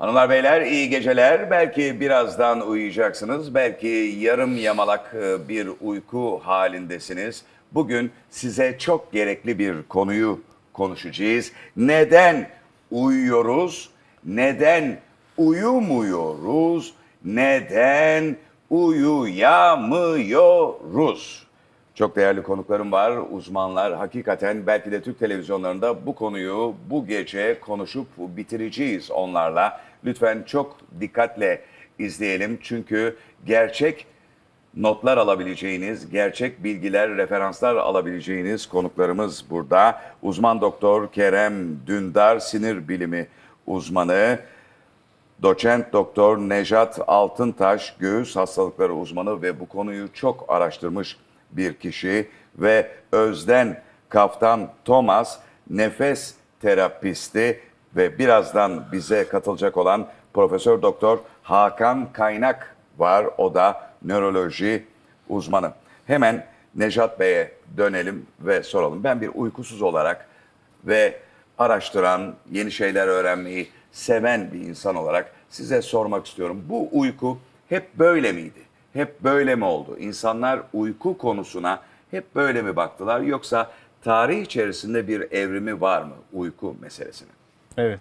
Hanımlar beyler iyi geceler. Belki birazdan uyuyacaksınız. Belki yarım yamalak e, bir uyku halindesiniz. Bugün size çok gerekli bir konuyu konuşacağız. Neden uyuyoruz? Neden uyumuyoruz? Neden uyuyamıyoruz? Çok değerli konuklarım var, uzmanlar. Hakikaten belki de Türk televizyonlarında bu konuyu bu gece konuşup bitireceğiz onlarla. Lütfen çok dikkatle izleyelim çünkü gerçek notlar alabileceğiniz, gerçek bilgiler, referanslar alabileceğiniz konuklarımız burada. Uzman doktor Kerem Dündar, sinir bilimi uzmanı. Doçent Doktor Nejat Altıntaş göğüs hastalıkları uzmanı ve bu konuyu çok araştırmış bir kişi ve Özden Kaftan Thomas nefes terapisti ve birazdan bize katılacak olan Profesör Doktor Hakan Kaynak var. O da nöroloji uzmanı. Hemen Nejat Bey'e dönelim ve soralım. Ben bir uykusuz olarak ve araştıran, yeni şeyler öğrenmeyi seven bir insan olarak size sormak istiyorum. Bu uyku hep böyle miydi? Hep böyle mi oldu? İnsanlar uyku konusuna hep böyle mi baktılar yoksa tarih içerisinde bir evrimi var mı uyku meselesinin? Evet.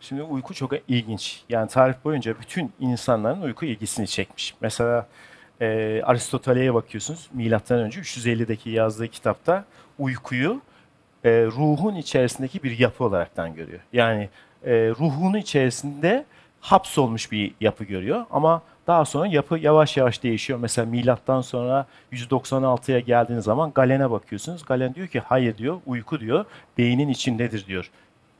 Şimdi uyku çok ilginç. Yani tarih boyunca bütün insanların uyku ilgisini çekmiş. Mesela e, Aristoteles'e bakıyorsunuz. Milattan önce 350'deki yazdığı kitapta uykuyu e, ruhun içerisindeki bir yapı olaraktan görüyor. Yani e, ruhun içerisinde hapsolmuş bir yapı görüyor ama daha sonra yapı yavaş yavaş değişiyor. Mesela milattan sonra 196'ya geldiğiniz zaman Galen'e bakıyorsunuz. Galen diyor ki hayır diyor uyku diyor beynin içindedir diyor.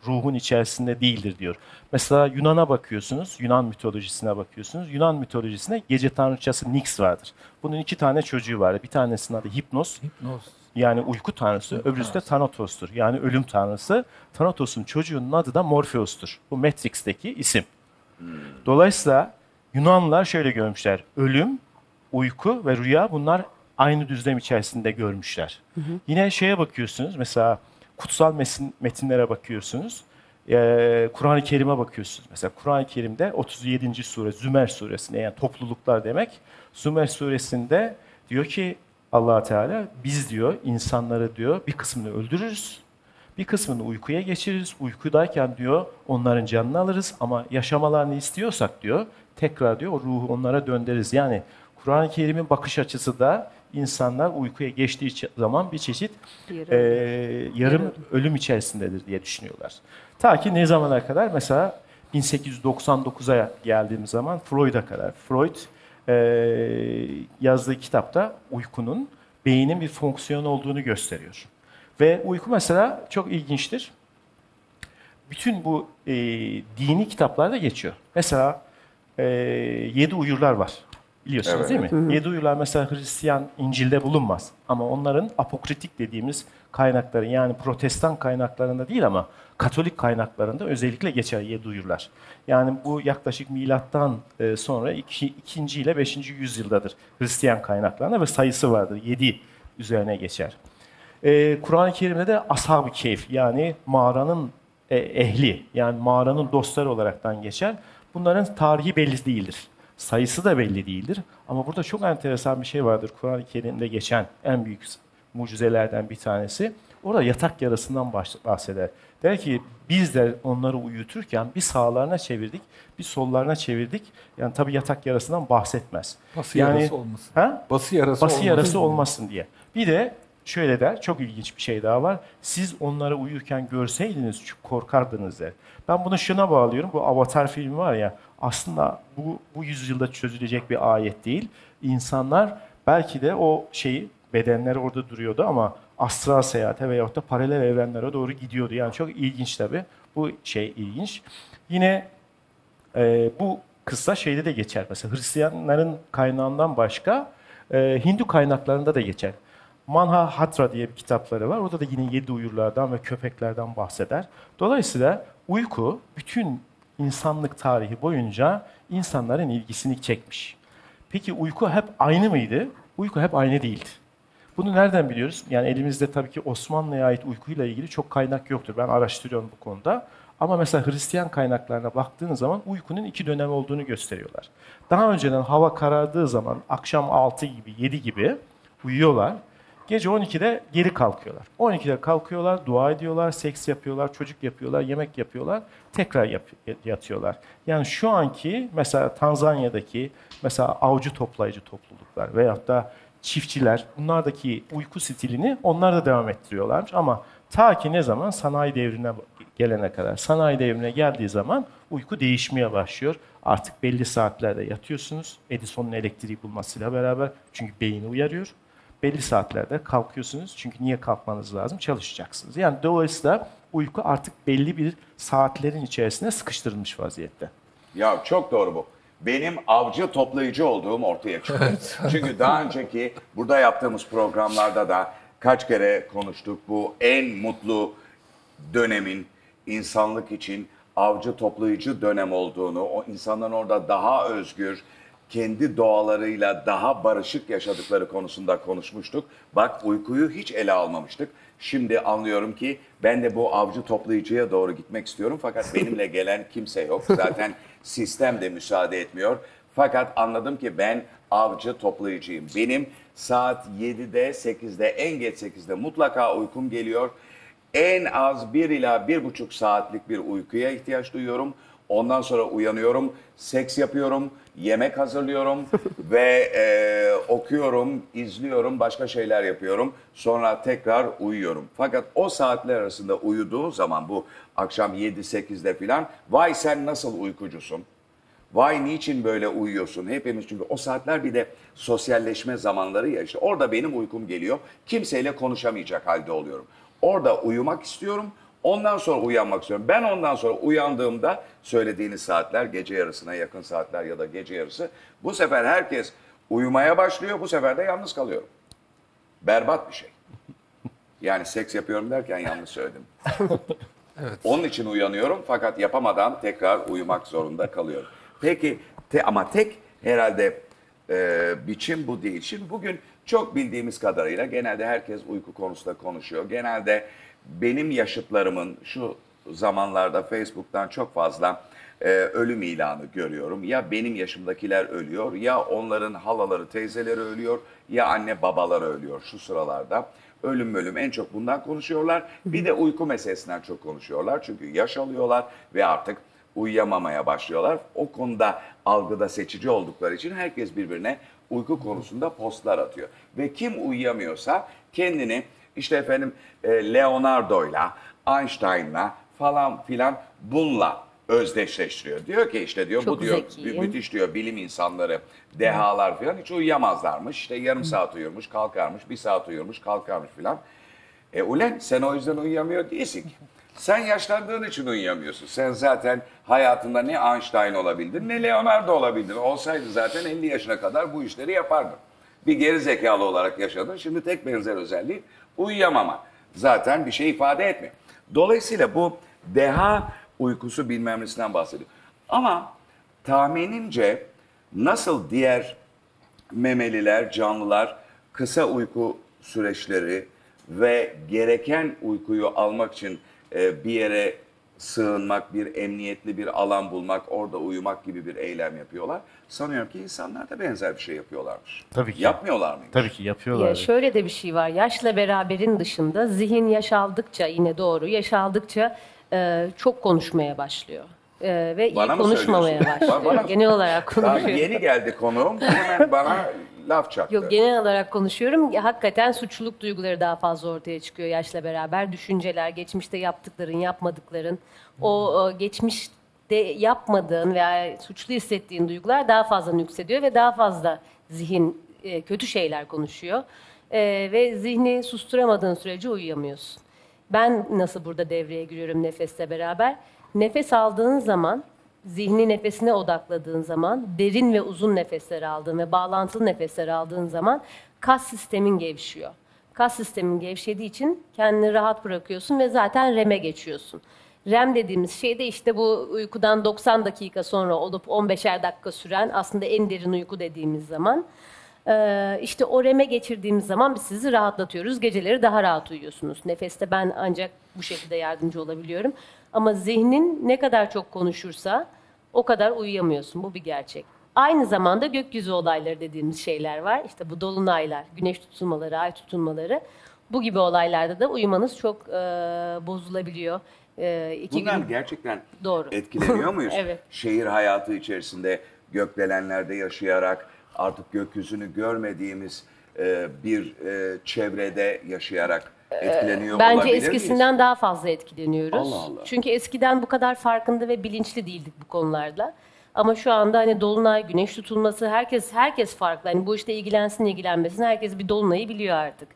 Ruhun içerisinde değildir diyor. Mesela Yunan'a bakıyorsunuz, Yunan mitolojisine bakıyorsunuz. Yunan mitolojisinde gece tanrıçası Nyx vardır. Bunun iki tane çocuğu var. Bir tanesinin adı Hipnos, Hipnoz. yani uyku tanrısı, öbürüsü de Thanatos'tur. Yani ölüm tanrısı. Thanatos'un çocuğunun adı da Morpheus'tur. Bu Matrix'teki isim. Dolayısıyla Yunanlılar şöyle görmüşler. Ölüm, uyku ve rüya bunlar aynı düzlem içerisinde görmüşler. Yine şeye bakıyorsunuz mesela kutsal mesin, metinlere bakıyorsunuz. Ee, Kur'an-ı Kerim'e bakıyorsunuz. Mesela Kur'an-ı Kerim'de 37. sure Zümer suresinde yani topluluklar demek. Zümer suresinde diyor ki allah Teala biz diyor insanları diyor bir kısmını öldürürüz. Bir kısmını uykuya geçiririz. Uykudayken diyor onların canını alırız ama yaşamalarını istiyorsak diyor tekrar diyor o ruhu onlara döndürürüz. Yani Kur'an-ı Kerim'in bakış açısı da insanlar uykuya geçtiği zaman bir çeşit Yarım. e, yarım ölüm içerisindedir diye düşünüyorlar. Ta ki ne zamana kadar? Mesela 1899'a geldiğimiz zaman Freud'a kadar. Freud e, yazdığı kitapta uykunun beynin bir fonksiyon olduğunu gösteriyor. Ve uyku mesela çok ilginçtir. Bütün bu e, dini kitaplarda geçiyor. Mesela e, yedi uyurlar var. Biliyorsunuz Evet. değil mi? Yedi uyurlar mesela Hristiyan İncil'de bulunmaz. Ama onların apokritik dediğimiz kaynakları yani protestan kaynaklarında değil ama Katolik kaynaklarında özellikle geçer yedi uyurlar. Yani bu yaklaşık milattan e, sonra iki, ikinci ile beşinci yüzyıldadır Hristiyan kaynaklarında ve sayısı vardır. Yedi üzerine geçer. Ee, Kur'an-ı Kerim'de de ashab-ı keyif yani mağaranın e, ehli yani mağaranın dostları olaraktan geçer. Bunların tarihi belli değildir. Sayısı da belli değildir. Ama burada çok enteresan bir şey vardır Kur'an-ı Kerim'de geçen en büyük mucizelerden bir tanesi. Orada yatak yarasından bahseder. Der ki biz de onları uyuturken bir sağlarına çevirdik, bir sollarına çevirdik. Yani tabii yatak yarasından bahsetmez. Bası yani, yarası olmasın. Ha? Bası yarası Bası olmasın. yarası olmasın diye. Bir de şöyle der, çok ilginç bir şey daha var. Siz onları uyurken görseydiniz çok korkardınız der. Ben bunu şuna bağlıyorum. Bu Avatar filmi var ya, aslında bu, bu yüzyılda çözülecek bir ayet değil. İnsanlar belki de o şeyi, bedenleri orada duruyordu ama astral seyahate veyahut da paralel evrenlere doğru gidiyordu. Yani çok ilginç tabii. Bu şey ilginç. Yine e, bu kıssa şeyde de geçer. Mesela Hristiyanların kaynağından başka e, Hindu kaynaklarında da geçer. Manhahatra diye bir kitapları var. Orada da yine yedi uyurlardan ve köpeklerden bahseder. Dolayısıyla uyku bütün insanlık tarihi boyunca insanların ilgisini çekmiş. Peki uyku hep aynı mıydı? Uyku hep aynı değildi. Bunu nereden biliyoruz? Yani elimizde tabii ki Osmanlı'ya ait uykuyla ilgili çok kaynak yoktur. Ben araştırıyorum bu konuda. Ama mesela Hristiyan kaynaklarına baktığın zaman uykunun iki dönem olduğunu gösteriyorlar. Daha önceden hava karardığı zaman akşam 6 gibi 7 gibi uyuyorlar. Gece 12'de geri kalkıyorlar. 12'de kalkıyorlar, dua ediyorlar, seks yapıyorlar, çocuk yapıyorlar, yemek yapıyorlar, tekrar yap- yatıyorlar. Yani şu anki mesela Tanzanya'daki mesela avcı toplayıcı topluluklar veyahut da çiftçiler bunlardaki uyku stilini onlar da devam ettiriyorlarmış ama ta ki ne zaman sanayi devrine gelene kadar. Sanayi devrine geldiği zaman uyku değişmeye başlıyor. Artık belli saatlerde yatıyorsunuz. Edison'un elektriği bulmasıyla beraber çünkü beyni uyarıyor belli saatlerde kalkıyorsunuz. Çünkü niye kalkmanız lazım? Çalışacaksınız. Yani dolayısıyla uyku artık belli bir saatlerin içerisine sıkıştırılmış vaziyette. Ya çok doğru bu. Benim avcı toplayıcı olduğum ortaya çıktı. Çünkü daha önceki burada yaptığımız programlarda da kaç kere konuştuk bu en mutlu dönemin insanlık için avcı toplayıcı dönem olduğunu, o insanların orada daha özgür, kendi doğalarıyla daha barışık yaşadıkları konusunda konuşmuştuk. Bak uykuyu hiç ele almamıştık. Şimdi anlıyorum ki ben de bu avcı toplayıcıya doğru gitmek istiyorum. Fakat benimle gelen kimse yok. Zaten sistem de müsaade etmiyor. Fakat anladım ki ben avcı toplayıcıyım. Benim saat 7'de 8'de en geç 8'de mutlaka uykum geliyor. En az 1 ila bir buçuk saatlik bir uykuya ihtiyaç duyuyorum. Ondan sonra uyanıyorum, seks yapıyorum, yemek hazırlıyorum ve e, okuyorum, izliyorum, başka şeyler yapıyorum. Sonra tekrar uyuyorum. Fakat o saatler arasında uyuduğu zaman bu akşam 7-8'de falan vay sen nasıl uykucusun? Vay niçin böyle uyuyorsun? Hepimiz çünkü o saatler bir de sosyalleşme zamanları ya işte orada benim uykum geliyor. Kimseyle konuşamayacak halde oluyorum. Orada uyumak istiyorum. Ondan sonra uyanmak istiyorum. Ben ondan sonra uyandığımda söylediğiniz saatler gece yarısına yakın saatler ya da gece yarısı. Bu sefer herkes uyumaya başlıyor. Bu sefer de yalnız kalıyorum. Berbat bir şey. Yani seks yapıyorum derken yanlış söyledim. Onun için uyanıyorum fakat yapamadan tekrar uyumak zorunda kalıyorum. Peki te, ama tek herhalde e, biçim bu değil. Şimdi bugün çok bildiğimiz kadarıyla genelde herkes uyku konusunda konuşuyor. Genelde benim yaşıtlarımın şu zamanlarda Facebook'tan çok fazla e, ölüm ilanı görüyorum. Ya benim yaşımdakiler ölüyor ya onların halaları teyzeleri ölüyor ya anne babaları ölüyor şu sıralarda. Ölüm ölüm en çok bundan konuşuyorlar. Bir de uyku meselesinden çok konuşuyorlar. Çünkü yaş alıyorlar ve artık uyuyamamaya başlıyorlar. O konuda algıda seçici oldukları için herkes birbirine uyku konusunda postlar atıyor. Ve kim uyuyamıyorsa kendini işte efendim e, Leonardo'yla, Einstein'la falan filan bununla özdeşleştiriyor. Diyor ki işte diyor Çok bu diyor zeki. mü- müthiş diyor bilim insanları, dehalar falan hiç uyuyamazlarmış. İşte yarım saat uyurmuş, kalkarmış, bir saat uyurmuş, kalkarmış filan. E ulen sen o yüzden uyuyamıyor değilsin ki. Sen yaşlandığın için uyuyamıyorsun. Sen zaten hayatında ne Einstein olabildin ne Leonardo olabildin. Olsaydı zaten 50 yaşına kadar bu işleri yapardın. Bir geri zekalı olarak yaşadın. Şimdi tek benzer özelliği uyuyamama. Zaten bir şey ifade etmiyor. Dolayısıyla bu deha uykusu bilmem nesinden bahsediyor. Ama tahminimce nasıl diğer memeliler, canlılar kısa uyku süreçleri ve gereken uykuyu almak için e, bir yere sığınmak, bir emniyetli bir alan bulmak, orada uyumak gibi bir eylem yapıyorlar. Sanıyorum ki insanlar da benzer bir şey yapıyorlarmış. Tabii ki. Yapmıyorlar mıymış? Tabii ki yapıyorlar. Ya şöyle de bir şey var. Yaşla beraberin dışında zihin yaş aldıkça yine doğru yaş aldıkça e, çok konuşmaya başlıyor. E, ve Bana iyi mı konuşmamaya başlıyor. Bana- Genel olarak Daha konuşuyor. yeni geldi konuğum hemen bana laf çaktı. Yok genel olarak konuşuyorum. Hakikaten suçluluk duyguları daha fazla ortaya çıkıyor yaşla beraber. Düşünceler, geçmişte yaptıkların, yapmadıkların, o e, geçmişte yapmadığın veya suçlu hissettiğin duygular daha fazla nüksediyor ve daha fazla zihin e, kötü şeyler konuşuyor. E, ve zihni susturamadığın sürece uyuyamıyorsun. Ben nasıl burada devreye giriyorum nefesle beraber? Nefes aldığın zaman zihni nefesine odakladığın zaman, derin ve uzun nefesler aldığın ve bağlantılı nefesler aldığın zaman kas sistemin gevşiyor. Kas sistemin gevşediği için kendini rahat bırakıyorsun ve zaten REM'e geçiyorsun. REM dediğimiz şey de işte bu uykudan 90 dakika sonra olup 15'er dakika süren aslında en derin uyku dediğimiz zaman. Ee, işte o REM'e geçirdiğimiz zaman biz sizi rahatlatıyoruz. Geceleri daha rahat uyuyorsunuz. Nefeste ben ancak bu şekilde yardımcı olabiliyorum. Ama zihnin ne kadar çok konuşursa o kadar uyuyamıyorsun. Bu bir gerçek. Aynı zamanda gökyüzü olayları dediğimiz şeyler var. İşte bu dolunaylar, güneş tutulmaları, ay tutulmaları. Bu gibi olaylarda da uyumanız çok e, bozulabiliyor. E, iki Bundan gün gerçekten Doğru. etkileniyor muyuz? Evet. Şehir hayatı içerisinde gökdelenlerde yaşayarak artık gökyüzünü görmediğimiz e, bir e, çevrede yaşayarak etkileniyor Bence olabilir miyiz? eskisinden daha fazla etkileniyoruz. Allah Allah. Çünkü eskiden bu kadar farkında ve bilinçli değildik bu konularla. Ama şu anda hani dolunay, güneş tutulması herkes herkes farklı. Hani bu işte ilgilensin ilgilenmesin herkes bir dolunayı biliyor artık.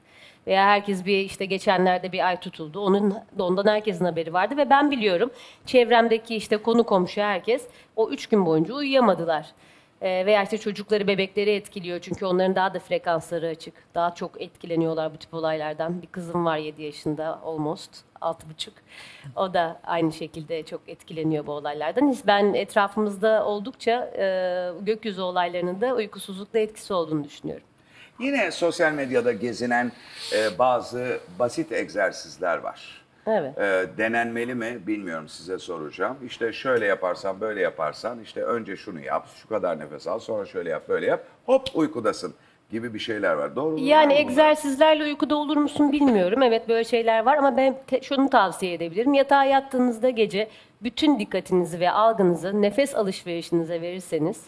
Veya herkes bir işte geçenlerde bir ay tutuldu. Onun ondan herkesin haberi vardı ve ben biliyorum. Çevremdeki işte konu komşu herkes o üç gün boyunca uyuyamadılar. Ee, veya işte çocukları, bebekleri etkiliyor. Çünkü onların daha da frekansları açık. Daha çok etkileniyorlar bu tip olaylardan. Bir kızım var 7 yaşında almost. 6,5. O da aynı şekilde çok etkileniyor bu olaylardan. Ben etrafımızda oldukça e, gökyüzü olaylarının da uykusuzlukla etkisi olduğunu düşünüyorum. Yine sosyal medyada gezinen e, bazı basit egzersizler var. Evet. E, denenmeli mi bilmiyorum size soracağım. İşte şöyle yaparsan böyle yaparsan işte önce şunu yap, şu kadar nefes al, sonra şöyle yap, böyle yap. Hop uykudasın gibi bir şeyler var. Doğru mu? Yani bunlar? egzersizlerle uykuda olur musun bilmiyorum. Evet böyle şeyler var ama ben te- şunu tavsiye edebilirim. Yatağa yattığınızda gece bütün dikkatinizi ve algınızı nefes alışverişinize verirseniz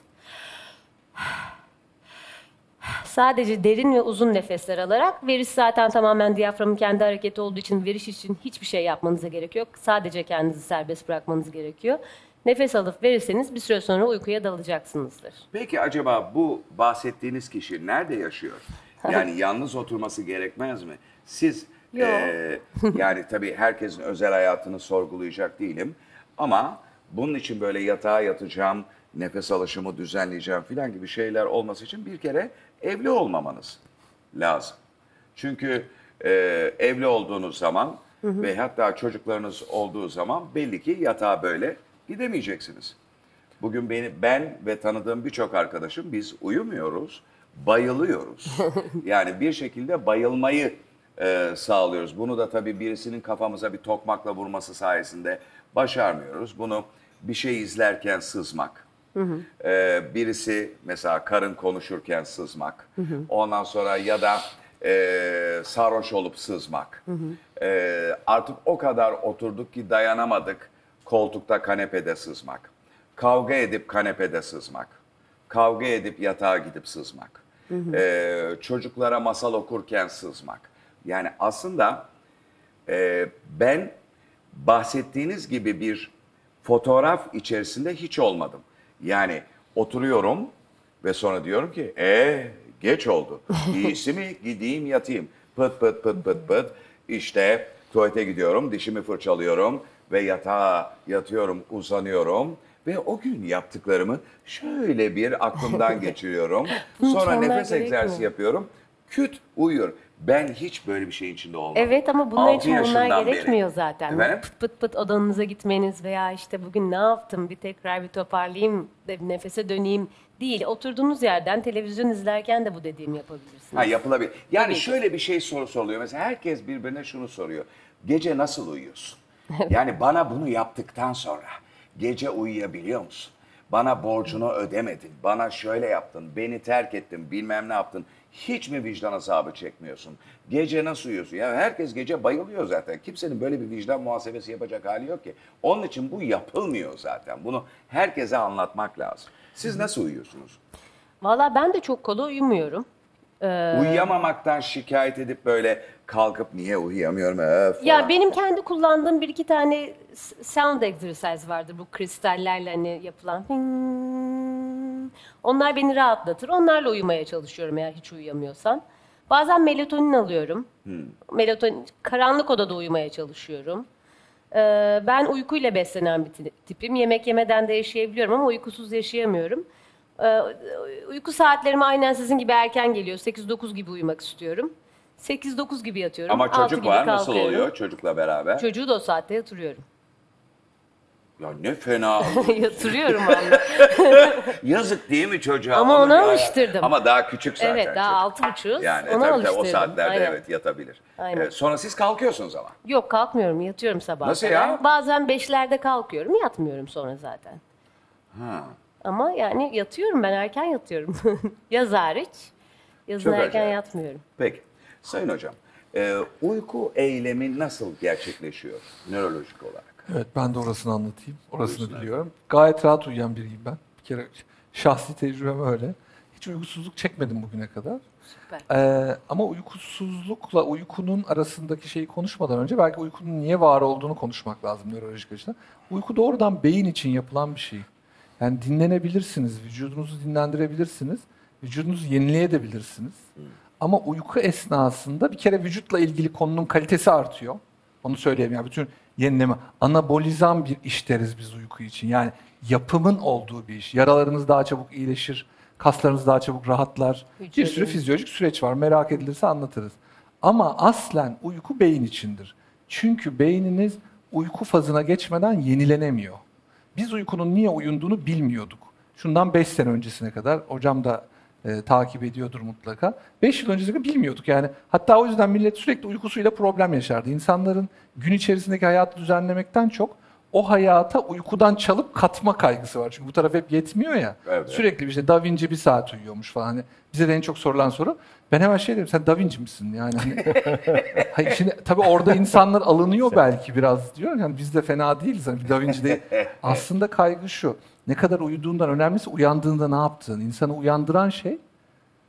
sadece derin ve uzun nefesler alarak veriş zaten tamamen diyaframın kendi hareketi olduğu için veriş için hiçbir şey yapmanıza gerek yok. Sadece kendinizi serbest bırakmanız gerekiyor. Nefes alıp verirseniz bir süre sonra uykuya dalacaksınızdır. Peki acaba bu bahsettiğiniz kişi nerede yaşıyor? Yani yalnız oturması gerekmez mi? Siz eee, yani tabii herkesin özel hayatını sorgulayacak değilim ama bunun için böyle yatağa yatacağım, nefes alışımı düzenleyeceğim filan gibi şeyler olması için bir kere evli olmamanız lazım. Çünkü e, evli olduğunuz zaman ve hatta çocuklarınız olduğu zaman belli ki yatağa böyle gidemeyeceksiniz. Bugün beni ben ve tanıdığım birçok arkadaşım biz uyumuyoruz, bayılıyoruz. yani bir şekilde bayılmayı e, sağlıyoruz. Bunu da tabii birisinin kafamıza bir tokmakla vurması sayesinde başarmıyoruz. Bunu bir şey izlerken sızmak. Ee, birisi mesela karın konuşurken sızmak. Ondan sonra ya da e, sarhoş olup sızmak. Ee, artık o kadar oturduk ki dayanamadık koltukta kanepede sızmak. Kavga edip kanepede sızmak. Kavga edip yatağa gidip sızmak. Ee, çocuklara masal okurken sızmak. Yani aslında e, ben bahsettiğiniz gibi bir fotoğraf içerisinde hiç olmadım. Yani oturuyorum ve sonra diyorum ki e geç oldu. İyisi mi gideyim yatayım. Pıt pıt pıt pıt pıt. İşte tuvalete gidiyorum, dişimi fırçalıyorum ve yatağa yatıyorum, uzanıyorum. Ve o gün yaptıklarımı şöyle bir aklımdan geçiriyorum. Sonra Mükemmel nefes egzersizi yapıyorum. Küt uyuyor. Ben hiç böyle bir şeyin içinde olmadım. Evet ama bunlar Altı için bunlar yaşından beri. gerekmiyor zaten. Efendim? Pıt pıt pıt odanıza gitmeniz veya işte bugün ne yaptım bir tekrar bir toparlayayım, de- nefese döneyim değil. Oturduğunuz yerden televizyon izlerken de bu dediğimi yapabilirsiniz. Ha yapılabilir. Yani Tabii ki. şöyle bir şey soru soruluyor. Mesela herkes birbirine şunu soruyor. Gece nasıl uyuyorsun? yani bana bunu yaptıktan sonra gece uyuyabiliyor musun? Bana borcunu ödemedin, bana şöyle yaptın, beni terk ettin, bilmem ne yaptın. Hiç mi vicdan azabı çekmiyorsun? Gece nasıl uyuyorsun? Ya herkes gece bayılıyor zaten. Kimsenin böyle bir vicdan muhasebesi yapacak hali yok ki. Onun için bu yapılmıyor zaten. Bunu herkese anlatmak lazım. Siz nasıl uyuyorsunuz? Valla ben de çok kolay uyumuyorum. Uyuyamamaktan şikayet edip böyle kalkıp niye uyuyamıyorum öf Ya benim kendi kullandığım bir iki tane sound exercise vardır bu kristallerle hani yapılan. Hmm. Onlar beni rahatlatır. Onlarla uyumaya çalışıyorum eğer hiç uyuyamıyorsam. Bazen melatonin alıyorum. Melatonin karanlık odada uyumaya çalışıyorum. Ee, ben uykuyla beslenen bir ti- tipim. Yemek yemeden de yaşayabiliyorum ama uykusuz yaşayamıyorum. Ee, uyku saatlerime aynen sizin gibi erken geliyor. 8-9 gibi uyumak istiyorum. 8-9 gibi yatıyorum. Ama altı çocuk gibi var nasıl kalkıyorum. oluyor çocukla beraber? Çocuğu da o saatte yatırıyorum. Ya ne fena. Yatırıyorum anne. Yazık değil mi çocuğa? Ama ona alıştırdım. Ama daha küçük zaten Evet, daha çocuk. altı buçuğuz. Yani Ona tabii tabii o alıştırdım. saatlerde Aynen. evet yatabilir. Aynen. Evet, sonra siz kalkıyorsunuz ama. Yok kalkmıyorum yatıyorum sabah. Nasıl kadar. ya? Bazen beşlerde kalkıyorum yatmıyorum sonra zaten. Ha. Ama yani yatıyorum ben erken yatıyorum. Yaz hariç. Yazın Çok erken acayip. yatmıyorum. Peki. Sayın hocam, e, uyku eylemi nasıl gerçekleşiyor nörolojik olarak? Evet ben de orasını anlatayım. Orasını biliyorum. Gayet rahat uyuyan biriyim ben. Bir kere şahsi tecrübem öyle. Hiç uykusuzluk çekmedim bugüne kadar. Süper. Ee, ama uykusuzlukla uykunun arasındaki şeyi konuşmadan önce belki uykunun niye var olduğunu konuşmak lazım nörolojik açıdan. Uyku doğrudan beyin için yapılan bir şey. Yani dinlenebilirsiniz, vücudunuzu dinlendirebilirsiniz, vücudunuzu yenileyebilirsiniz. Ama uyku esnasında bir kere vücutla ilgili konunun kalitesi artıyor. Onu söyleyeyim yani bütün yenileme, anabolizan bir iş deriz biz uyku için. Yani yapımın olduğu bir iş. Yaralarınız daha çabuk iyileşir, kaslarınız daha çabuk rahatlar. Bir sürü fizyolojik süreç var. Merak edilirse anlatırız. Ama aslen uyku beyin içindir. Çünkü beyniniz uyku fazına geçmeden yenilenemiyor. Biz uykunun niye uyunduğunu bilmiyorduk. Şundan 5 sene öncesine kadar hocam da e, takip ediyordur mutlaka. 5 yıl öncesine kadar bilmiyorduk yani. Hatta o yüzden millet sürekli uykusuyla problem yaşardı. İnsanların gün içerisindeki hayatı düzenlemekten çok o hayata uykudan çalıp katma kaygısı var. Çünkü bu taraf hep yetmiyor ya. Evet. Sürekli işte Da Vinci bir saat uyuyormuş falan. Hani bize de en çok sorulan soru. Ben hemen şey dedim sen Da Vinci misin? Yani hani, Hayır, şimdi tabii orada insanlar alınıyor belki biraz diyor. Yani biz de fena değiliz. Hani bir Da Vinci değil. Aslında kaygı şu. Ne kadar uyuduğundan önemlisi uyandığında ne yaptığın. İnsanı uyandıran şey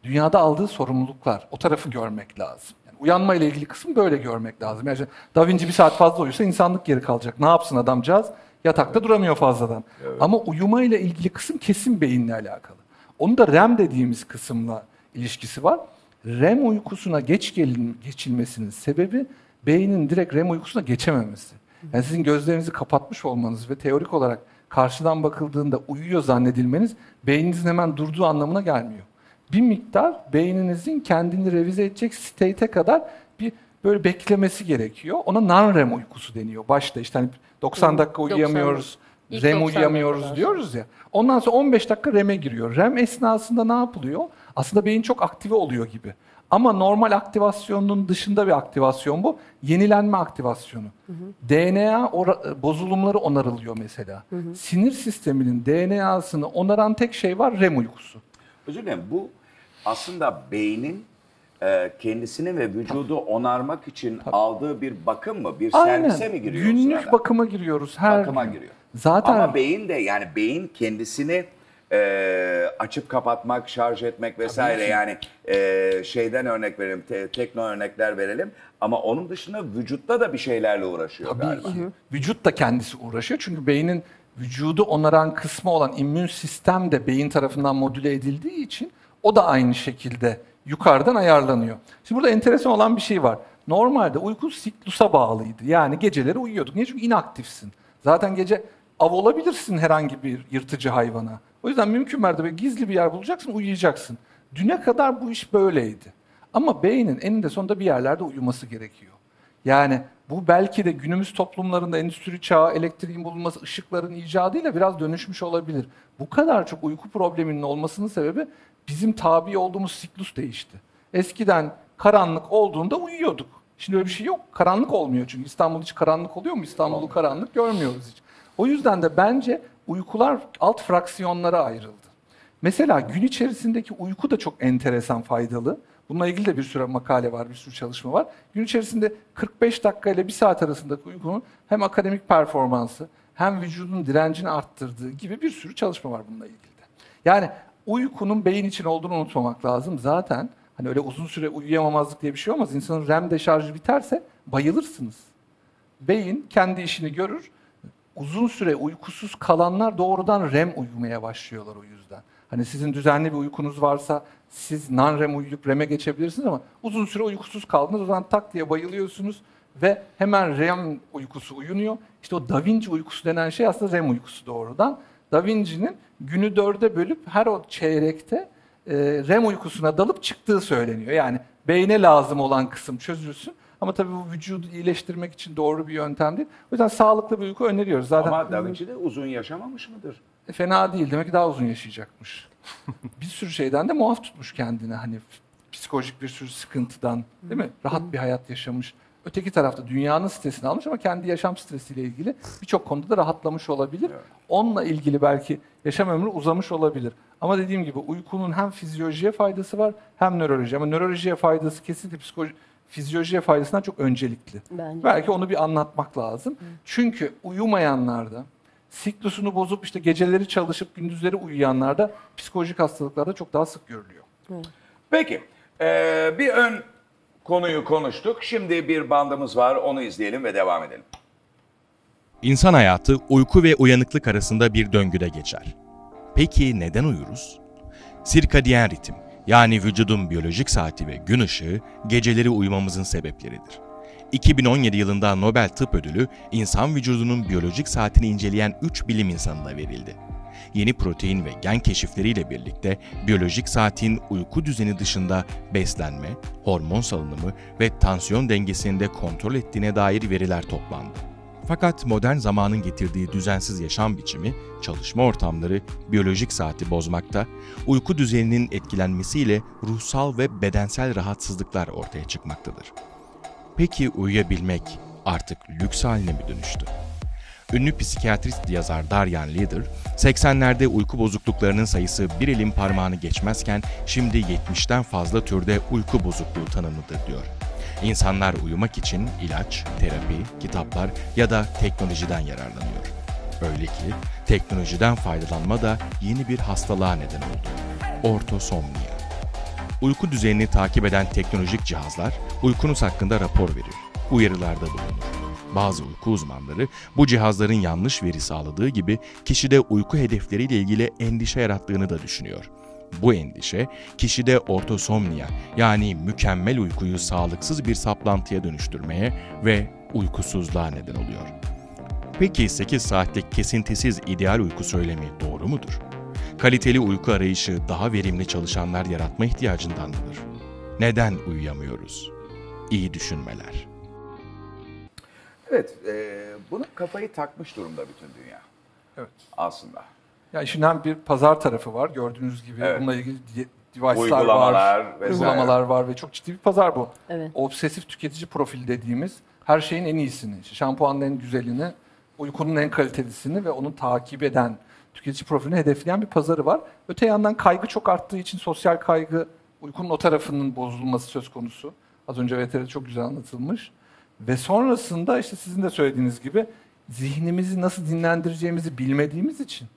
dünyada aldığı sorumluluklar. O tarafı görmek lazım. Yani uyanma ile ilgili kısmı böyle görmek lazım. Yani işte Da Vinci bir saat fazla uyusa insanlık geri kalacak. Ne yapsın adamcağız? Yatakta duramıyor fazladan. Ama uyuma ile ilgili kısım kesin beyinle alakalı. Onu da REM dediğimiz kısımla ilişkisi var. REM uykusuna geç gelin, geçilmesinin sebebi beynin direkt REM uykusuna geçememesi. Yani sizin gözlerinizi kapatmış olmanız ve teorik olarak karşıdan bakıldığında uyuyor zannedilmeniz beyninizin hemen durduğu anlamına gelmiyor. Bir miktar beyninizin kendini revize edecek state'e kadar bir böyle beklemesi gerekiyor. Ona non-REM uykusu deniyor. Başta işte hani 90 dakika 90 uyuyamıyoruz, İlk REM 90 uyuyamıyoruz diyoruz ya. Ondan sonra 15 dakika REM'e giriyor. REM esnasında ne yapılıyor? Aslında beyin çok aktive oluyor gibi. Ama normal aktivasyonun dışında bir aktivasyon bu. Yenilenme aktivasyonu. DNA ora- bozulumları onarılıyor mesela. Sinir sisteminin DNA'sını onaran tek şey var REM uykusu. Özür dilerim bu aslında beynin e, kendisini ve vücudu onarmak için aldığı bir bakım mı? Bir servise mi giriyor o Günlük sırada? bakıma giriyoruz her Bakıma gün. giriyor. Zaten Ama beyin de yani beyin kendisini e, açıp kapatmak, şarj etmek vesaire yani e, şeyden örnek verelim, te- tekno örnekler verelim. Ama onun dışında vücutta da bir şeylerle uğraşıyor Tabii galiba. ki. Vücut da kendisi uğraşıyor. Çünkü beynin vücudu onaran kısmı olan immün sistem de beyin tarafından modüle edildiği için o da aynı şekilde yukarıdan ayarlanıyor. Şimdi burada enteresan olan bir şey var. Normalde uyku siklusa bağlıydı. Yani geceleri uyuyorduk. Niye? Çünkü inaktifsin. Zaten gece av olabilirsin herhangi bir yırtıcı hayvana. O yüzden mümkün mertebe gizli bir yer bulacaksın, uyuyacaksın. Düne kadar bu iş böyleydi. Ama beynin eninde sonunda bir yerlerde uyuması gerekiyor. Yani bu belki de günümüz toplumlarında endüstri çağı, elektriğin bulunması, ışıkların icadıyla biraz dönüşmüş olabilir. Bu kadar çok uyku probleminin olmasının sebebi bizim tabi olduğumuz siklus değişti. Eskiden karanlık olduğunda uyuyorduk. Şimdi öyle bir şey yok. Karanlık olmuyor çünkü İstanbul hiç karanlık oluyor mu? İstanbul'u karanlık görmüyoruz hiç. O yüzden de bence uykular alt fraksiyonlara ayrıldı. Mesela gün içerisindeki uyku da çok enteresan, faydalı. Bununla ilgili de bir sürü makale var, bir sürü çalışma var. Gün içerisinde 45 dakika ile 1 saat arasındaki uykunun hem akademik performansı hem vücudun direncini arttırdığı gibi bir sürü çalışma var bununla ilgili de. Yani uykunun beyin için olduğunu unutmamak lazım. Zaten hani öyle uzun süre uyuyamamazlık diye bir şey olmaz. İnsanın REM deşarjı biterse bayılırsınız. Beyin kendi işini görür. Uzun süre uykusuz kalanlar doğrudan REM uyumaya başlıyorlar o yüzden. Hani sizin düzenli bir uykunuz varsa siz non-REM uyuyup REM'e geçebilirsiniz ama uzun süre uykusuz kaldınız o zaman tak diye bayılıyorsunuz ve hemen REM uykusu uyunuyor. İşte o Da Vinci uykusu denen şey aslında REM uykusu doğrudan. Da Vinci'nin günü dörde bölüp her o çeyrekte e, REM uykusuna dalıp çıktığı söyleniyor. Yani beyne lazım olan kısım çözülsün Ama tabii bu vücudu iyileştirmek için doğru bir yöntem değil. O yüzden sağlıklı bir uyku öneriyoruz. Zaten Ama Da Vinci de uzun yaşamamış mıdır? E, fena değil. Demek ki daha uzun yaşayacakmış. bir sürü şeyden de muaf tutmuş kendini. Hani psikolojik bir sürü sıkıntıdan değil mi? Rahat bir hayat yaşamış. Öteki tarafta dünyanın stresini almış ama kendi yaşam stresiyle ilgili birçok konuda da rahatlamış olabilir. Onunla ilgili belki yaşam ömrü uzamış olabilir. Ama dediğim gibi uykunun hem fizyolojiye faydası var hem nöroloji. Ama nörolojiye faydası kesinlikle psikoloji, fizyolojiye faydasından çok öncelikli. Bence. Belki onu bir anlatmak lazım. Çünkü uyumayanlarda, siklusunu bozup işte geceleri çalışıp gündüzleri uyuyanlarda psikolojik hastalıklarda çok daha sık görülüyor. Peki, ee, bir ön konuyu konuştuk. Şimdi bir bandımız var, onu izleyelim ve devam edelim. İnsan hayatı uyku ve uyanıklık arasında bir döngüde geçer. Peki neden uyuruz? Sirkadiyen ritim yani vücudun biyolojik saati ve gün ışığı geceleri uyumamızın sebepleridir. 2017 yılında Nobel Tıp Ödülü insan vücudunun biyolojik saatini inceleyen 3 bilim insanına verildi. Yeni protein ve gen keşifleriyle birlikte biyolojik saatin uyku düzeni dışında beslenme, hormon salınımı ve tansiyon dengesini de kontrol ettiğine dair veriler toplandı. Fakat modern zamanın getirdiği düzensiz yaşam biçimi, çalışma ortamları biyolojik saati bozmakta, uyku düzeninin etkilenmesiyle ruhsal ve bedensel rahatsızlıklar ortaya çıkmaktadır. Peki uyuyabilmek artık lüks haline mi dönüştü? Ünlü psikiyatrist yazar Darian Leader, 80'lerde uyku bozukluklarının sayısı bir elin parmağını geçmezken şimdi 70'ten fazla türde uyku bozukluğu tanımlıdır diyor. İnsanlar uyumak için ilaç, terapi, kitaplar ya da teknolojiden yararlanıyor. Öyle ki teknolojiden faydalanma da yeni bir hastalığa neden oldu. Ortosomnia. Uyku düzenini takip eden teknolojik cihazlar uykunuz hakkında rapor verir, uyarılarda bulunur. Bazı uyku uzmanları bu cihazların yanlış veri sağladığı gibi kişide uyku hedefleriyle ilgili endişe yarattığını da düşünüyor. Bu endişe kişide ortosomnia yani mükemmel uykuyu sağlıksız bir saplantıya dönüştürmeye ve uykusuzluğa neden oluyor. Peki 8 saatlik kesintisiz ideal uyku söylemi doğru mudur? Kaliteli uyku arayışı daha verimli çalışanlar yaratma ihtiyacından mıdır? Neden uyuyamıyoruz? İyi düşünmeler. Evet, ee, buna kafayı takmış durumda bütün dünya Evet. aslında. Yani işin hem bir pazar tarafı var gördüğünüz gibi Evet. bununla ilgili device'lar Uygulamalar var, vesaire. uygulamalar var ve çok ciddi bir pazar bu. Evet. Obsesif tüketici profil dediğimiz her şeyin en iyisini, şampuanın en güzelini, uykunun en kalitelisini ve onu takip eden tüketici profilini hedefleyen bir pazarı var. Öte yandan kaygı çok arttığı için sosyal kaygı, uykunun o tarafının bozulması söz konusu. Az önce VTR'de çok güzel anlatılmış. Ve sonrasında işte sizin de söylediğiniz gibi zihnimizi nasıl dinlendireceğimizi bilmediğimiz için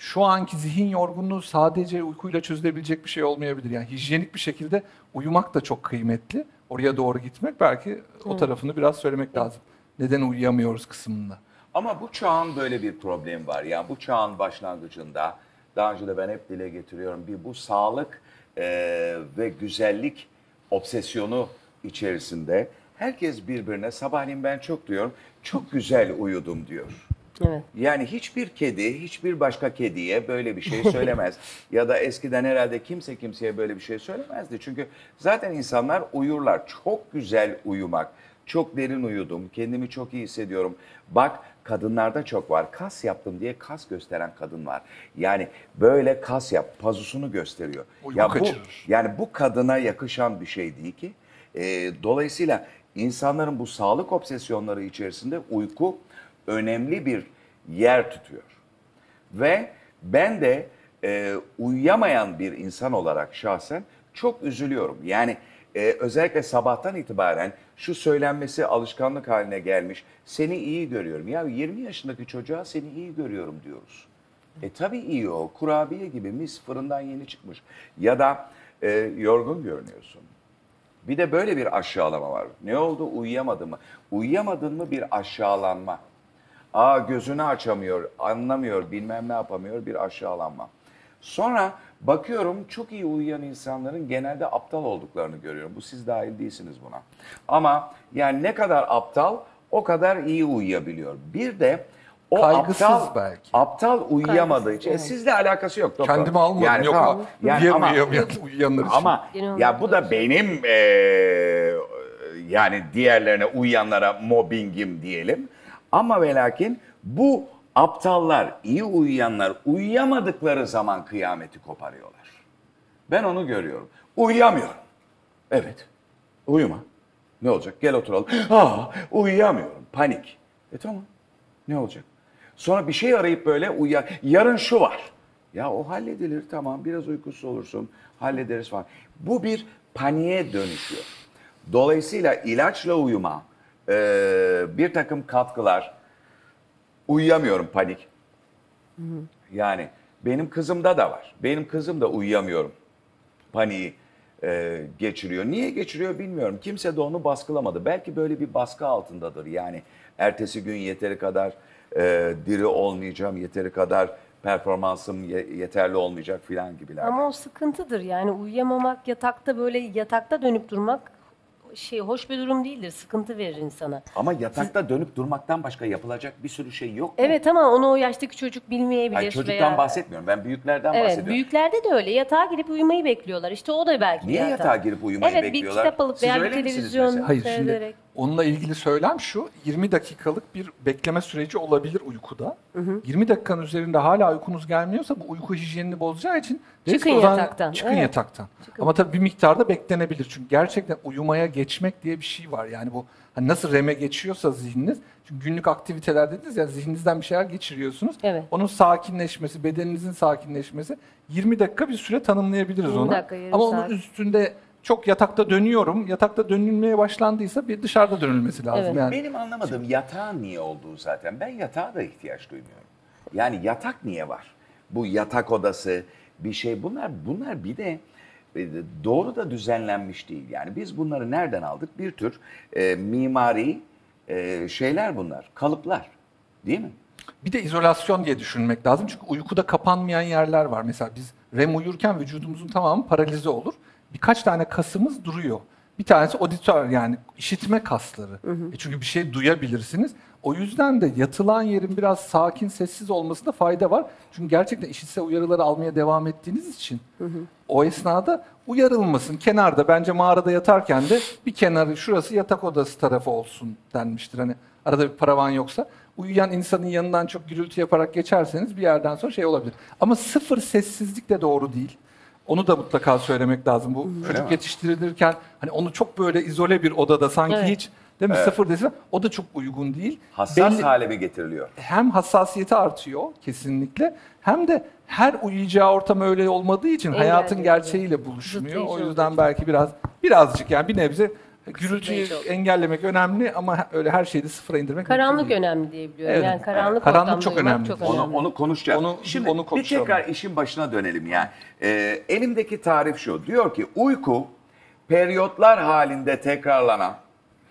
şu anki zihin yorgunluğu sadece uykuyla çözülebilecek bir şey olmayabilir. Yani hijyenik bir şekilde uyumak da çok kıymetli. Oraya doğru gitmek belki o tarafını biraz söylemek lazım. Neden uyuyamıyoruz kısmında. Ama bu çağın böyle bir problemi var. Yani bu çağın başlangıcında, daha önce de ben hep dile getiriyorum, bir bu sağlık e, ve güzellik obsesyonu içerisinde herkes birbirine sabahleyin ben çok diyorum, çok güzel uyudum diyor. Evet. Yani hiçbir kedi, hiçbir başka kediye böyle bir şey söylemez. ya da eskiden herhalde kimse kimseye böyle bir şey söylemezdi. Çünkü zaten insanlar uyurlar. Çok güzel uyumak. Çok derin uyudum. Kendimi çok iyi hissediyorum. Bak kadınlarda çok var. Kas yaptım diye kas gösteren kadın var. Yani böyle kas yap, pazusunu gösteriyor. Uyku ya bu, kaçırır. yani bu kadına yakışan bir şey değil ki. Ee, dolayısıyla insanların bu sağlık obsesyonları içerisinde uyku önemli bir yer tutuyor. Ve ben de e, uyuyamayan bir insan olarak şahsen çok üzülüyorum. Yani e, özellikle sabahtan itibaren şu söylenmesi alışkanlık haline gelmiş. Seni iyi görüyorum. Ya 20 yaşındaki çocuğa seni iyi görüyorum diyoruz. E tabii iyi o. Kurabiye gibi mis fırından yeni çıkmış. Ya da e, yorgun görünüyorsun. Bir de böyle bir aşağılama var. Ne oldu? Uyuyamadın mı? Uyuyamadın mı bir aşağılanma. Aa gözünü açamıyor, anlamıyor, bilmem ne yapamıyor bir aşağılanma. Sonra bakıyorum çok iyi uyuyan insanların genelde aptal olduklarını görüyorum. Bu siz dahil değilsiniz buna. Ama yani ne kadar aptal o kadar iyi uyuyabiliyor. Bir de o Kaygısız aptal, belki. aptal uyuyamadığı için Kaygısız, evet. sizle alakası yok. doktor. Kendimi almadım. Yani Yok tamam. ama Yani uyuyam- ama- uyuyanlar için. Ama ya bu da benim eee, Yani diğerlerine uyuyanlara mobbingim diyelim. Ama ve lakin bu aptallar, iyi uyuyanlar uyuyamadıkları zaman kıyameti koparıyorlar. Ben onu görüyorum. Uyuyamıyorum. Evet. Uyuma. Ne olacak? Gel oturalım. Aa, uyuyamıyorum. Panik. E tamam. Ne olacak? Sonra bir şey arayıp böyle uya. Yarın şu var. Ya o halledilir tamam. Biraz uykusuz olursun. Hallederiz falan. Bu bir paniğe dönüşüyor. Dolayısıyla ilaçla uyuma, eee, bir takım katkılar, uyuyamıyorum panik. Yani benim kızımda da var. Benim kızım da uyuyamıyorum. Paniği e, geçiriyor. Niye geçiriyor bilmiyorum. Kimse de onu baskılamadı. Belki böyle bir baskı altındadır. Yani ertesi gün yeteri kadar e, diri olmayacağım, yeteri kadar performansım ye- yeterli olmayacak filan gibiler. Ama o sıkıntıdır yani uyuyamamak, yatakta böyle yatakta dönüp durmak şey hoş bir durum değildir. Sıkıntı verir insana. Ama yatakta dönüp durmaktan başka yapılacak bir sürü şey yok mu? Evet ama onu o yaştaki çocuk bilmeyebilir Ay, çocuktan veya... bahsetmiyorum. Ben büyüklerden Evet, bahsediyorum. büyüklerde de öyle. Yatağa girip uyumayı bekliyorlar. İşte o da belki Niye hata. yatağa girip uyumayı evet, bekliyorlar? Evet, bir kitap alıp veya bir televizyon? Hayır şimdi seyrederek. Onunla ilgili söylem şu 20 dakikalık bir bekleme süreci olabilir uykuda. 20 dakikanın üzerinde hala uykunuz gelmiyorsa bu uyku hijyenini bozacağı için Çıkın zaman- yataktan, Çıkın evet. yataktan. Çıkın. Ama tabii bir miktarda beklenebilir. Çünkü gerçekten uyumaya geçmek diye bir şey var. Yani bu hani nasıl reme geçiyorsa zihniniz. Çünkü günlük aktiviteler dediniz ya zihninizden bir şeyler geçiriyorsunuz. Evet. Onun sakinleşmesi, bedeninizin sakinleşmesi 20 dakika bir süre tanımlayabiliriz 20 ona. dakika, Ama onun saat. üstünde çok yatakta dönüyorum. Yatakta dönülmeye başlandıysa bir dışarıda dönülmesi lazım. Evet. Yani Benim anlamadığım yatağın niye olduğu zaten. Ben yatağa da ihtiyaç duymuyorum. Yani yatak niye var? Bu yatak odası bir şey bunlar bunlar bir de e, doğru da düzenlenmiş değil. Yani biz bunları nereden aldık? Bir tür e, mimari e, şeyler bunlar, kalıplar. Değil mi? Bir de izolasyon diye düşünmek lazım. Çünkü uykuda kapanmayan yerler var. Mesela biz REM uyurken vücudumuzun tamamı paralize olur. Birkaç tane kasımız duruyor. Bir tanesi auditör yani işitme kasları. E çünkü bir şey duyabilirsiniz. O yüzden de yatılan yerin biraz sakin, sessiz olmasında fayda var. Çünkü gerçekten işitsel uyarıları almaya devam ettiğiniz için o esnada uyarılmasın. Kenarda bence mağarada yatarken de bir kenarı şurası yatak odası tarafı olsun denmiştir. Hani arada bir paravan yoksa uyuyan insanın yanından çok gürültü yaparak geçerseniz bir yerden sonra şey olabilir. Ama sıfır sessizlik de doğru değil. Onu da mutlaka söylemek lazım. Bu çocuk mi? yetiştirilirken hani onu çok böyle izole bir odada sanki Evet. hiç değil mi sıfır desin o da çok uygun değil. Hassas Belli- hale mi getiriliyor? hem hassasiyeti artıyor kesinlikle hem de her uyuyacağı ortam öyle olmadığı için hayatın gerçeğiyle buluşmuyor. Zıtlayıcı O yüzden belki biraz birazcık yani bir nebze gürültüyü engellemek önemli ama öyle her şeyi de sıfıra indirmek mümkün Karanlık değil. önemli diye biliyorum. Evet. Yani karanlık, Karanlık çok önemli. çok Onu, önemli. onu konuşacağız. Onu- Şimdi onu bir tekrar işin başına dönelim yani. Ee, elimdeki tarif şu. Diyor ki uyku periyotlar halinde tekrarlanan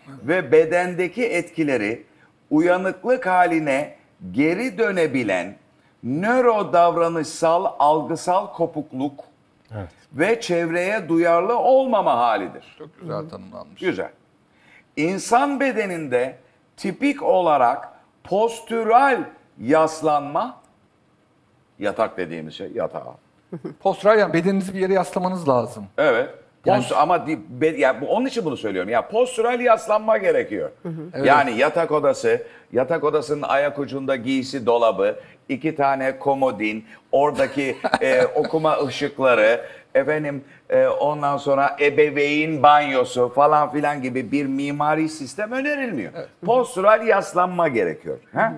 ve bedendeki etkileri uyanıklık haline geri dönebilen nöro davranışsal algısal kopukluk Evet. ve çevreye duyarlı olmama halidir. Çok güzel tanımlanmış. Güzel. İnsan bedeninde tipik olarak postüral yaslanma, yatak dediğimiz şey yatağa. Postural yani bedeninizi bir yere yaslamanız lazım. Evet. Yani- Post- ama di- be- ya bu- onun için bunu söylüyorum. Ya postüral yaslanma gerekiyor. Yani yatak odası, yatak odasının ayak ucunda giysi dolabı, iki tane komodin, oradaki e, okuma ışıkları, efendim e, ondan sonra ebeveyn banyosu falan filan gibi bir mimari sistem önerilmiyor. Postüral yaslanma gerekiyor. Ha?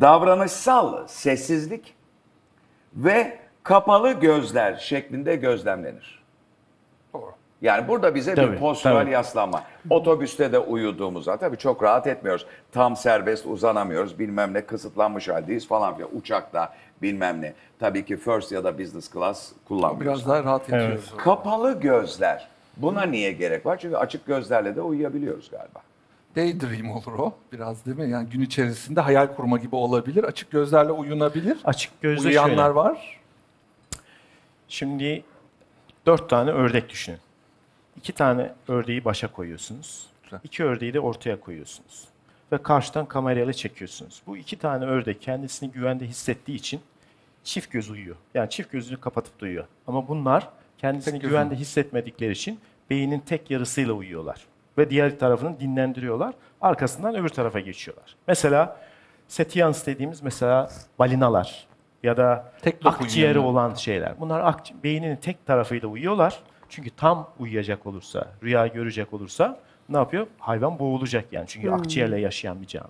Davranışsal sessizlik ve kapalı gözler şeklinde gözlemlenir. Doğru. Yani burada bize bir Tabii, postüral tabii. yaslanma. Otobüste de uyuduğumuzda tabii çok rahat etmiyoruz. Tam serbest uzanamıyoruz. Bilmem ne kısıtlanmış haldeyiz falan filan. Uçakta bilmem ne. Tabii ki first ya da business class kullanmıyoruz. Biraz daha rahat yatıyoruz. Kapalı gözler. Buna niye gerek var? Çünkü açık gözlerle de uyuyabiliyoruz galiba. Daydream olur o biraz değil mi? Yani gün içerisinde hayal kurma gibi olabilir. Açık gözlerle uyunabilir. Açık gözle Uyuyanlar şöyle. var. Şimdi dört tane ördek düşünün. İki tane ördeği başa koyuyorsunuz. Güzel. İki ördeği de ortaya koyuyorsunuz. Ve karşıdan kamerayla çekiyorsunuz. Bu iki tane ördek kendisini güvende hissettiği için çift göz uyuyor. Yani çift gözünü kapatıp duyuyor. Ama bunlar kendisini Tek güvende hissetmedikleri için beynin tek yarısıyla uyuyorlar. ve diğer tarafını dinlendiriyorlar. Arkasından öbür tarafa geçiyorlar. Mesela setians dediğimiz mesela balinalar ya da Tek akciğeri olan şeyler. Bunlar akci- beyninin tek tarafıyla uyuyorlar. Çünkü tam uyuyacak olursa, rüya görecek olursa ne yapıyor? Hayvan boğulacak yani. Çünkü akciğerle yaşayan bir canlı.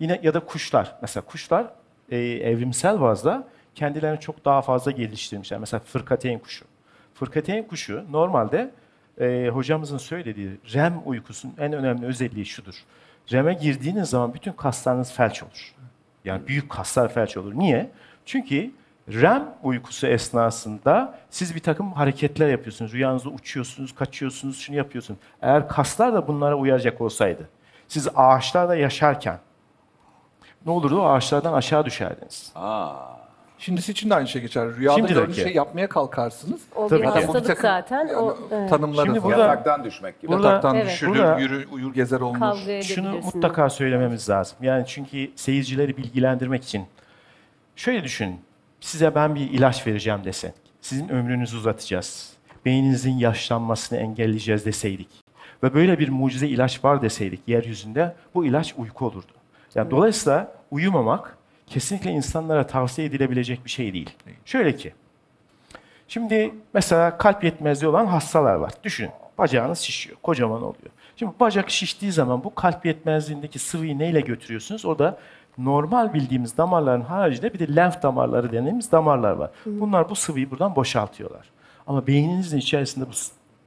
Yine ya da kuşlar. Mesela kuşlar e, evrimsel bazda kendilerini çok daha fazla geliştirmişler. Mesela fırkateyn kuşu. Fırkateyn kuşu normalde e, hocamızın söylediği REM uykusunun en önemli özelliği şudur. REM'e girdiğiniz zaman bütün kaslarınız felç olur. Yani büyük kaslar felç olur. Niye? Çünkü REM uykusu esnasında siz bir takım hareketler yapıyorsunuz. Rüyanızda uçuyorsunuz, kaçıyorsunuz, şunu yapıyorsunuz. Eğer kaslar da bunlara uyacak olsaydı, siz ağaçlarda yaşarken ne olurdu? O ağaçlardan aşağı düşerdiniz. Şimdi siz için de aynı şey geçer. Rüyada Şimdi de gördüğünüz şey yapmaya kalkarsanız O Tabii bir ki. Zaten bu bir hastalık takım zaten. O, evet. tanımları Şimdi burada- Yataktan düşmek gibi. Burada- Yataktan Evet. düşülür, Burada- yürü, uyur gezer. Kavga Şunu mutlaka söylememiz lazım. Yani çünkü seyircileri bilgilendirmek için şöyle düşünün. Size ben bir ilaç vereceğim desek. Sizin ömrünüzü uzatacağız. Beyninizin yaşlanmasını engelleyeceğiz deseydik. Ve böyle bir mucize ilaç var deseydik yeryüzünde bu ilaç uyku olurdu. Yani dolayısıyla uyumamak kesinlikle insanlara tavsiye edilebilecek bir şey değil. Şöyle ki Şimdi mesela kalp yetmezliği olan hastalar var. Düşünün. Bacağınız şişiyor. Kocaman oluyor. Şimdi bacak şiştiği zaman bu kalp yetmezliğindeki sıvıyı neyle götürüyorsunuz? Orada normal bildiğimiz damarların haricinde bir de lenf damarları dediğimiz damarlar var. Bunlar bu sıvıyı buradan boşaltıyorlar. Ama beyninizin içerisinde bu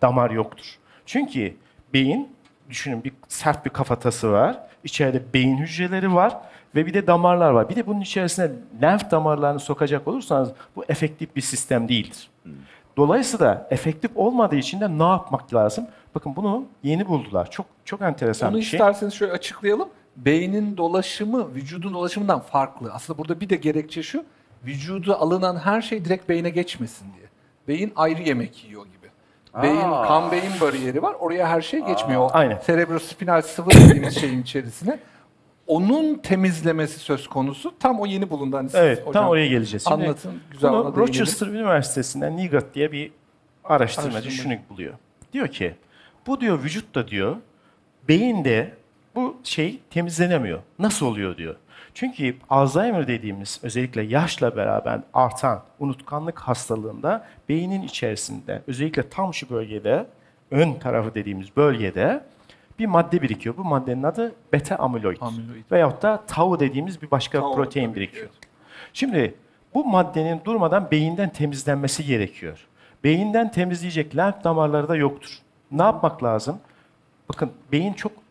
damar yoktur. Çünkü beyin, düşünün bir sert bir kafatası var. İçeride beyin hücreleri var ve bir de damarlar var. Bir de bunun içerisine lenf damarlarını sokacak olursanız bu efektif bir sistem değildir. Dolayısıyla efektif olmadığı için de ne yapmak lazım? Bakın bunu yeni buldular. Çok çok enteresan Onu bir şey. isterseniz şöyle açıklayalım. Beynin dolaşımı vücudun dolaşımından farklı. Aslında burada bir de gerekçe şu. Vücuda alınan her şey direkt beyne geçmesin diye. Beyin ayrı yemek yiyor gibi. Beyin, Aa. kan beyin bariyeri var. Oraya her şey geçmiyor. O Aynen. Cerebrospinal sıvı dediğimiz şeyin içerisine. Onun temizlemesi söz konusu. Tam o yeni bulundu. Hani siz Evet, hocam tam oraya geleceğiz. Şimdi Anlatın, güzel bunu değinelim. Rochester Üniversitesi'nden Nigat diye bir araştırmacı Araştırmacı. şunu buluyor. Diyor ki, bu diyor vücutta diyor, beyinde bu şey temizlenemiyor. Nasıl oluyor diyor. Çünkü Alzheimer dediğimiz özellikle yaşla beraber artan unutkanlık hastalığında beynin içerisinde özellikle tam şu bölgede ön tarafı dediğimiz bölgede bir madde birikiyor. Bu maddenin adı beta amyloid. Amyloid. Veyahut da tau dediğimiz bir başka Tau, protein tabii, birikiyor. Şimdi bu maddenin durmadan beyinden temizlenmesi gerekiyor. Beyinden temizleyecek lenf damarları da yoktur. Ne yapmak lazım? Bakın beyin çok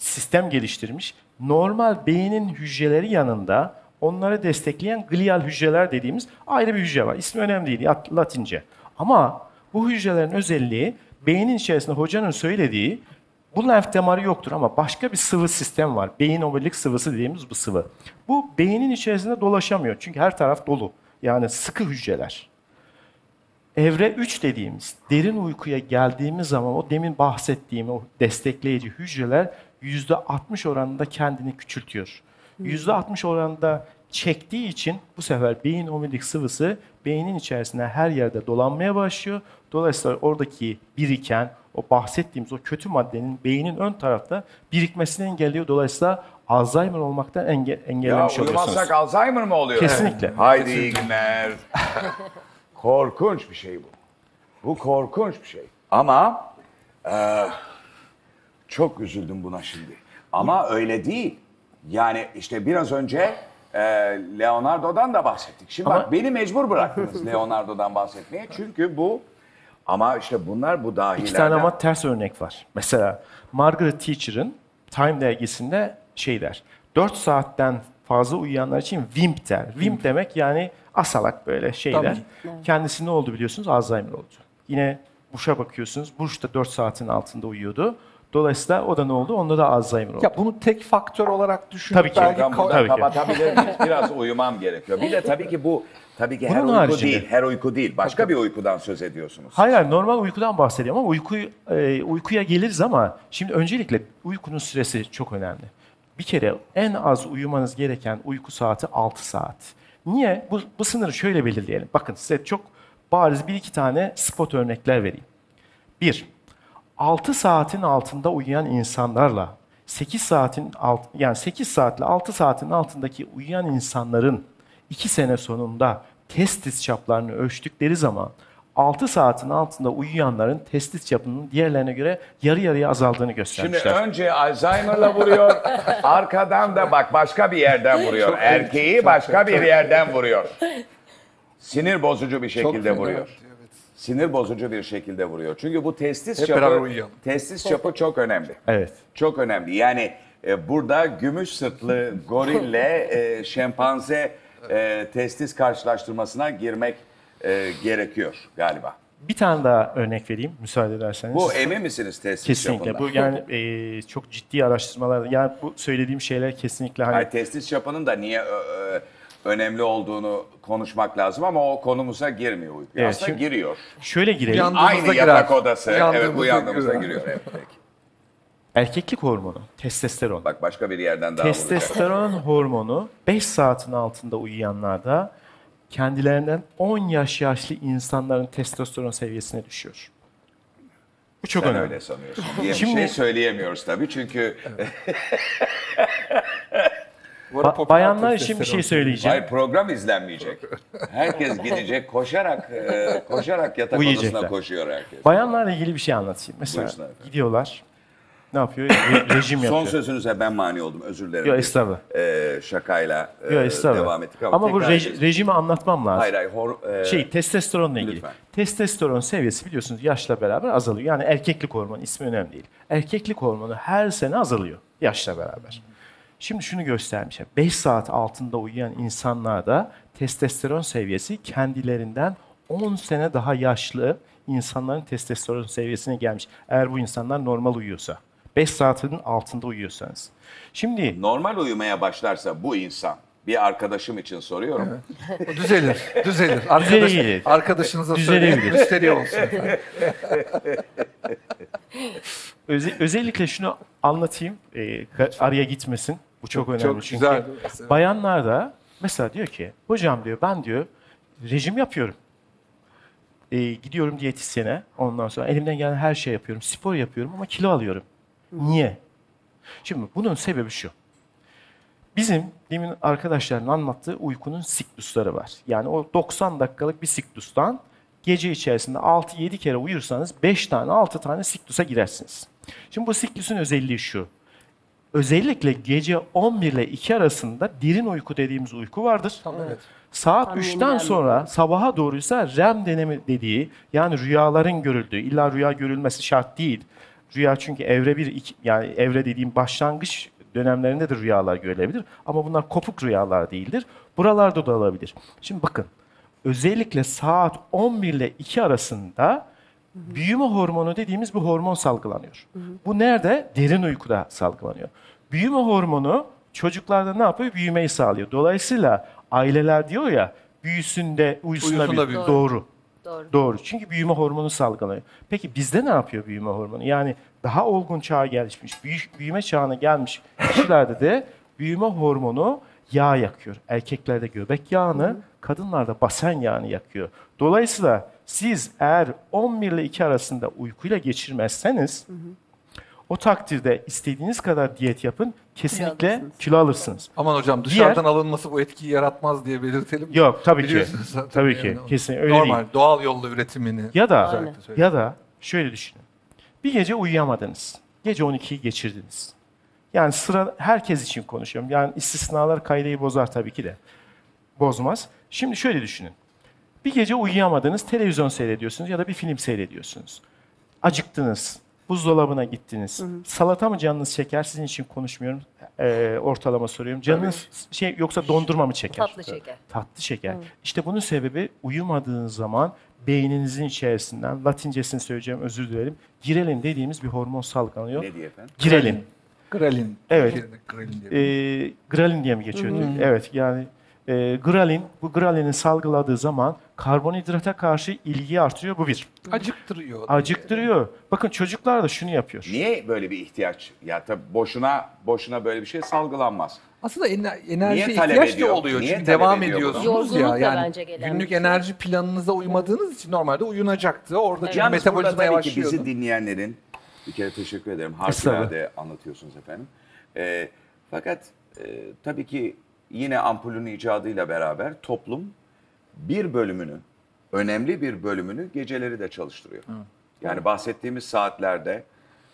sistem geliştirmiş. Normal beynin hücreleri yanında onları destekleyen glial hücreler dediğimiz ayrı bir hücre var. İsmi önemli değil, Lat- Latince. Ama bu hücrelerin özelliği beynin içerisinde hocanın söylediği bu lenf damarı yoktur ama başka bir sıvı sistem var. Beyin omurilik sıvısı dediğimiz bu sıvı. Bu beynin içerisinde dolaşamıyor. Çünkü her taraf dolu. Yani sıkı hücreler. Evre 3 dediğimiz derin uykuya geldiğimiz zaman o demin bahsettiğim o destekleyici hücreler %60 oranında kendini küçültüyor. %60 oranında çektiği için bu sefer beyin omurilik sıvısı beynin içerisinde her yerde dolanmaya başlıyor. Dolayısıyla oradaki biriken o bahsettiğimiz o kötü maddenin beynin ön tarafta birikmesini engelliyor. Dolayısıyla Alzheimer olmaktan enge- Ya engellemiş oluyorsunuz. uyumazsak Alzheimer mı oluyor? Kesinlikle. Haydi iyi günler. korkunç bir şey bu. Bu korkunç bir şey. Ama e, çok üzüldüm buna şimdi. Ama öyle değil. Yani işte biraz önce e, Leonardo'dan da bahsettik. Şimdi Ama- bak beni mecbur bıraktınız Leonardo'dan bahsetmeye. Çünkü bu ama işte bunlar bu dahilerden. İki tane ama ters örnek var. Mesela Margaret Thatcher'ın Time dergisinde şey der. 4 saatten fazla uyuyanlar için WIMP der. WIMP demek yani asalak böyle şeyler. Kendisi ne oldu biliyorsunuz? Alzheimer oldu. Yine Bush'a bakıyorsunuz. Bush da 4 saatin altında uyuyordu. Dolayısıyla o da ne oldu? Onda da Alzheimer oldu. Ya bunu tek faktör olarak düşünüp Tabii ki. belki burada Tabii ki. kapatabilir miyiz? Biraz uyumam gerekiyor. Bir de tabii ki bu tabii ki her Bunun uyku haricinde- değil. Her uyku değil. Başka bir uykudan söz ediyorsunuz. Hayır, hayır normal uykudan bahsediyorum ama uykuyu, e, uykuya geliriz ama şimdi öncelikle uykunun süresi çok önemli. Bir kere en az uyumanız gereken uyku saati 6 saat. Niye? Bu, bu sınırı şöyle belirleyelim. Bakın size çok bariz bir iki tane spot örnekler vereyim. Bir, 6 saatin altında uyuyan insanlarla 8 saatin alt yani 8 saatle 6 saatin altındaki uyuyan insanların 2 sene sonunda testis çaplarını ölçtükleri zaman 6 saatin altında uyuyanların testis çapının diğerlerine göre yarı yarıya azaldığını Şimdi göstermişler. önce Alzheimer'la vuruyor, arkadan da bak başka bir yerden vuruyor. Erkeği başka bir yerden vuruyor. Sinir bozucu bir şekilde vuruyor. Sinir bozucu bir şekilde vuruyor. Çünkü bu testis Hep beraber çapı, uyuyalım. testis çapı çok önemli. Evet. Çok önemli. Yani e, burada gümüş sırtlı gorille e, şempanze e, testis karşılaştırmasına girmek e, gerekiyor galiba. Bir tane daha örnek vereyim müsaade ederseniz. Bu emin misiniz testis Kesinlikle. çapında? Bu yani e, çok ciddi araştırmalar. Yani bu söylediğim şeyler kesinlikle hani Hayır, testis çapının da niye ö- ö- önemli olduğunu konuşmak lazım ama o konumuza girmiyor uyku. Evet, Aslında şimdi- giriyor. şöyle girelim. Uyandığımızda Aynı girer. yatak odası. evet uyandığımızda girer. giriyor. Evet, peki. Erkeklik hormonu, testosteron. Bak başka bir yerden daha vuracak. Testosteron hormonu 5 saatin altında uyuyanlarda kendilerinden 10 yaş yaşlı insanların testosteron seviyesine düşüyor. Bu çok Sen önemli. öyle sanıyorsun diye Şimdi- bir şey söyleyemiyoruz tabii çünkü Bu Ba- bayanlar için bir şey söyleyeceğim. hayır program izlenmeyecek. Herkes gidecek koşarak e, koşarak yatak Uyuyacaklar. odasına koşuyor herkes. Bayanlarla ilgili bir şey anlatayım. Mesela Buyursunlar efendim. gidiyorlar. Ne yapıyor? Re- rejim Son yapıyor. sözünüze ben mani oldum özür dilerim. Biz, estağfurullah. e, şakayla e, Yok estağfurullah. devam ettik ama, bu tekrar rej- rejimi anlatmam lazım. Hayır hayır. Hor, e, Şey testosteronla ilgili. Lütfen. Testosteron seviyesi biliyorsunuz yaşla beraber azalıyor. Yani erkeklik hormonu ismi önemli değil. Erkeklik hormonu her sene azalıyor yaşla beraber. Şimdi şunu göstermişler. 5 saat altında uyuyan insanlarda testosteron seviyesi kendilerinden 10 sene daha yaşlı insanların testosteron seviyesine gelmiş. Eğer bu insanlar normal uyuyorsa. 5 saatin altında uyuyorsanız. Şimdi normal uyumaya başlarsa bu insan bir arkadaşım için soruyorum. O düzelir, düzelir. Arkadaş, Düzelir. arkadaşınıza Düzelebilir. söyleyin, müşteri olsun. Öze- özellikle şunu anlatayım. e, ka- araya gitmesin. Bu çok önemli Çok çünkü. güzel. Bayanlar da mesela diyor ki hocam diyor ben diyor rejim yapıyorum. E, gidiyorum diyetisyene ondan sonra elimden gelen her şey yapıyorum. Spor yapıyorum ama kilo alıyorum. Niye? Şimdi bunun sebebi şu. Bizim demin arkadaşların anlattığı uykunun siklusları var. Yani o 90 dakikalık bir siklustan gece içerisinde 6-7 kere uyursanız 5 tane 6 tane siklusa girersiniz. Şimdi bu siklusun özelliği şu. Özellikle gece 11 ile 2 arasında derin uyku dediğimiz uyku vardır. Evet. Saat Tam 3'ten yenilenme. sonra sabaha doğruysa REM dönemi dediği yani rüyaların görüldüğü illa rüya görülmesi şart değil. Rüya çünkü evre bir iki, yani evre dediğim başlangıç dönemlerinde de rüyalar görülebilir ama bunlar kopuk rüyalar değildir. Buralarda da olabilir. Şimdi bakın özellikle saat 11 ile 2 arasında büyüme hormonu dediğimiz bir hormon salgılanıyor. Bu nerede? Derin uykuda salgılanıyor. Büyüme hormonu çocuklarda ne yapıyor? Büyümeyi sağlıyor. Dolayısıyla aileler diyor ya büyüsün de uyusun da Uyusun da büyü- büyüsün. Doğru. Doğru. Doğru. Çünkü büyüme hormonu salgılanıyor. Peki bizde ne yapıyor büyüme hormonu? Yani daha olgun çağa gelişmiş, büyü- büyüme çağına gelmiş kişilerde de büyüme hormonu yağ yakıyor. Erkeklerde göbek yağını, kadınlarda basen yağını yakıyor. Dolayısıyla siz eğer 11 ile 2 arasında uykuyla geçirmezseniz o takdirde istediğiniz kadar diyet yapın kesinlikle alırsınız. kilo alırsınız. Aman hocam dışarıdan alınması bu etkiyi yaratmaz diye belirtelim. Yok tabii ki. Tabii yani ki. o. Kesin öyle Normal, değil. doğal yolla üretimini. Ya da ya da şöyle düşünün. Bir gece uyuyamadınız. Gece 12'yi geçirdiniz. Yani sıra herkes için konuşuyorum. Yani istisnalar kaydeyi bozar tabii ki de. Bozmaz. Şimdi şöyle düşünün. Bir gece uyuyamadınız, televizyon seyrediyorsunuz ya da bir film seyrediyorsunuz. Acıktınız, buzdolabına gittiniz. Salata mı canınız çeker? Sizin için konuşmuyorum. Ee, ortalama soruyorum. Canınız şey yoksa dondurma mı çeker? Tatlı şeker. Tatlı şeker. İşte bunun sebebi uyumadığınız zaman beyninizin içerisinden, latincesini söyleyeceğim özür dilerim, girelin dediğimiz bir hormon salgılanıyor. Ne diye efendim? Girelin. Grelin. Evet. Grelin diye. Ee, grelin diye mi geçiyor? Evet yani e, grelin, bu grelinin salgıladığı zaman karbonhidrata karşı ilgiyi artırıyor. Bu bir. Acıktırıyor. Acıktırıyor. Bakın çocuklar da şunu yapıyor. Niye böyle bir ihtiyaç? Ya tabii boşuna boşuna böyle bir şey salgılanmaz. Aslında ener- enerji Niye talep ihtiyaç ediyor? da oluyor. Niye Çünkü talep devam ediyor ediyorsunuz ya. Yorgunlukla Yani bence gelen günlük bir şey. enerji planınıza uymadığınız için normalde uyunacaktı. Orada çünkü Yalnız burada metabolizma tabii ki yavaşlıyordu. bizi dinleyenlerin Bir kere teşekkür ederim. Harikulade anlatıyorsunuz efendim. Ee, fakat e, tabii ki yine ampulün icadıyla beraber toplum bir bölümünü, önemli bir bölümünü geceleri de çalıştırıyor. Yani bahsettiğimiz saatlerde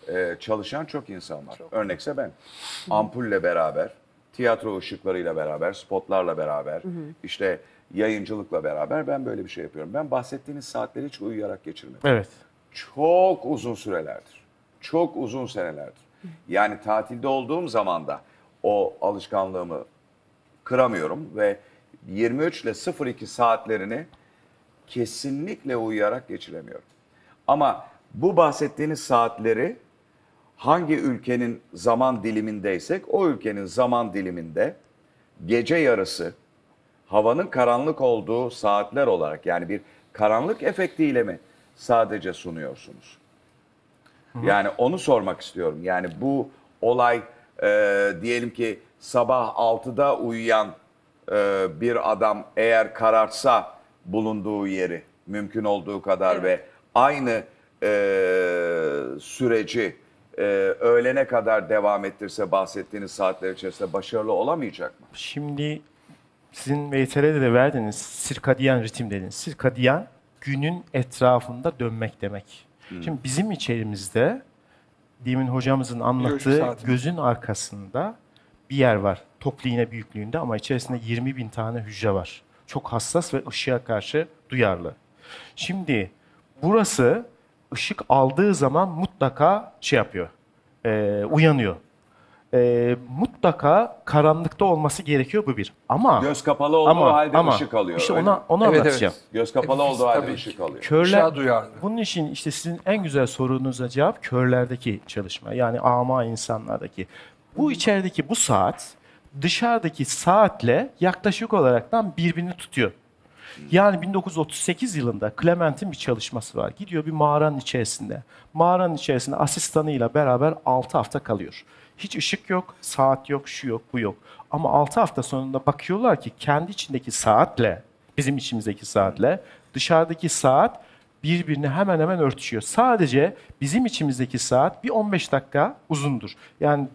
e, çalışan çok insan var. Örnekse ben. Ampulle beraber, tiyatro ışıklarıyla beraber, spotlarla beraber, işte yayıncılıkla beraber ben böyle bir şey yapıyorum. Ben bahsettiğiniz saatleri hiç uyuyarak geçirmedim Evet. çok uzun sürelerdir. Çok uzun senelerdir. Yani tatilde olduğum zaman da o alışkanlığımı kıramıyorum ve 23 ile 02 saatlerini kesinlikle uyuyarak geçiremiyorum. Ama bu bahsettiğiniz saatleri hangi ülkenin zaman dilimindeysek o ülkenin zaman diliminde gece yarısı havanın karanlık olduğu saatler olarak yani bir karanlık efektiyle mi sadece sunuyorsunuz? Yani onu sormak istiyorum. Yani bu olay e, diyelim ki sabah 6'da uyuyan e, bir adam eğer karartsa bulunduğu yeri mümkün olduğu kadar ve aynı e, süreci e, öğlene kadar devam ettirse bahsettiğiniz saatler içerisinde başarılı olamayacak mı? Şimdi sizin VTR'de de verdiğiniz sirkadiyen ritim dediniz. Sirkadiyen günün etrafında dönmek demek. Şimdi bizim içerimizde demin hocamızın anlattığı gözün arkasında bir yer var. Toplu iğne büyüklüğünde ama içerisinde 20 bin tane hücre var. Çok hassas ve ışığa karşı duyarlı. Şimdi burası ışık aldığı zaman mutlaka şey yapıyor, e, uyanıyor. E, mutlaka karanlıkta olması gerekiyor bu bir. Ama Göz kapalı olduğu halde ışık alıyor. işte öyle ona onu Evet, anlatacağım. Göz kapalı Hepimiz olduğu halde ışık alıyor. Körler, duyarlı. bunun için işte sizin en güzel sorunuza cevap körlerdeki çalışma. Yani ama insanlardaki. Bu içerideki bu saat dışarıdaki saatle yaklaşık olaraktan birbirini tutuyor. Yani 1938 yılında Clement'in bir çalışması var. Gidiyor bir mağaranın içerisinde. Mağaranın içerisinde asistanıyla beraber 6 hafta kalıyor. Hiç ışık yok, saat yok, şu yok, bu yok. Ama 6 hafta sonunda bakıyorlar ki kendi içindeki saatle, bizim içimizdeki saatle dışarıdaki saat birbirini hemen hemen örtüşüyor. Sadece bizim içimizdeki saat bir 15 dakika uzundur. Yani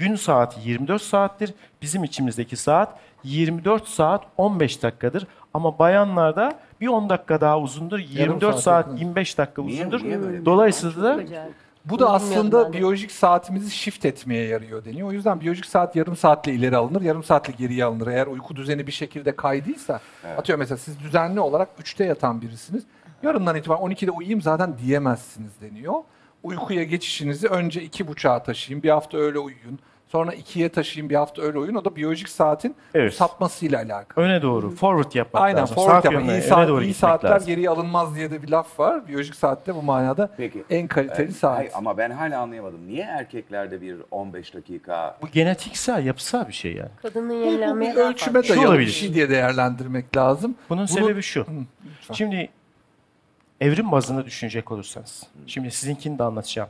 gün saati 24 saattir. Bizim içimizdeki saat 24 saat 15 dakikadır. Ama bayanlarda bir 10 dakika daha uzundur. 24 saat saat yakın. 25 dakika Niye- uzundur. niye böyle bir- Dolayısıyla da. Bu da aslında de. biyolojik saatimizi shift etmeye yarıyor deniyor. O yüzden biyolojik saat yarım saatle ileri alınır, yarım saatle geriye alınır. Eğer uyku düzeni bir şekilde kaydıysa, atıyorum mesela siz düzenli olarak 3'te yatan birisiniz. Yarından itibaren 12'de uyuyayım zaten diyemezsiniz deniyor. Uykuya geçişinizi önce 2.30'a taşıyın, bir hafta öyle uyuyun. Sonra 2'ye taşıyın, bir hafta öyle uyuyun. O da biyolojik saatin Evet. sapmasıyla alakalı. öne doğru forward yapmak Aynen lazım. forward Saat yapmak. İyi, öne saat, doğru iyi gitmek saatler lazım. geriye alınmaz diye de bir laf var. Biyolojik saatte bu manada Peki. en kaliteli Ee, saat. hayır, ama ben hala anlayamadım. Niye erkeklerde bir 15 dakika Bu genetiksel, yapısal bir şey yani. Kadının yenilenmeye daha ölçüme dayalı bir şey diye değerlendirmek lazım. Bunun Bunu- sebebi şu. Hı, lütfen. Şimdi evrim bazında düşünecek olursanız. Şimdi sizinkini de anlatacağım.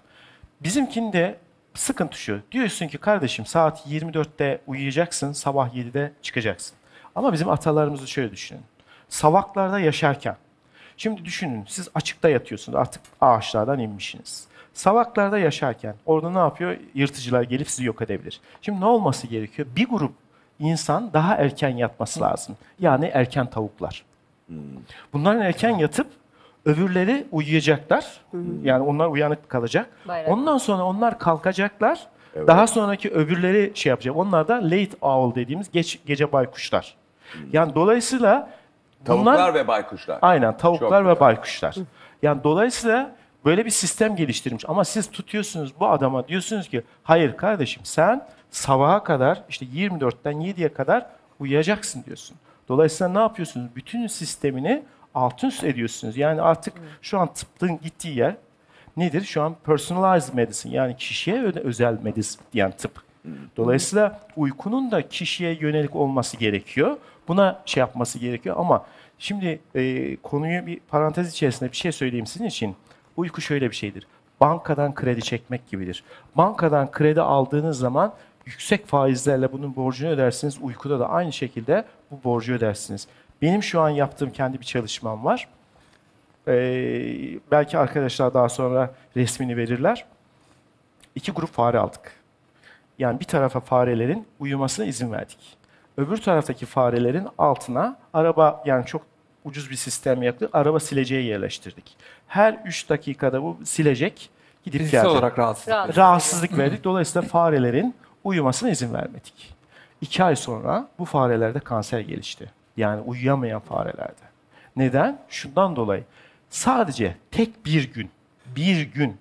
Bizimkinde sıkıntı şu. Diyorsun ki kardeşim saat 24'te uyuyacaksın, sabah 7'de çıkacaksın. Ama bizim atalarımızı şöyle düşünün. Savaklarda yaşarken, şimdi düşünün siz açıkta yatıyorsunuz artık ağaçlardan inmişsiniz. Savaklarda yaşarken orada ne yapıyor? Yırtıcılar gelip sizi yok edebilir. Şimdi ne olması gerekiyor? Bir grup insan daha erken yatması lazım. Yani erken tavuklar. Bunların erken yatıp öbürleri uyuyacaklar. Yani onlar uyanık kalacak. Bayrak. Ondan sonra onlar kalkacaklar. Daha sonraki öbürleri şey yapacak. Onlar da late owl dediğimiz geç gece baykuşlar. Yani dolayısıyla tavuklar bunlar ve baykuşlar. aynen tavuklar Çok ve güzel. baykuşlar. Yani dolayısıyla böyle bir sistem geliştirmiş. Ama siz tutuyorsunuz bu adama diyorsunuz ki hayır kardeşim sen sabaha kadar işte 24'ten 7'ye kadar uyuyacaksın diyorsun. Dolayısıyla ne yapıyorsunuz? Bütün sistemini alt üst ediyorsunuz. Yani artık şu an tıbbın gittiği yer nedir? Şu an personalized medicine yani kişiye özel medicine yani tıp. Dolayısıyla uykunun da kişiye yönelik olması gerekiyor. Buna şey yapması gerekiyor ama şimdi e, konuyu bir parantez içerisinde bir şey söyleyeyim sizin için. Uyku şöyle bir şeydir. Bankadan kredi çekmek gibidir. Bankadan kredi aldığınız zaman yüksek faizlerle bunun borcunu ödersiniz. Uykuda da aynı şekilde bu borcu ödersiniz. Benim şu an yaptığım kendi bir çalışmam var. Ee, belki arkadaşlar daha sonra resmini verirler. iki grup fare aldık. Yani bir tarafa farelerin uyumasına izin verdik. Öbür taraftaki farelerin altına araba yani çok ucuz bir sistem yaptık. Araba sileceği yerleştirdik. Her 3 dakikada bu silecek gidip Fiziksel geldi. olarak rahatsız. Rahat. Rahatsızlık verdik. Dolayısıyla farelerin uyumasına izin vermedik. İki ay sonra bu farelerde kanser gelişti. Yani uyuyamayan farelerde. Neden? Şundan dolayı. Sadece tek bir gün, bir gün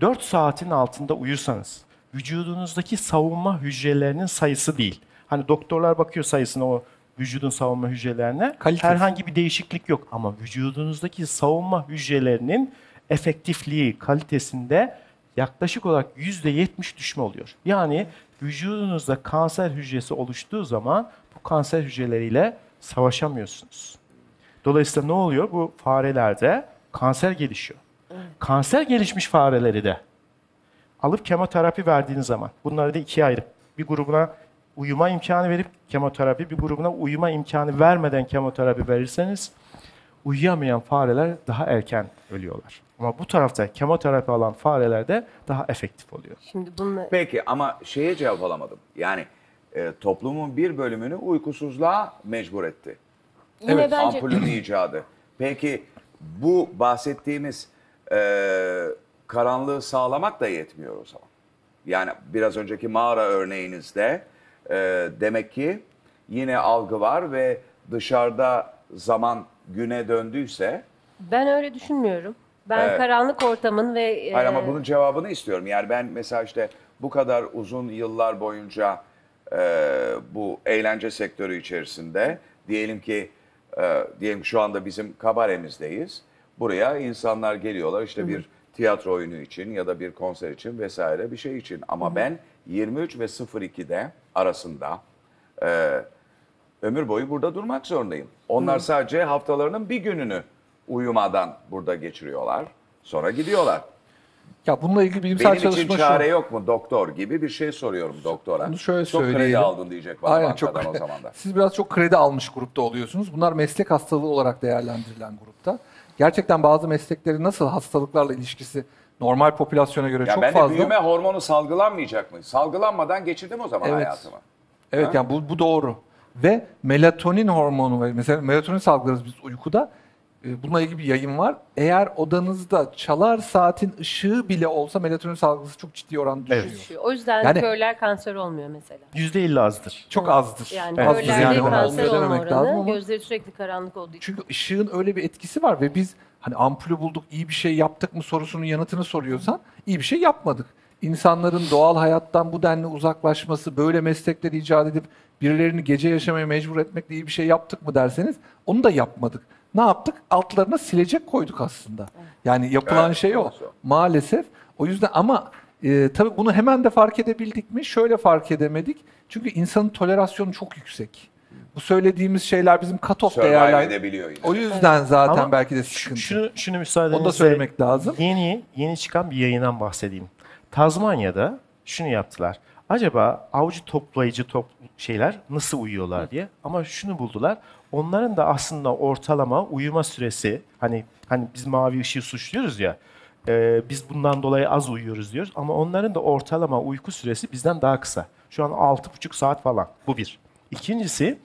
4 saatin altında uyursanız vücudunuzdaki savunma hücrelerinin sayısı değil. Hani doktorlar bakıyor sayısına o vücudun savunma hücrelerine. Kalitesi. Herhangi bir değişiklik yok ama vücudunuzdaki savunma hücrelerinin efektifliği, kalitesinde yaklaşık olarak %70 düşme oluyor. Yani vücudunuzda kanser hücresi oluştuğu zaman kanser hücreleriyle savaşamıyorsunuz. Dolayısıyla ne oluyor? Bu farelerde kanser gelişiyor. Kanser gelişmiş fareleri de alıp kemoterapi verdiğiniz zaman bunları da ikiye ayırıp bir grubuna uyuma imkanı verip kemoterapi, bir grubuna uyuma imkanı vermeden kemoterapi verirseniz uyuyamayan fareler daha erken ölüyorlar. Ama bu tarafta kemoterapi alan fareler de daha efektif oluyor. Şimdi bununla Peki ama şeye cevap alamadım. Yani e, toplumun bir bölümünü uykusuzluğa mecbur etti. yine Evet, bence Ampulün icadı. Peki bu bahsettiğimiz e, karanlığı sağlamak da yetmiyor o zaman. Yani biraz önceki mağara örneğinizde e, demek ki yine algı var ve dışarıda zaman güne döndüyse ben öyle düşünmüyorum. Ben Evet. karanlık ortamın ve e, Hayır ama bunun cevabını istiyorum. Yani ben mesela işte bu kadar uzun yıllar boyunca e, bu eğlence sektörü içerisinde diyelim ki e, diyelim şu anda bizim kabaremizdeyiz. Buraya insanlar geliyorlar işte bir tiyatro oyunu için ya da bir konser için vesaire bir şey için. Ama ben 23 ve 02'de arasında e, ömür boyu burada durmak zorundayım. Onlar sadece haftalarının bir gününü uyumadan burada geçiriyorlar. Sonra gidiyorlar. Ya bununla ilgili bilimsel Benim için çalışma şu. çare yok mu doktor gibi bir şey soruyorum doktora. Bunu şöyle çok kredi söyleyelim. aldın diyecek bana Aynen çok. o zaman da. Siz biraz çok kredi almış grupta oluyorsunuz. Bunlar meslek hastalığı olarak değerlendirilen grupta. Gerçekten bazı mesleklerin nasıl hastalıklarla ilişkisi normal popülasyona göre Ya çok ben fazla. büyüme hormonu salgılanmayacak mı? Salgılanmadan geçirdim o zaman Evet. hayatımı. Evet Ha? yani bu, bu doğru. Ve melatonin hormonu mesela melatonin salgılarız biz uykuda. Ee, Bununla ilgili bir yayın var. Eğer odanızda çalar saatin ışığı bile olsa melatonin salgısı çok ciddi oranda düşüyor. Evet. düşüyor. O yüzden Yani- körler kanser olmuyor mesela. %50 azdır. Çok azdır. Yani Evet, körlerde yani kanser olma dememek lazım oranı ama- gözleri sürekli karanlık olduğu için. Çünkü ışığın öyle bir etkisi var ve biz hani ampulü bulduk, iyi bir şey yaptık mı sorusunun yanıtını soruyorsan iyi bir şey yapmadık. İnsanların doğal hayattan bu denli uzaklaşması, böyle meslekler icat edip birilerini gece yaşamaya mecbur etmekle iyi bir şey yaptık mı derseniz onu da yapmadık. Ne yaptık? Altlarına silecek koyduk aslında. Yani yapılan Evet, şey o. doğrusu. Maalesef. O yüzden ama e, tabii bunu hemen de fark edebildik mi? Şöyle fark edemedik. Çünkü insanın tolerasyonu çok yüksek. Bu söylediğimiz şeyler bizim cut-off değerler. O yüzden zaten Ama belki de sıkıntı. Şunu, şunu müsaadenizle Onu da söylemek lazım. Yeni, yeni çıkan bir yayından bahsedeyim. Tazmanya'da şunu yaptılar. Acaba avcı toplayıcı top şeyler nasıl uyuyorlar diye. Ama şunu buldular. Onların da aslında ortalama uyuma süresi hani hani biz mavi ışığı suçluyoruz ya. e, biz bundan dolayı az uyuyoruz diyoruz. Ama onların da ortalama uyku süresi bizden daha kısa. Şu an 6,5 saat falan. Bu bir. İkincisi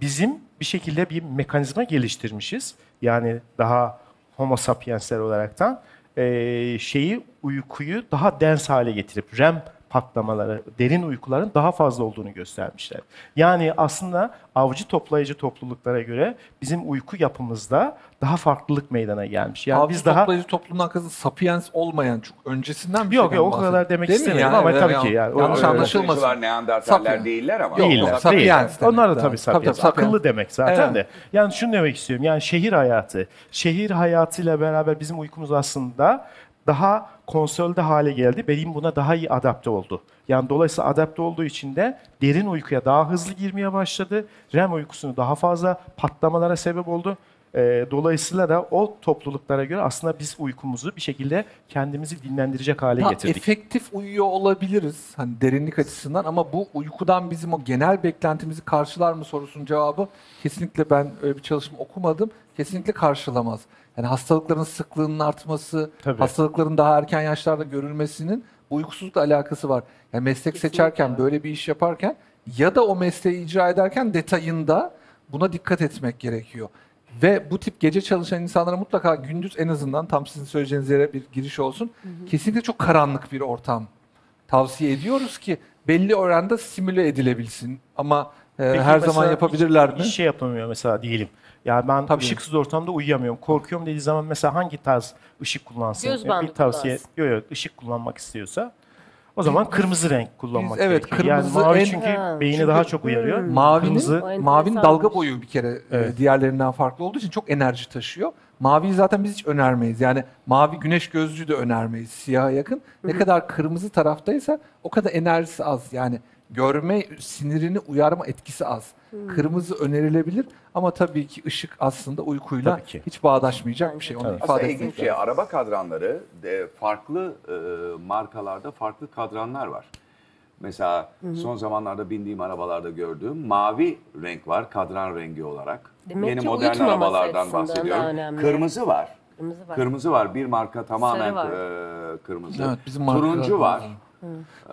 bizim bir şekilde bir mekanizma geliştirmişiz. Yani daha homo sapiensler olaraktan eee, şeyi uykuyu daha dens hale getirip REM patlamaları, derin uykuların daha fazla olduğunu göstermişler. Yani aslında avcı toplayıcı topluluklara göre bizim uyku yapımızda daha farklılık meydana gelmiş. Yani Avcı biz daha toplayıcı toplumdan kasıt sapiens olmayan çok öncesinden bir Yok, şeyden yok, o kadar demek Değil mi? istemiyorum ama evet, tabii yan- ki yani yanlış anlaşılmasın. Toplayıcılar Neandertaller Sapiens. değiller ama. Yok, Değiller. sapiens demek Onlar da tabii sapiens. Tabii, tabii, Akıllı sapiens. demek zaten Evet. de. Yani şunu demek istiyorum. Yani şehir hayatı. Şehir hayatıyla beraber bizim uykumuz aslında daha konsolde hale geldi. Beyin buna daha iyi adapte oldu. Yani dolayısıyla adapte olduğu için de derin uykuya daha hızlı girmeye başladı. REM uykusunu daha fazla patlamalara sebep oldu. Ee, dolayısıyla da o topluluklara göre aslında biz uykumuzu bir şekilde kendimizi dinlendirecek hale Daha getirdik. efektif uyuyor olabiliriz hani derinlik açısından ama bu uykudan bizim o genel beklentimizi karşılar mı sorusunun cevabı kesinlikle ben öyle bir çalışma okumadım. Kesinlikle karşılamaz. Yani hastalıkların sıklığının artması, Tabii. hastalıkların daha erken yaşlarda görülmesinin uykusuzlukla alakası var. Yani meslek seçerken böyle bir iş yaparken ya da o mesleği icra ederken detayında buna dikkat etmek gerekiyor. Ve bu tip gece çalışan insanlara mutlaka gündüz en azından tam sizin söyleyeceğiniz yere bir giriş olsun. Kesinlikle çok karanlık bir ortam tavsiye ediyoruz ki belli oranda simüle edilebilsin. Ama e, Peki her zaman yapabilirler hiç- mi? Hiç şey yapamıyor mesela diyelim. Ya ben Tabii. ışıksız ortamda uyuyamıyorum. Korkuyorum dediği zaman mesela hangi tarz ışık kullansın? Göz bandı bir tavsiye. kullansın. Yok yok ışık kullanmak istiyorsa o zaman kırmızı renk kullanmak Biz- evet, gerekiyor. kırmızı yani mavi en- çünkü Ha, beyni çünkü- daha çok uyarıyor. Mavinin Kırmızı mavinin dalga boyu bir kere e, Evet. diğerlerinden farklı olduğu için çok enerji taşıyor. Maviyi zaten biz hiç önermeyiz. Yani mavi güneş gözlüğü de önermeyiz siyaha yakın. Ne kadar kırmızı taraftaysa o kadar enerjisi az. Yani görme sinirini uyarma etkisi az. Kırmızı önerilebilir ama tabii ki ışık aslında uykuyla Tabii ki. hiç bağdaşmayacak bir şey. Onu Tabii. ifade Aslında etmek ilginç şey araba kadranları de farklı e, markalarda farklı kadranlar var. Mesela son zamanlarda bindiğim arabalarda gördüğüm mavi renk var kadran rengi olarak. Demek Yeni ki modern uyutmaması arabalardan açısından da bahsediyorum. önemli. Kırmızı var. Kırmızı var. Kırmızı var. Bir marka tamamen var. e, kırmızı. Evet, bizim markalar Turuncu var. var.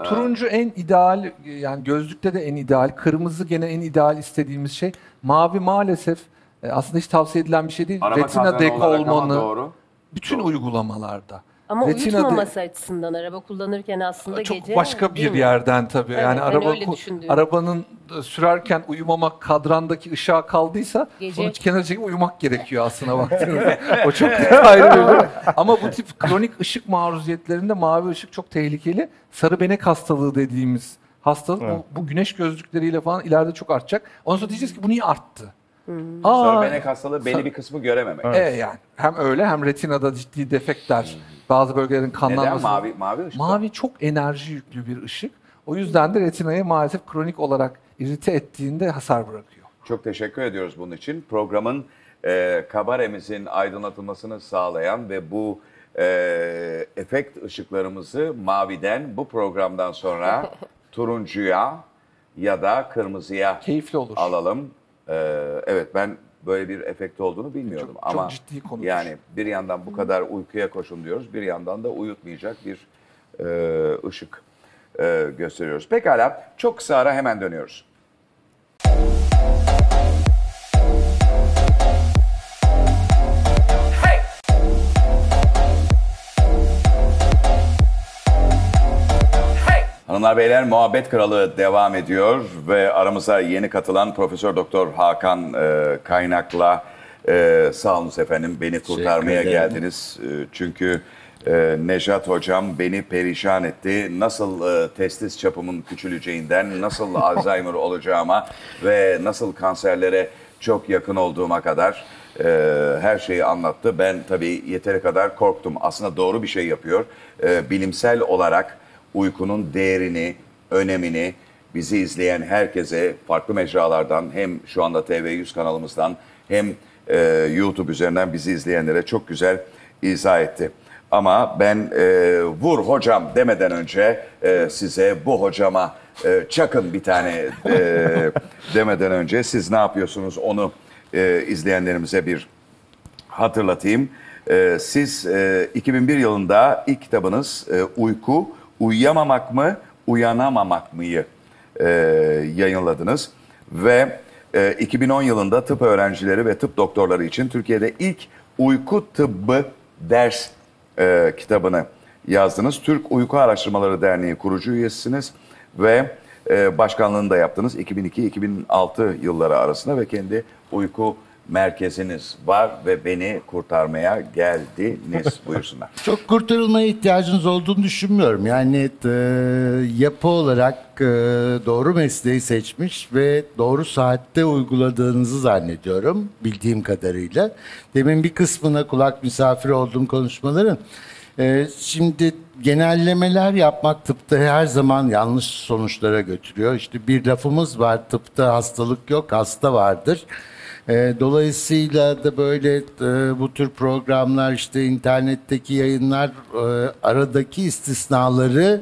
Turuncu en ideal yani gözlükte de en ideal. Kırmızı gene en ideal istediğimiz şey. Mavi maalesef e, aslında hiç tavsiye edilen bir şey değil. Araba Retina olarak ama olmanı doğru. bütün Doğru. uygulamalarda. Ama Retina de- uyutmaması açısından araba kullanırken aslında çok gece başka değil bir mi? yerden tabii. Evet, yani ben araba öyle ku- düşündüm. arabanın e, sürerken uyumamak kadrandaki ışığa kaldıysa Gece- onu kenara çekip uyumak gerekiyor aslında baktığınızda. o çok ayrı bir durum. Ama bu tip kronik ışık maruziyetlerinde mavi ışık çok tehlikeli. Sarı benek hastalığı dediğimiz hastalık Evet. bu, bu güneş gözlükleriyle falan ileride çok artacak. Ondan sonra diyeceğiz ki bu niye arttı? Hmm. Aa, Sarıbenek hastalığı belli bir kısmı görememek. Evet. e yani hem öyle hem retinada ciddi defektler, bazı bölgelerin Neden kanlanması. mavi mavi ışık? Mavi çok enerji yüklü bir ışık. O yüzden de retinayı maalesef kronik olarak irite ettiğinde hasar bırakıyor. Çok teşekkür ediyoruz bunun için. Programın e, kabaremizin aydınlatılmasını sağlayan ve bu e, efekt ışıklarımızı maviden bu programdan sonra turuncuya ya da kırmızıya Keyifli olur. alalım. E, evet ben böyle bir efekt olduğunu bilmiyordum Çok- çok ama ciddi konudur. yani bir yandan bu kadar uykuya koşun diyoruz, bir yandan da uyutmayacak bir e, ışık e, gösteriyoruz. Pekala çok kısa ara hemen dönüyoruz. Hanımlar beyler muhabbet kralı devam ediyor ve aramıza yeni katılan Profesör Doktor Hakan e, Kaynak'la e, sağ olun efendim beni kurtarmaya geldiniz. E, çünkü e, Nejat hocam beni perişan etti. Nasıl e, testis çapımın küçüleceğinden, nasıl Alzheimer olacağıma ve nasıl kanserlere çok yakın olduğuma kadar e, her şeyi anlattı. Ben tabii yeteri kadar korktum. Aslında doğru bir şey yapıyor. E, bilimsel olarak uykunun değerini, önemini bizi izleyen herkese farklı mecralardan hem şu anda TV100 kanalımızdan hem e, YouTube üzerinden bizi izleyenlere çok güzel izah etti. Ama ben e, vur hocam demeden önce e, size bu hocama e, çakın bir tane e, demeden önce siz ne yapıyorsunuz onu e, izleyenlerimize bir hatırlatayım. Ee, siz e, 2001 yılında ilk kitabınız e, Uyku, Uyuyamamak mı, Uyanamamak mı'yı e, yayınladınız. Ve e, 2010 yılında tıp öğrencileri ve tıp doktorları için Türkiye'de ilk uyku tıbbı ders e, kitabını yazdınız. Türk Uyku Araştırmaları Derneği kurucu üyesisiniz ve e, başkanlığını da yaptınız 2002-2006 yılları arasında ve kendi uyku merkeziniz var ve beni kurtarmaya geldiniz buyursunlar. Çok kurtarılmaya ihtiyacınız olduğunu düşünmüyorum. Yani e, yapı olarak e, doğru mesleği seçmiş ve doğru saatte uyguladığınızı zannediyorum bildiğim kadarıyla. Demin bir kısmına kulak misafiri olduğum konuşmaların. E, şimdi genellemeler yapmak tıpta her zaman yanlış sonuçlara götürüyor. İşte bir lafımız var tıpta hastalık yok hasta vardır. E, dolayısıyla da böyle e, bu tür programlar işte internetteki yayınlar e, aradaki istisnaları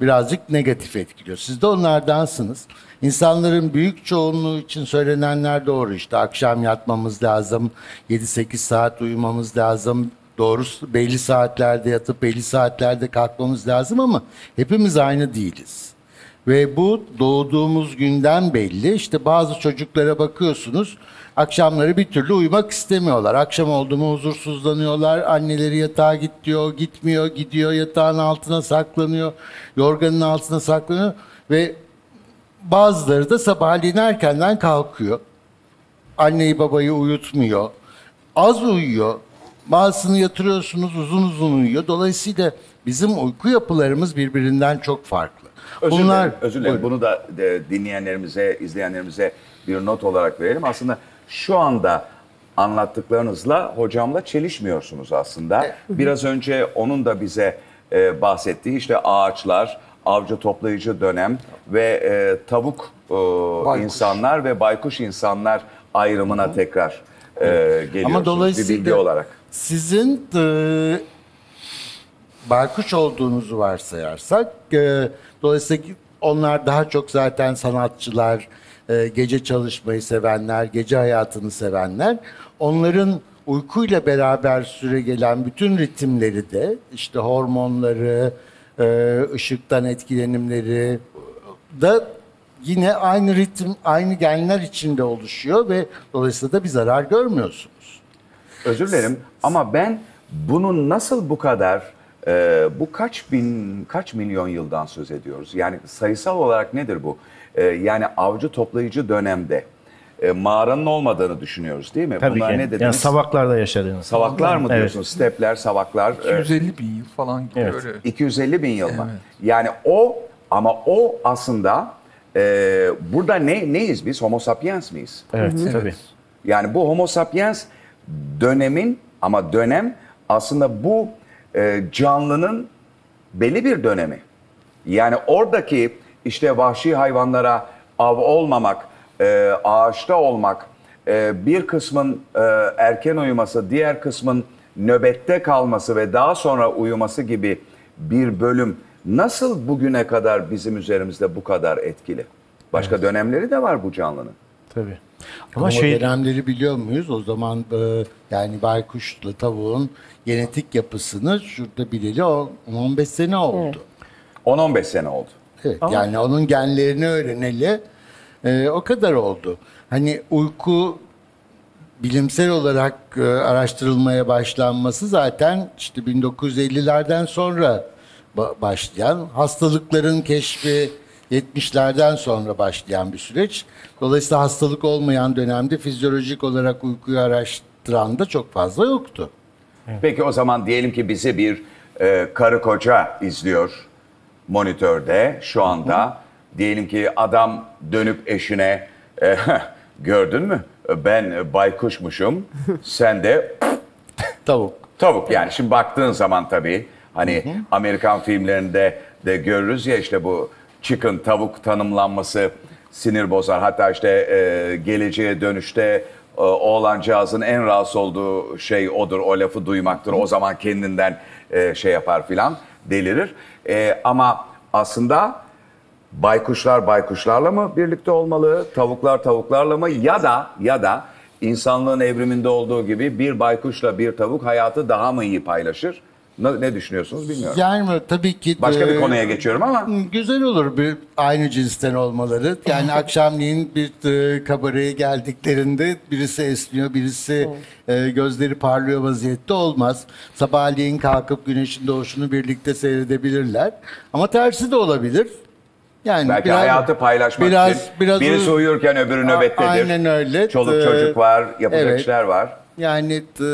birazcık negatif etkiliyor. Siz de onlardansınız. İnsanların büyük çoğunluğu için söylenenler doğru işte akşam yatmamız lazım, 7-8 saat uyumamız lazım. doğru s- belli saatlerde yatıp belli saatlerde kalkmamız lazım ama hepimiz aynı değiliz. Ve bu doğduğumuz günden belli. İşte bazı çocuklara bakıyorsunuz akşamları bir türlü uyumak istemiyorlar. Akşam oldu mu huzursuzlanıyorlar. Anneleri yatağa git diyor, gitmiyor, gidiyor yatağın altına saklanıyor. Yorganın altına saklanıyor ve bazıları da sabahleyin erkenden kalkıyor. Anneyi babayı uyutmuyor. Az uyuyor. Bazısını yatırıyorsunuz uzun uzun uyuyor. Dolayısıyla bizim uyku yapılarımız birbirinden çok farklı. Özür dilerim, özür dilerim. Bunu da e, dinleyenlerimize, izleyenlerimize bir not olarak verelim. Aslında şu anda anlattıklarınızla hocamla çelişmiyorsunuz aslında. Biraz önce onun da bize e, bahsettiği işte ağaçlar, avcı toplayıcı dönem ve e, tavuk e, Baykuş. insanlar ve baykuş insanlar ayrımına tekrar e, geliyorsunuz Ama bir dolayısıyla bilgi olarak. sizin e, baykuş olduğunuzu varsayarsak e, dolayısıyla onlar daha çok zaten sanatçılar, e, gece çalışmayı sevenler, gece hayatını sevenler. Onların uykuyla beraber süre gelen bütün ritimleri de işte hormonları, e, ışıktan etkilenimleri da yine aynı ritim, aynı genler içinde oluşuyor ve dolayısıyla da bir zarar görmüyorsunuz. Özür dilerim ama ben bunun nasıl bu kadar e, bu kaç bin kaç milyon yıldan söz ediyoruz? Yani sayısal olarak nedir bu? E, yani avcı toplayıcı dönemde e, mağaranın olmadığını düşünüyoruz değil mi? Tabii Bunlar ki. ne dediniz? Yani savaklarda yaşadığınız. Savaklar mı Evet. diyorsunuz? Stepler, savaklar. e, 250 bin yıl falan gibi Evet. öyle. 250 bin yıl mı? Yani o ama o aslında e, burada ne neyiz biz? Homo sapiens miyiz? Evet, tabii. Yani bu Homo sapiens dönemin ama dönem aslında bu e, canlının belli bir dönemi. Yani oradaki işte vahşi hayvanlara av olmamak, e, ağaçta olmak, e, bir kısmın e, erken uyuması, diğer kısmın nöbette kalması ve daha sonra uyuması gibi bir bölüm nasıl bugüne kadar bizim üzerimizde bu kadar etkili? Başka dönemleri de var bu canlının. Tabii. Ama Ama şey dönemleri biliyor muyuz? O zaman e, yani baykuşla tavuğun genetik yapısını şurada bileli o 15 sene oldu. 10-15 sene oldu. Evet, yani onun genlerini öğreneli e, o kadar oldu. Hani uyku bilimsel olarak e, araştırılmaya başlanması zaten işte 1950'lerden sonra ba- başlayan hastalıkların keşfi 70'lerden sonra başlayan bir süreç. Dolayısıyla hastalık olmayan dönemde fizyolojik olarak uykuyu araştıran da çok fazla yoktu. Peki o zaman diyelim ki bizi bir e, karı koca izliyor monitörde şu anda. Diyelim ki adam dönüp eşine e, gördün mü ben baykuşmuşum sen de Tavuk. tavuk yani şimdi baktığın zaman tabii hani Amerikan filmlerinde de görürüz ya işte bu chicken tavuk tanımlanması sinir bozar. Hatta işte e, geleceğe dönüşte e, oğlancağızın en rahatsız olduğu şey odur. O lafı duymaktır. O zaman kendinden e, şey yapar filan delirir. E, ama aslında baykuşlar baykuşlarla mı birlikte olmalı? Tavuklar tavuklarla mı? Ya da ya da insanlığın evriminde olduğu gibi bir baykuşla bir tavuk hayatı daha mı iyi paylaşır? Ne, ne düşünüyorsunuz bilmiyorum. Yani tabii ki Başka bir e, konuya geçiyorum ama Güzel olur bir aynı cinsten olmaları. Yani akşamleyin bir e, kabareye geldiklerinde birisi esniyor, birisi e, gözleri parlıyor vaziyette olmaz. Sabahleyin kalkıp güneşin doğuşunu birlikte seyredebilirler. Ama tersi de olabilir. Yani belki biraz- hayatı paylaşmak biraz- için biraz birisi uyurken öbürü nöbettedir. aynen öyle. Çoluk Ee, çocuk var, yapacak evet. işler var. Yani e,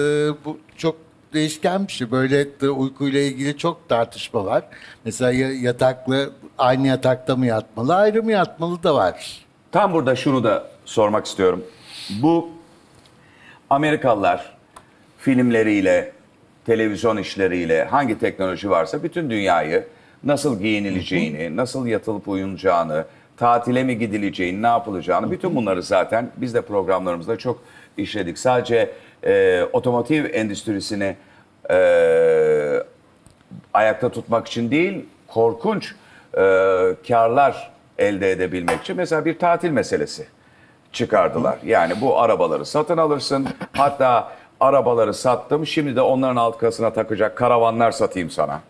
bu çok değişken bir şey. Böyle e, uykuyla ilgili çok tartışma var. Mesela ya- yataklı aynı yatakta mı yatmalı, ayrı mı yatmalı da var. Tam burada şunu da sormak istiyorum. Bu Amerikalılar filmleriyle, televizyon işleriyle hangi teknoloji varsa bütün dünyayı nasıl giyinileceğini, nasıl yatılıp uyunacağını, tatile mi gidileceğini, ne yapılacağını bütün bunları zaten biz de programlarımızda çok işledik. Sadece e, otomotiv endüstrisini e, ayakta tutmak için değil, korkunç e, karlar elde edebilmek için mesela bir tatil meselesi çıkardılar. Yani bu arabaları satın alırsın. Hatta arabaları sattım. Şimdi de onların arkasına takacak karavanlar satayım sana.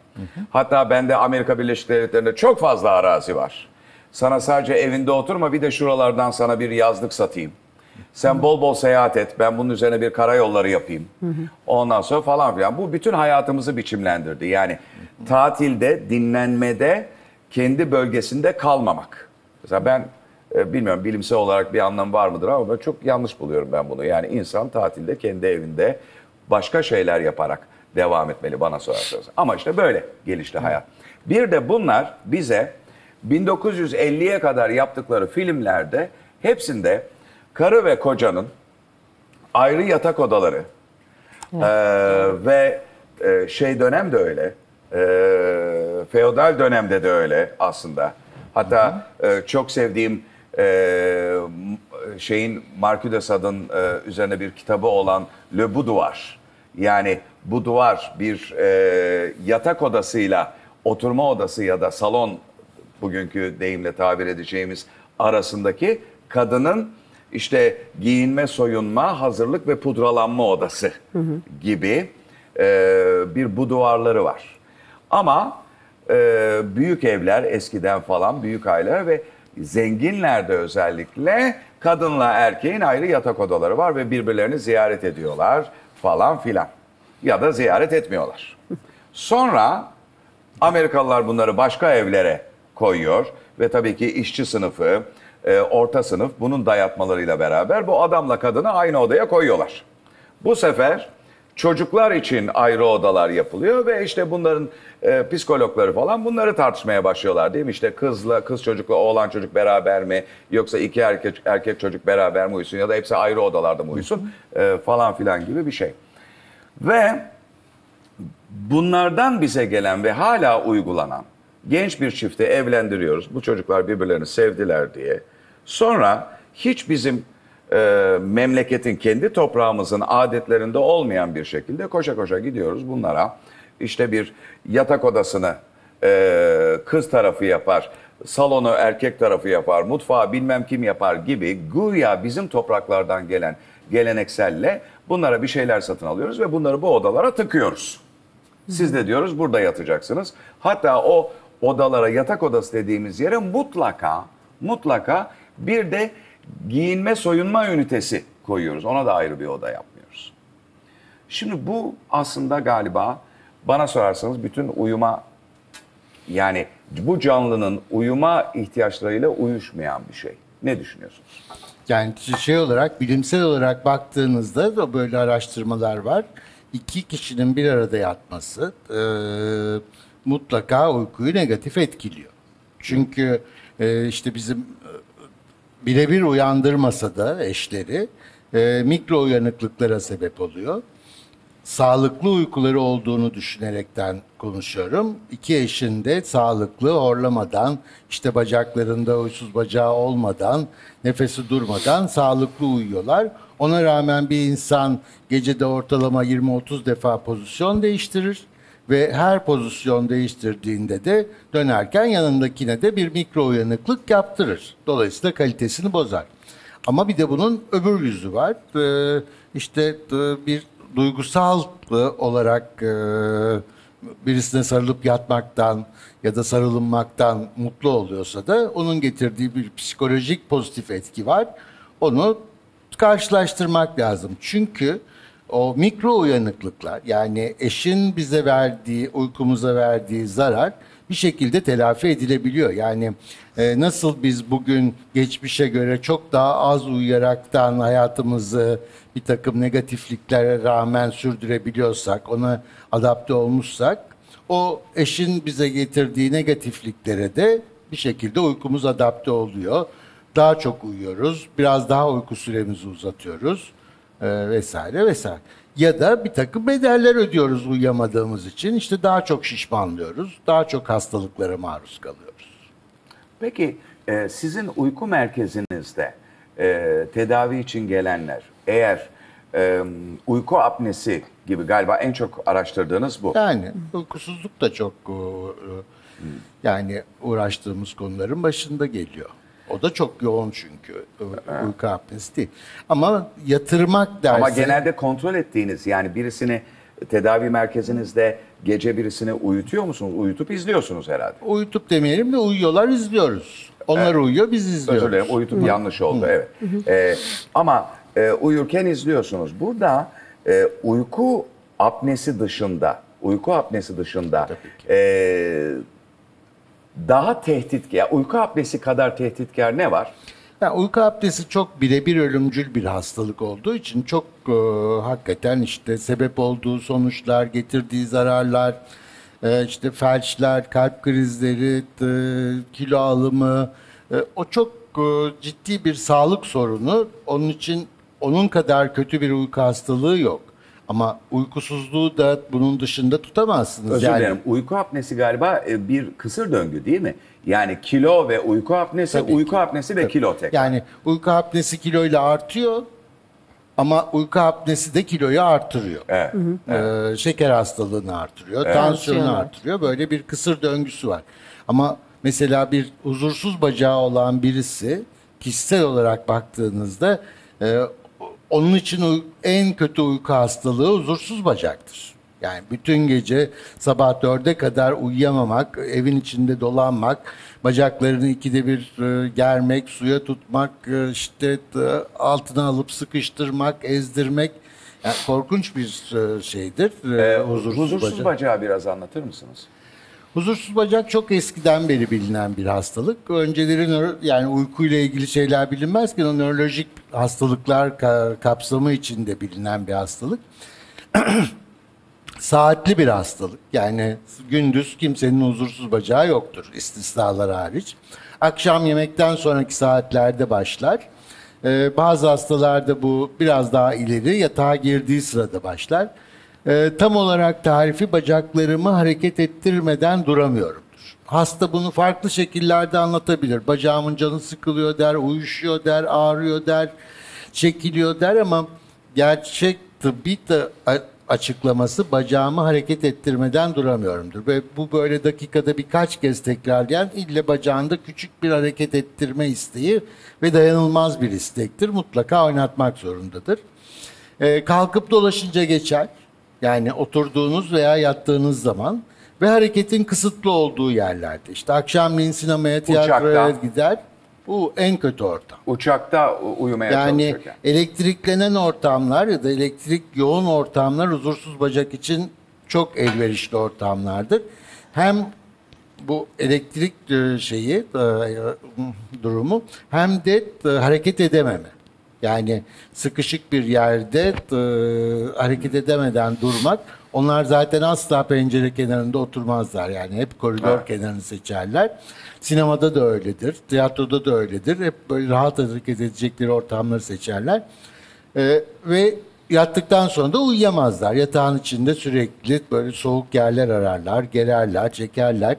Hatta bende Amerika Birleşik Devletleri'nde çok fazla arazi var. Sana sadece evinde oturma bir de şuralardan sana bir yazlık satayım. Sen bol bol seyahat et. Ben bunun üzerine bir karayolları yapayım. Ondan sonra falan filan. Bu bütün hayatımızı biçimlendirdi. Yani tatilde, dinlenmede, kendi bölgesinde kalmamak. Mesela ben e, bilmiyorum bilimsel olarak bir anlam var mıdır ama çok yanlış buluyorum ben bunu. Yani insan tatilde kendi evinde başka şeyler yaparak devam etmeli bana sorarsanız. Ama işte böyle gelişti hayat. Bir de bunlar bize 1950'ye kadar yaptıkları filmlerde hepsinde karı ve kocanın ayrı yatak odaları ee, ve e, şey dönem de öyle. Ee, feodal dönemde de öyle aslında. Hatta e, çok sevdiğim e, şeyin Marquis de Sade'ın e, üzerine bir kitabı olan Le Boudoir. Yani bu duvar bir e, yatak odasıyla oturma odası ya da salon bugünkü deyimle tabir edeceğimiz arasındaki kadının işte giyinme, soyunma, hazırlık ve pudralanma odası gibi e, bir bu duvarları var. Ama e, büyük evler eskiden falan büyük aileler ve zenginlerde özellikle kadınla erkeğin ayrı yatak odaları var ve birbirlerini ziyaret ediyorlar falan filan. Ya da ziyaret etmiyorlar. Sonra Amerikalılar bunları başka evlere koyuyor ve tabii ki işçi sınıfı, e, orta sınıf bunun dayatmalarıyla beraber bu adamla kadını aynı odaya koyuyorlar. Bu sefer çocuklar için ayrı odalar yapılıyor ve işte bunların e, psikologları falan bunları tartışmaya başlıyorlar değil mi? İşte kızla kız çocukla oğlan çocuk beraber mi yoksa iki erkek erkek çocuk beraber mi uyusun ya da hepsi ayrı odalarda mı uyusun e, falan filan gibi bir şey. Ve bunlardan bize gelen ve hala uygulanan genç bir çifti evlendiriyoruz. Bu çocuklar birbirlerini sevdiler diye. Sonra hiç bizim e, memleketin kendi toprağımızın adetlerinde olmayan bir şekilde koşa koşa gidiyoruz bunlara. İşte bir yatak odasını e, kız tarafı yapar, salonu erkek tarafı yapar, mutfağı bilmem kim yapar gibi güya bizim topraklardan gelen gelenekselle bunlara bir şeyler satın alıyoruz ve bunları bu odalara tıkıyoruz. Siz de diyoruz burada yatacaksınız. Hatta o odalara yatak odası dediğimiz yere mutlaka mutlaka bir de giyinme soyunma ünitesi koyuyoruz. Ona da ayrı bir oda yapmıyoruz. Şimdi bu aslında galiba bana sorarsanız bütün uyuma yani bu canlının uyuma ihtiyaçlarıyla uyuşmayan bir şey. Ne düşünüyorsunuz? Yani şey olarak bilimsel olarak baktığınızda da böyle araştırmalar var. İki kişinin bir arada yatması e, mutlaka uykuyu negatif etkiliyor. Çünkü e, işte bizim birebir uyandırmasa da eşleri e, mikro uyanıklıklara sebep oluyor. Sağlıklı uykuları olduğunu düşünerekten konuşuyorum. İki eşin de sağlıklı, horlamadan, işte bacaklarında uysuz bacağı olmadan, nefesi durmadan sağlıklı uyuyorlar. Ona rağmen bir insan gecede ortalama 20-30 defa pozisyon değiştirir ve her pozisyon değiştirdiğinde de dönerken yanındakine de bir mikro uyanıklık yaptırır. Dolayısıyla kalitesini bozar. Ama bir de bunun öbür yüzü var. Ee, işte e, bir duygusal e, olarak e, birisine sarılıp yatmaktan ya da sarılınmaktan mutlu oluyorsa da onun getirdiği bir psikolojik pozitif etki var. Onu karşılaştırmak lazım. Çünkü o mikro uyanıklıklar yani eşin bize verdiği, uykumuza verdiği zarar bir şekilde telafi edilebiliyor. Yani e, nasıl biz bugün geçmişe göre çok daha az uyuyaraktan hayatımızı bir takım negatifliklere rağmen sürdürebiliyorsak, ona adapte olmuşsak, o eşin bize getirdiği negatifliklere de bir şekilde uykumuz adapte oluyor. Daha çok uyuyoruz, biraz daha uyku süremizi uzatıyoruz e, vesaire vesaire. Ya da bir takım bedeller ödüyoruz uyuyamadığımız için. İşte daha çok şişmanlıyoruz, daha çok hastalıklara maruz kalıyoruz. Peki e, sizin uyku merkezinizde e, tedavi için gelenler eğer e, uyku apnesi gibi galiba en çok araştırdığınız bu. Yani uykusuzluk da çok e, e, yani uğraştığımız konuların başında geliyor. O da çok yoğun çünkü u- uyku apnesi. Ama yatırmak derse... Ama genelde kontrol ettiğiniz yani birisini tedavi merkezinizde gece birisini uyutuyor musunuz? Uyutup izliyorsunuz herhalde. Uyutup demeyelim de uyuyorlar izliyoruz. Onlar uyuyor biz izliyoruz. Özür dilerim uyutup yanlış oldu evet. Ee, ama e, uyurken izliyorsunuz. Burada e, uyku apnesi dışında, uyku apnesi dışında e, daha tehditkar, uyku apnesi kadar tehditkar ne var? Yani uyku apnesi çok birebir ölümcül bir hastalık olduğu için çok e, hakikaten işte sebep olduğu sonuçlar, getirdiği zararlar, e, işte felçler, kalp krizleri, e, kilo alımı, e, o çok e, ciddi bir sağlık sorunu. Onun için onun kadar kötü bir uyku hastalığı yok. Ama uykusuzluğu da bunun dışında tutamazsınız. Özür yani, dilerim. Uyku apnesi galiba e, bir kısır döngü değil mi? Yani kilo ve uyku apnesi, Tabii uyku ki. apnesi ve kilo tek. Yani uyku apnesi kiloyla artıyor ama uyku apnesi de kiloyu artırıyor. Evet. Ee, şeker hastalığını artırıyor, tansiyonu Tansiyonu. artırıyor. Böyle bir kısır döngüsü var. Ama mesela bir huzursuz bacağı olan birisi kişisel olarak baktığınızda e, onun için en kötü uyku hastalığı huzursuz bacaktır. Yani bütün gece sabah dörde kadar uyuyamamak, evin içinde dolanmak, bacaklarını ikide bir e, germek, suya tutmak, e, işte e, altına alıp sıkıştırmak, ezdirmek yani korkunç bir e, şeydir. e, huzursuz, huzursuz bacak. bacağı biraz anlatır mısınız? Huzursuz bacak çok eskiden beri bilinen bir hastalık. Önceleri nöro- yani uykuyla ilgili şeyler bilinmezken o nörolojik hastalıklar ka- kapsamı içinde bilinen bir hastalık. Saatli bir hastalık. Yani gündüz kimsenin huzursuz bacağı yoktur istisnalar hariç. Akşam yemekten sonraki saatlerde başlar. Ee, bazı hastalarda bu biraz daha ileri yatağa girdiği sırada başlar. Ee, tam olarak tarifi bacaklarımı hareket ettirmeden duramıyorumdur. Hasta bunu farklı şekillerde anlatabilir. Bacağımın canı sıkılıyor der, uyuşuyor der, ağrıyor der, çekiliyor der ama gerçek tıbbi de açıklaması bacağımı hareket ettirmeden duramıyorumdur. Ve bu böyle dakikada birkaç kez tekrarlayan ille bacağında küçük bir hareket ettirme isteği ve dayanılmaz bir istektir. Mutlaka oynatmak zorundadır. Ee, kalkıp dolaşınca geçer. Yani oturduğunuz veya yattığınız zaman ve hareketin kısıtlı olduğu yerlerde. İşte akşamleyin sinemaya, tiyatroya Uçakta. gider. Bu en kötü ortam. Uçakta u- uyumaya Yani çalışırken. elektriklenen ortamlar ya da elektrik yoğun ortamlar huzursuz bacak için çok elverişli ortamlardır. Hem bu elektrik e, şeyi e, durumu hem de e, hareket edememe. Yani sıkışık bir yerde e, hareket edemeden durmak. Onlar zaten asla pencere kenarında oturmazlar. Yani hep koridor kenarını seçerler. Sinemada da öyledir. Tiyatroda da öyledir. Hep böyle rahat hareket edecekleri ortamları seçerler. E, ve yattıktan sonra da uyuyamazlar. Yatağın içinde sürekli böyle soğuk yerler ararlar, gererler, çekerler.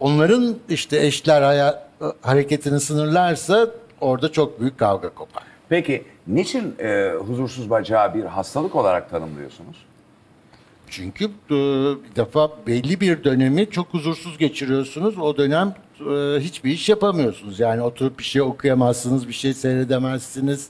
Onların işte eşler haya- hareketini sınırlarsa orada çok büyük kavga kopar. Peki niçin e, huzursuz bacağı bir hastalık olarak tanımlıyorsunuz? Çünkü e, bir defa belli bir dönemi çok huzursuz geçiriyorsunuz. O dönem e, hiçbir iş yapamıyorsunuz. Yani oturup bir şey okuyamazsınız, bir şey seyredemezsiniz.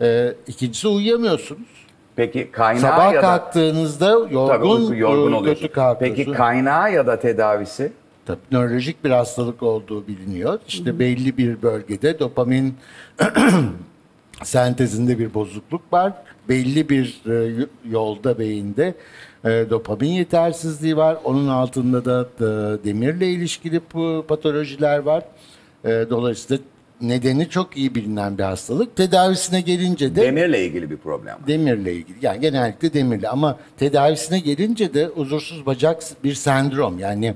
E, İkincisi uyuyamıyorsunuz. Peki kaynağı Sabah ya da kalktığınızda yorgun, Tabii uyku yorgun e, oluyorsun. Peki kaynağı ya da tedavisi? Tabii nörolojik bir hastalık olduğu biliniyor. İşte belli bir bölgede dopamin sentezinde bir bozukluk var. Belli bir e, yolda beyinde e, dopamin yetersizliği var. Onun altında da e, demirle ilişkili patolojiler var. E, dolayısıyla nedeni çok iyi bilinen bir hastalık. Tedavisine gelince de Demirle ilgili bir problem var. Demirle ilgili. Yani genellikle demirle ama tedavisine gelince de huzursuz bacak bir sendrom. Yani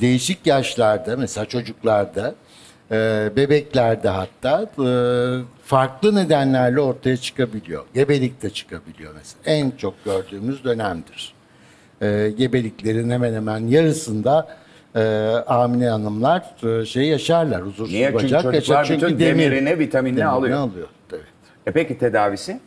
değişik yaşlarda mesela çocuklarda, e, bebeklerde hatta e, farklı nedenlerle ortaya çıkabiliyor. Gebelikte çıkabiliyor mesela. En çok gördüğümüz dönemdir. E, gebeliklerin hemen hemen yarısında e, hamile hanımlar e, şey yaşarlar. Huzursuz Niye? Çünkü bacak çocuklar yaşar. bütün demirini, vitaminini alıyor. alıyor. Evet. E peki tedavisi?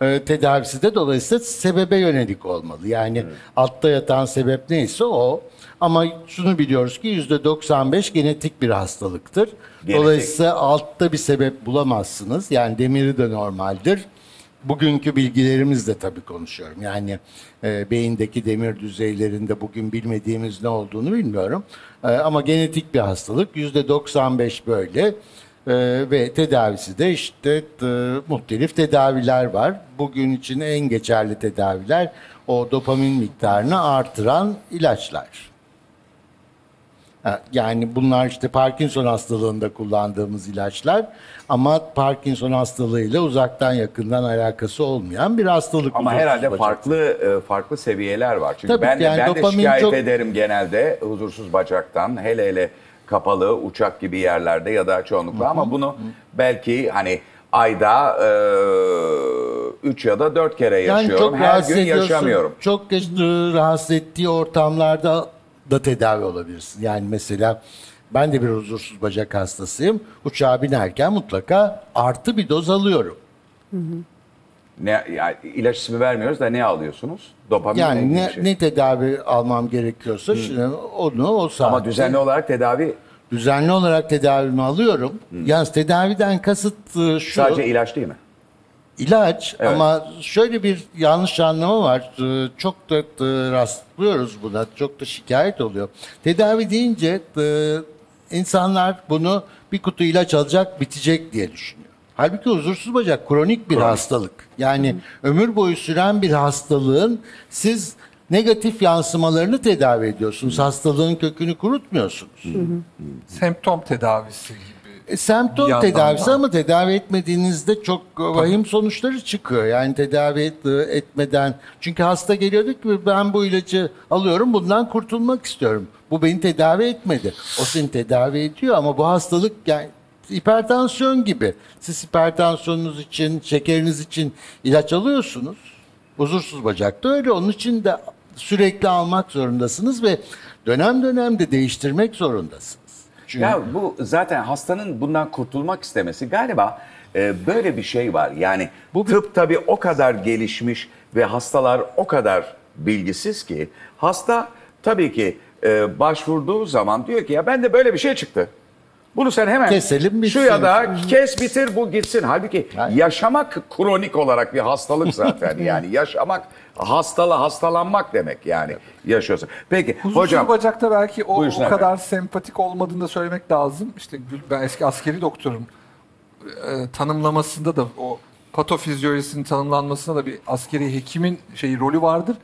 e, tedavisi de dolayısıyla sebebe yönelik olmalı. Yani altta yatan sebep neyse o. Ama şunu biliyoruz ki %95 genetik bir hastalıktır. Genetik. Dolayısıyla altta bir sebep bulamazsınız. Yani demiri de normaldir. Bugünkü bilgilerimizle tabii konuşuyorum. Yani e, beyindeki demir düzeylerinde bugün bilmediğimiz ne olduğunu bilmiyorum. E, ama genetik bir hastalık. %95 böyle. E, ve tedavisi de işte e, muhtelif tedaviler var. Bugün için en geçerli tedaviler o dopamin miktarını artıran ilaçlar. Yani bunlar işte Parkinson hastalığında kullandığımız ilaçlar ama Parkinson hastalığıyla uzaktan yakından alakası olmayan bir hastalık. Ama herhalde bacak. farklı e, farklı seviyeler var. Çünkü Tabii ben yani ben de şikayet çok- ederim genelde huzursuz bacaktan. Hele hele kapalı uçak gibi yerlerde ya da çoğunlukla ama bunu belki hani ayda 3 ya da 4 kere yaşıyorum. Her rahatsız gün ediyorsun, yaşamıyorum. Çok e, rahatsız ettiği ortamlarda da tedavi olabilirsin. Yani mesela ben de bir huzursuz bacak hastasıyım. Uçağa binerken mutlaka artı bir doz alıyorum. Ne yani ilaç ismi vermiyoruz da ne alıyorsunuz? Dopamin Yani ne, şey. ne tedavi almam gerekiyorsa şimdi onu o saatte Ama düzenli olarak tedavi düzenli olarak tedavimi alıyorum. Yalnız tedaviden kasıt e, şu sadece ilaç değil mi? İlaç Evet. ama şöyle bir yanlış anlama var. E, Çok da e, rastlıyoruz buna. Çok da şikayet oluyor. Tedavi deyince e, insanlar bunu bir kutu ilaç alacak bitecek diye düşünüyor. Halbuki huzursuz bacak kronik bir hastalık. Yani ömür boyu süren bir hastalığın siz negatif yansımalarını tedavi ediyorsunuz. Hastalığın kökünü kurutmuyorsunuz. Semptom tedavisi gibi. E, semptom yandan tedavisi da. ama tedavi etmediğinizde çok vahim sonuçları çıkıyor. Yani tedavi et- etmeden. Çünkü hasta geliyordu ki ben bu ilacı alıyorum bundan kurtulmak istiyorum. Bu beni tedavi etmedi. O seni tedavi ediyor ama bu hastalık yani hipertansiyon gibi. Siz hipertansiyonunuz için, şekeriniz için ilaç alıyorsunuz. Huzursuz bacakta öyle. Onun için de sürekli almak zorundasınız ve dönem dönem de değiştirmek zorundasınız. Çünkü Ya bu zaten hastanın bundan kurtulmak istemesi galiba e, böyle bir şey var. Yani bu tıp tabii o kadar gelişmiş ve hastalar o kadar bilgisiz ki hasta tabii ki e, başvurduğu zaman diyor ki ya bende böyle bir şey çıktı. Bunu sen hemen Keselim, bitsin. şu ya da kes bitir bu gitsin. Halbuki Hayır. yaşamak kronik olarak bir hastalık zaten yani yaşamak hastalı hastalanmak demek yani yaşıyorsun. Peki Huzursuz hocam bacakta belki o, o efendim. kadar sempatik olmadığını da söylemek lazım. İşte ben eski askeri doktorum. Ee, tanımlamasında da o patofizyolojisinin tanımlanmasında da bir askeri hekimin şeyi rolü vardır.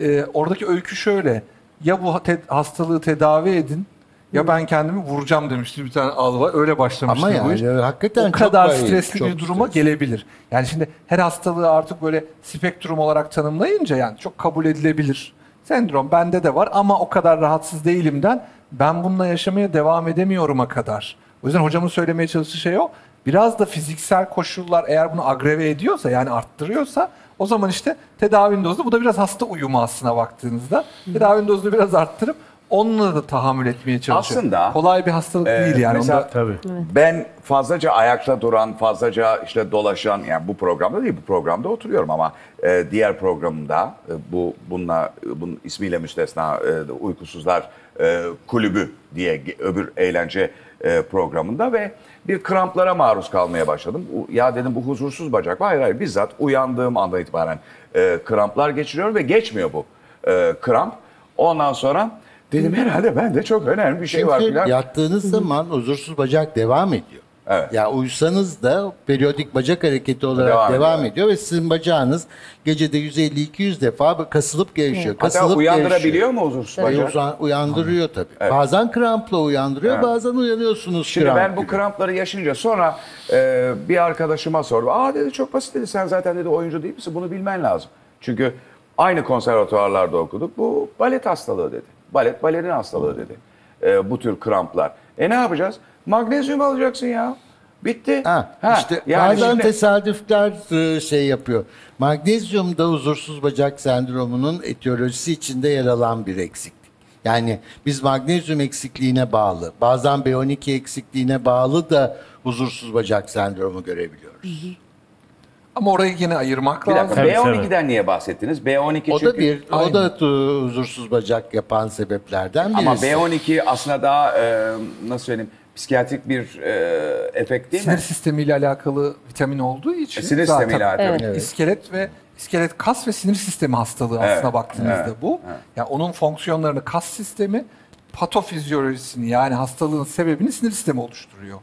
Ee, oradaki öykü şöyle. Ya bu te- hastalığı tedavi edin ya ben kendimi vuracağım demiştir bir tane alva. Öyle başlamıştır Ama bu iş. yani hakikaten o çok kadar vahim, stresli çok bir duruma stresli. gelebilir. Yani şimdi her hastalığı artık böyle spektrum olarak tanımlayınca yani çok kabul edilebilir. Sendrom bende de var ama o kadar rahatsız değilimden ben bununla yaşamaya devam edemiyorum'a kadar. O yüzden hocamın söylemeye çalıştığı şey o. Biraz da fiziksel koşullar eğer bunu agreve ediyorsa yani arttırıyorsa o zaman işte tedavinin dozu bu da biraz hasta uyumu aslına baktığınızda. Tedavinin dozunu biraz arttırıp onunla da tahammül etmeye çalışıyor. Aslında, kolay bir hastalık e, değil yani. mesela- Onda- Tabii. Ben fazlaca ayakta duran, fazlaca işte dolaşan, yani bu programda değil, bu programda oturuyorum ama e, diğer programda e, bu bununla bunun ismiyle müstesna e, uykusuzlar e, kulübü diye öbür eğlence e, programında ve bir kramplara maruz kalmaya başladım. U- Ya dedim bu huzursuz bacak. Hayır hayır bizzat uyandığım andan itibaren e, kramplar geçiriyorum ve geçmiyor bu e, kramp. Ondan sonra dedim herhalde bende çok önemli bir şey var Çünkü filan. yattığınız zaman huzursuz bacak devam ediyor. Evet. Ya uyusanız da periyodik bacak hareketi olarak Devam devam, ediyor. ediyor ve sizin bacağınız gecede 150-200 defa kasılıp gevşiyor. Hatta Kasılıp uyandırabiliyor mu huzursuz E, bacak? uzan- uyandırıyor tabii. Bazen krampla uyandırıyor, bazen uyanıyorsunuz Şimdi kramp ben bu gibi. krampları yaşayınca sonra e, bir arkadaşıma sordum. Aa dedi çok basit dedi sen zaten dedi oyuncu değil misin bunu bilmen lazım. Çünkü aynı konservatuvarlarda okuduk. Bu balet hastalığı dedi. Balet balerin hastalığı dedi. E, bu tür kramplar. E ne yapacağız? Magnezyum alacaksın ya. Bitti. Ha, Ha, işte yani bazen şimdi- tesadüfler e, şey yapıyor. Magnezyum da huzursuz bacak sendromunun etiyolojisi içinde yer alan bir eksiklik. Yani biz magnezyum eksikliğine bağlı, bazen B12 eksikliğine bağlı da huzursuz bacak sendromu görebiliyoruz. Ama orayı yine ayırmak Bir lazım. dakika Tabii, B12'den niye bahsettiniz? B12 O çünkü... da bir, o da e, huzursuz bacak yapan sebeplerden birisi. Ama B12 aslında daha e, nasıl söyleyeyim psikiyatrik bir e, efekt değil Sinir mi? sistemiyle alakalı vitamin olduğu için E, sinir zaten sistemiyle alakalı. Evet. iskelet ve iskelet kas ve sinir sistemi hastalığı Evet, aslına baktığınızda evet, bu. Yani onun fonksiyonlarını kas sistemi, patofizyolojisini yani hastalığın sebebini sinir sistemi oluşturuyor.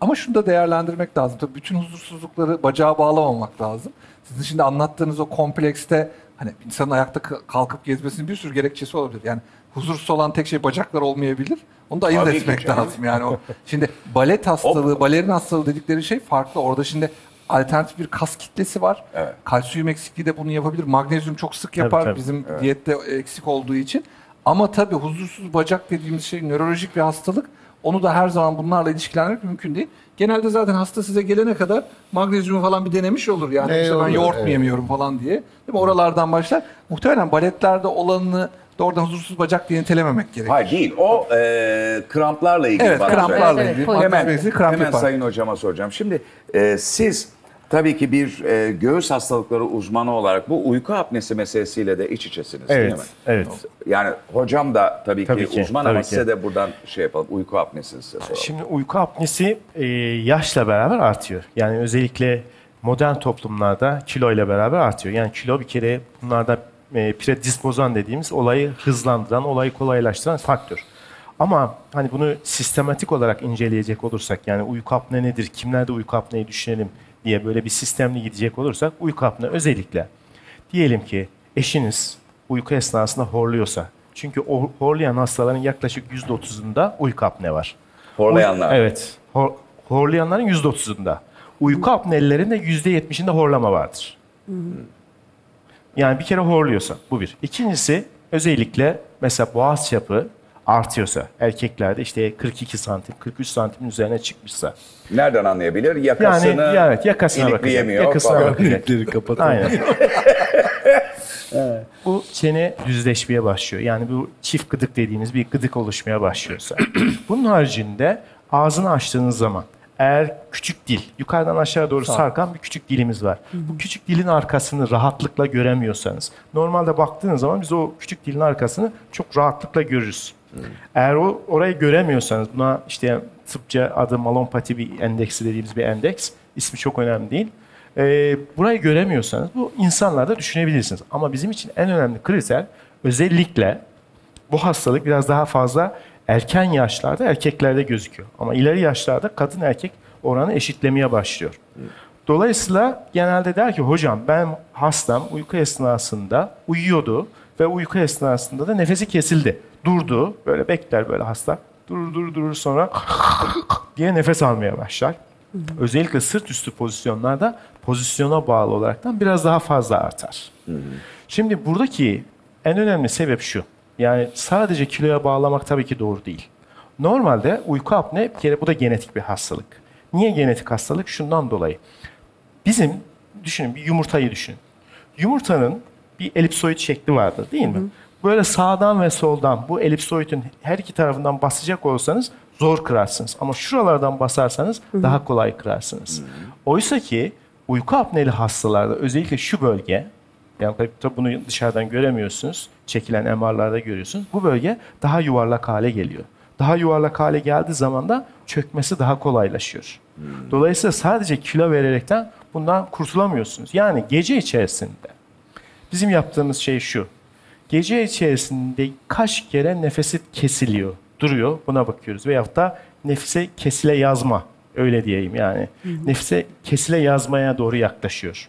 Ama şunu da değerlendirmek lazım. Tabii bütün huzursuzlukları bacağa bağlamamak lazım. Sizin şimdi anlattığınız o komplekste hani insanın ayakta kalkıp gezmesinin bir sürü gerekçesi olabilir. Yani huzursuz olan tek şey bacaklar olmayabilir. Onu da ayırt Tabii etmek canım. lazım. Yani o şimdi balet hastalığı, balerin hastalığı dedikleri şey farklı. Orada şimdi alternatif bir kas kitlesi var. Evet. Kalsiyum eksikliği de bunu yapabilir. Magnezyum çok sık yapar tabii. bizim diyette eksik olduğu için. Ama tabii huzursuz bacak dediğimiz şey nörolojik bir hastalık. Onu da her zaman bunlarla ilişkilendirmek mümkün değil. Genelde zaten hasta size gelene kadar magnezyumu falan bir denemiş olur. Yani Ne işte ben olur, yoğurt mu evet. yemiyorum falan diye. Değil mi? Oralardan başlar. Muhtemelen baletlerde olanını doğrudan huzursuz bacak diye nitelememek gerekiyor. Hayır değil. O e, kramplarla ilgili Evet, kramplarla söyle. Evet, ilgili. evet, Hemen, Magnezyum kramp hemen yapar. Sayın Hocama soracağım. Şimdi e, siz tabii ki bir e, göğüs hastalıkları uzmanı olarak bu uyku apnesi meselesiyle de iç içesiniz değil mi? Evet, evet. Yani hocam da tabii, Tabii ki, ki, uzman tabii ama ki. size de buradan şey yapalım. Uyku apnesini size soralım. Şimdi uyku apnesi e, yaşla beraber artıyor. Yani özellikle modern toplumlarda kilo ile beraber artıyor. Yani kilo bir kere bunlarda e, predispozan dediğimiz olayı hızlandıran, olayı kolaylaştıran faktör. Ama hani bunu sistematik olarak inceleyecek olursak yani uyku apne nedir, kimlerde uyku apneyi düşünelim diye böyle bir sistemli gidecek olursak uyku apne özellikle diyelim ki eşiniz uyku esnasında horluyorsa çünkü o horlayan hastaların yaklaşık %30'unda uyku apne var. Horlayanlar. Evet. Hor- horlayanların %30'unda. Uyku apnelilerin de %70'inde horlama vardır. Yani bir kere horluyorsa bu bir. İkincisi özellikle mesela boğaz çapı artıyorsa erkeklerde işte 42 santim 43 santimin üzerine çıkmışsa Nereden anlayabilir? Yakasını yani evet yakasına bakacak. ilikleyemiyor Yakasına falan. bakacak. Kapatalım. Aynen. Bu çene düzleşmeye başlıyor. Yani bu çift gıdık dediğimiz bir gıdık oluşmaya başlıyorsa. Bunun haricinde ağzını açtığınız zaman eğer küçük dil, yukarıdan aşağı doğru sarkan bir küçük dilimiz var. Bu küçük dilin arkasını rahatlıkla göremiyorsanız, normalde baktığınız zaman biz o küçük dilin arkasını çok rahatlıkla görürüz. Eğer o orayı göremiyorsanız, buna işte tıpça adı malonpati bir endeksi dediğimiz bir endeks, ismi çok önemli değil. Ee, burayı göremiyorsanız bu insanlarda düşünebilirsiniz. Ama bizim için en önemli kriter özellikle bu hastalık biraz daha fazla erken yaşlarda erkeklerde gözüküyor. Ama ileri yaşlarda kadın erkek oranı eşitlemeye başlıyor. Dolayısıyla genelde der ki hocam ben hastam uyku esnasında uyuyordu ve uyku esnasında da nefesi kesildi. Durdu böyle bekler böyle hasta. Durur durur durur sonra diye nefes almaya başlar. Özellikle sırt üstü pozisyonlarda pozisyona bağlı olaraktan biraz daha fazla artar. Şimdi buradaki en önemli sebep şu. Yani sadece kiloya bağlamak tabii ki doğru değil. Normalde uyku apne bir kere bu da genetik bir hastalık. Niye genetik hastalık? Şundan dolayı. Bizim düşünün bir yumurtayı düşünün. Yumurtanın bir elipsoid şekli vardır değil mi? Böyle sağdan ve soldan bu elipsoidin her iki tarafından basacak olsanız zor kırarsınız. Ama şuralardan basarsanız daha kolay kırarsınız. Oysa ki uyku apneli hastalarda özellikle şu bölge yani tabii, bunu dışarıdan göremiyorsunuz. Çekilen MR'larda görüyorsunuz. Bu bölge daha yuvarlak hale geliyor. Daha yuvarlak hale geldiği zaman da çökmesi daha kolaylaşıyor. Dolayısıyla sadece kilo vererekten bundan kurtulamıyorsunuz. Yani gece içerisinde bizim yaptığımız şey şu. Gece içerisinde kaç kere nefesi kesiliyor, duruyor buna bakıyoruz. Veyahut da nefise kesile yazma öyle diyeyim yani. Nefise kesile yazmaya doğru yaklaşıyor.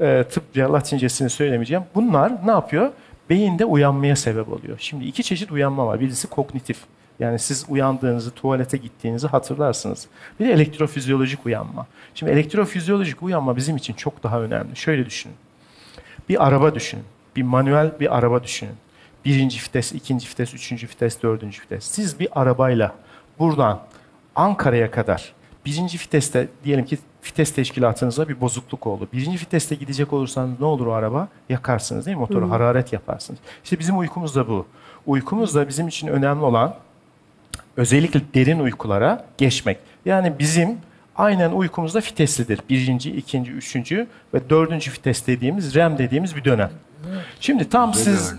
Ee, tıpça latincesini söylemeyeceğim. Bunlar ne yapıyor? Beyinde uyanmaya sebep oluyor. Şimdi iki çeşit uyanma var. Birisi kognitif. Yani siz uyandığınızı, tuvalete gittiğinizi hatırlarsınız. Bir de elektrofizyolojik uyanma. Şimdi elektrofizyolojik uyanma bizim için çok daha önemli. Şöyle düşünün. Bir araba düşünün. Bir manuel bir araba düşünün. Birinci vites, ikinci vites, üçüncü vites, dördüncü vites. Siz bir arabayla buradan Ankara'ya kadar birinci viteste diyelim ki vites teşkilatınızda bir bozukluk oldu. Birinci viteste gidecek olursanız ne olur o araba? Yakarsınız değil mi? Motoru hararet yaparsınız. İşte bizim uykumuz da bu. Uykumuz da bizim için önemli olan özellikle derin uykulara geçmek. Yani bizim aynen uykumuzda fiteslidir. Birinci, ikinci, üçüncü ve dördüncü fites dediğimiz REM dediğimiz bir dönem. Şimdi tam siz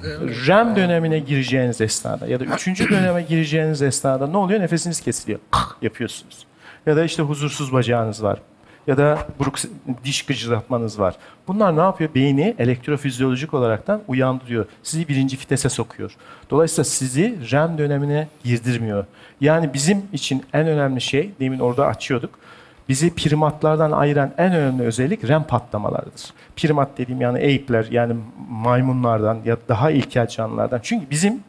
REM dönemine gireceğiniz esnada ya da üçüncü döneme gireceğiniz esnada ne oluyor? Nefesiniz kesiliyor. yapıyorsunuz. Ya da işte huzursuz bacağınız var. Ya da buruk diş gıcırdatmanız var. Bunlar ne yapıyor? Beyni elektrofizyolojik olaraktan uyandırıyor. Sizi birinci fitese sokuyor. Dolayısıyla sizi REM dönemine girdirmiyor. Yani bizim için en önemli şey, demin orada açıyorduk. Bizi primatlardan ayıran en önemli özellik REM patlamalarıdır. Primat dediğim yani ape'ler yani maymunlardan ya daha ilkel canlılardan. Çünkü bizim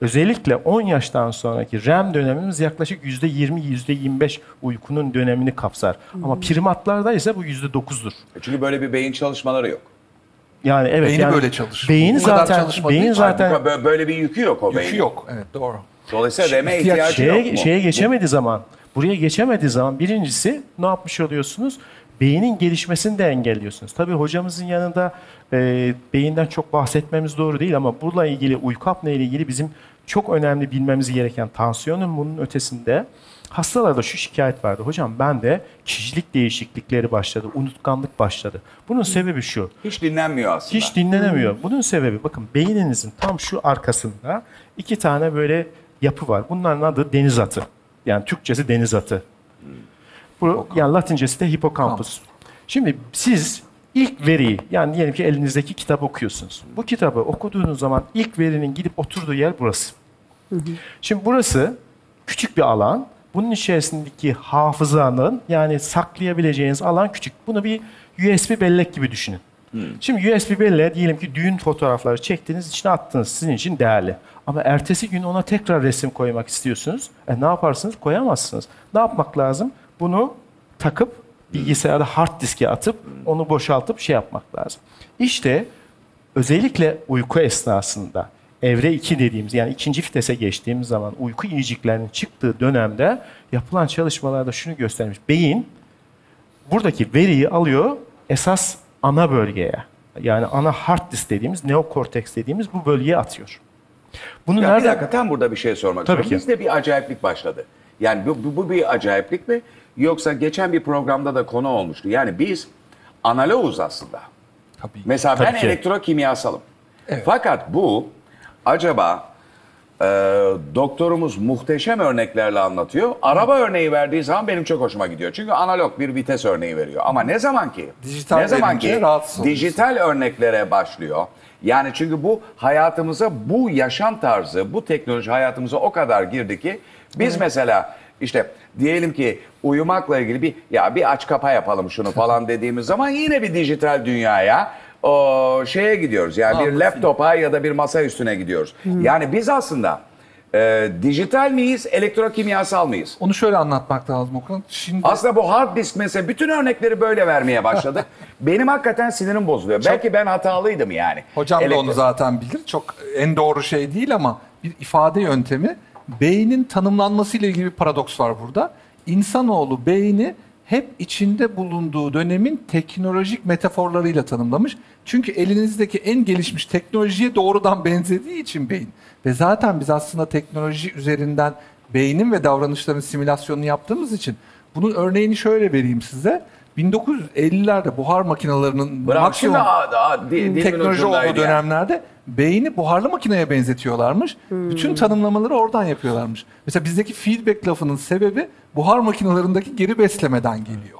özellikle 10 yaştan sonraki REM dönemimiz yaklaşık %20 %25 uykunun dönemini kapsar. Ama primatlarda ise bu %9'dur. Çünkü böyle bir beyin çalışmaları yok. Yani evet Beyni yani böyle çalışır. Beyin zaten beyin zaten böyle bir yükü yok o beynin. Yükü yok. Evet doğru. Dolayısıyla REM'e ihtiyaç- ihtiyacı şeye, yok mu? şeye geçemediği zaman, buraya geçemediği zaman birincisi ne yapmış oluyorsunuz? Beynin gelişmesini de engelliyorsunuz. Tabii hocamızın yanında e, beyinden çok bahsetmemiz doğru değil ama bununla ilgili uyku apne ile ilgili bizim çok önemli bilmemiz gereken tansiyonun bunun ötesinde hastalarda şu şikayet vardı. Hocam ben de kişilik değişiklikleri başladı, unutkanlık başladı. Bunun sebebi şu. Hiç dinlenmiyor aslında. Hiç dinlenemiyor. Bunun sebebi bakın beyninizin tam şu arkasında iki tane böyle yapı var. Bunların adı deniz atı. Yani Türkçesi deniz atı. Bu yani Latincesi de hipokampus. Şimdi siz ilk veriyi yani diyelim ki elinizdeki kitap okuyorsunuz. Bu kitabı okuduğunuz zaman ilk verinin gidip oturduğu yer burası. Şimdi burası küçük bir alan. Bunun içerisindeki hafızanın yani saklayabileceğiniz alan küçük. Bunu bir USB bellek gibi düşünün. Şimdi USB belleğe diyelim ki düğün fotoğrafları çektiniz, içine attınız. Sizin için değerli. Ama ertesi gün ona tekrar resim koymak istiyorsunuz. E ne yaparsınız? Koyamazsınız. Ne yapmak lazım? Bunu takıp bilgisayarda hard diske atıp onu boşaltıp şey yapmak lazım. İşte özellikle uyku esnasında evre 2 dediğimiz yani ikinci vitese geçtiğimiz zaman uyku iyiciklerinin çıktığı dönemde yapılan çalışmalarda şunu göstermiş. Beyin buradaki veriyi alıyor esas ana bölgeye. Yani ana hard disk dediğimiz neokorteks dediğimiz bu bölgeye atıyor. Bunu Ya bir nerede dakika tam burada bir şey sormak Tabii istiyorum. ki. Bizde bir acayiplik başladı. Yani bu, bu, bu bir acayiplik mi? Yoksa geçen bir programda da konu olmuştu. Yani biz analoguz aslında. Tabii. Mesela Tabii ben ki. elektrokimyasalım. Fakat bu acaba e, doktorumuz muhteşem örneklerle anlatıyor. Araba örneği verdiği zaman benim çok hoşuma gidiyor. Çünkü analog bir vites örneği veriyor. Ama ne zaman ki Dijital ne zaman ki dijital örneklere başlıyor. Yani çünkü bu hayatımıza bu yaşam tarzı, bu teknoloji hayatımıza o kadar girdi ki biz mesela işte diyelim ki uyumakla ilgili bir ya bir aç kapa yapalım şunu falan dediğimiz zaman yine bir dijital dünyaya o şeye gidiyoruz. Yani bir Anladım. laptopa ya da bir masa üstüne gidiyoruz. Yani biz aslında e, dijital miyiz, elektrokimyasal mıyız? Onu şöyle anlatmak lazım Okan. Şimdi Aslında bu hard disk mesela bütün örnekleri böyle vermeye başladık. Benim hakikaten sinirim bozuluyor. Belki ben hatalıydım yani. Hocam da Elektro- onu zaten bilir. Çok en doğru şey değil ama bir ifade yöntemi. Beynin tanımlanması ile ilgili bir paradoks var burada. İnsanoğlu beyni hep içinde bulunduğu dönemin teknolojik metaforlarıyla tanımlamış. Çünkü elinizdeki en gelişmiş teknolojiye doğrudan benzediği için beyin. Ve zaten biz aslında teknoloji üzerinden beynin ve davranışların simülasyonunu yaptığımız için bunun örneğini şöyle vereyim size. 1950'lerde buhar makinelerinin maksimum di- teknoloji olduğu yani. dönemlerde beyni buharlı makineye benzetiyorlarmış. Bütün tanımlamaları oradan yapıyorlarmış. Mesela bizdeki feedback lafının sebebi buhar makinelerindeki geri beslemeden geliyor.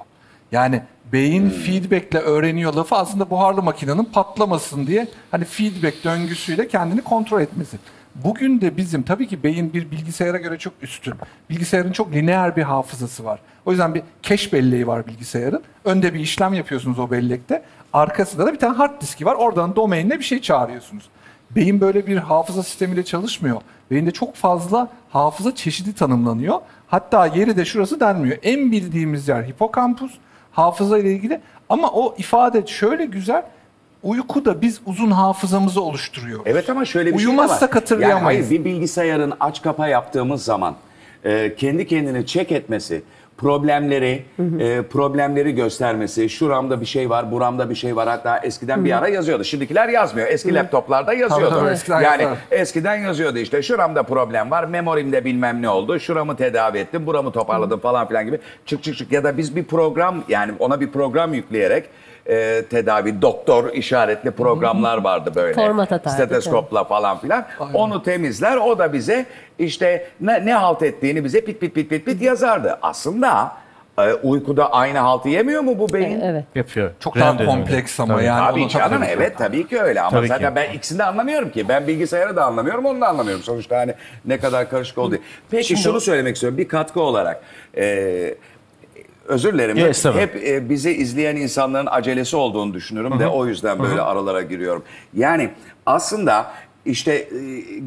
Yani beyin feedbackle öğreniyor lafı aslında buharlı makinenin patlamasın diye hani feedback döngüsüyle kendini kontrol etmesi. Bugün de bizim tabii ki beyin bir bilgisayara göre çok üstün. Bilgisayarın çok lineer bir hafızası var. O yüzden bir cache belleği var bilgisayarın. Önde bir işlem yapıyorsunuz o bellekte. Arkasında da bir tane hard diski var. Oradan domainle bir şey çağırıyorsunuz. Beyin böyle bir hafıza sistemiyle çalışmıyor. Beyinde çok fazla hafıza çeşidi tanımlanıyor. Hatta yeri de şurası denmiyor. En bildiğimiz yer hipokampus, hafıza ile ilgili. Ama o ifade şöyle güzel. Uykuda biz uzun hafızamızı oluşturuyoruz. Evet ama şöyle bir şey de Uyumazsak var. hatırlayamayız. Yani hayır, bir bilgisayarın aç kapa yaptığımız zaman e, kendi kendini check etmesi problemleri e, problemleri göstermesi. Şuramda bir şey var, buramda bir şey var. Hatta eskiden bir ara yazıyordu. Şimdikiler yazmıyor. Eski laptoplarda yazıyordu. tabii, eskiden yani yazardı. eskiden yazıyordu işte. Şuramda problem var, memorimde bilmem ne oldu. Şuramı tedavi ettim, buramı toparladım falan filan gibi. Çık çık çık ya da biz bir program yani ona bir program yükleyerek e, tedavi doktor işaretli programlar vardı böyle. Format atardı, Steteskopla falan filan. Onu temizler. O da bize işte ne, ne halt ettiğini bize pit pit pit pit pit yazardı. Aslında e, uykuda aynı haltı yemiyor mu bu beyin? Evet. Yapıyor. Çok daha kompleks ama Tabii. yani. Tabii ona canım evet tabii ki öyle ama Tabii zaten ki. ben ikisini de anlamıyorum ki. Ben bilgisayarı da anlamıyorum onu da anlamıyorum. Sonuçta hani ne kadar karışık olduğu. Peki Şimdi- şunu söylemek istiyorum bir katkı olarak. Ee, özür dilerim. Yes, tabii. Hep e, bizi izleyen insanların acelesi olduğunu düşünürüm de o yüzden böyle aralara giriyorum. Yani aslında işte e,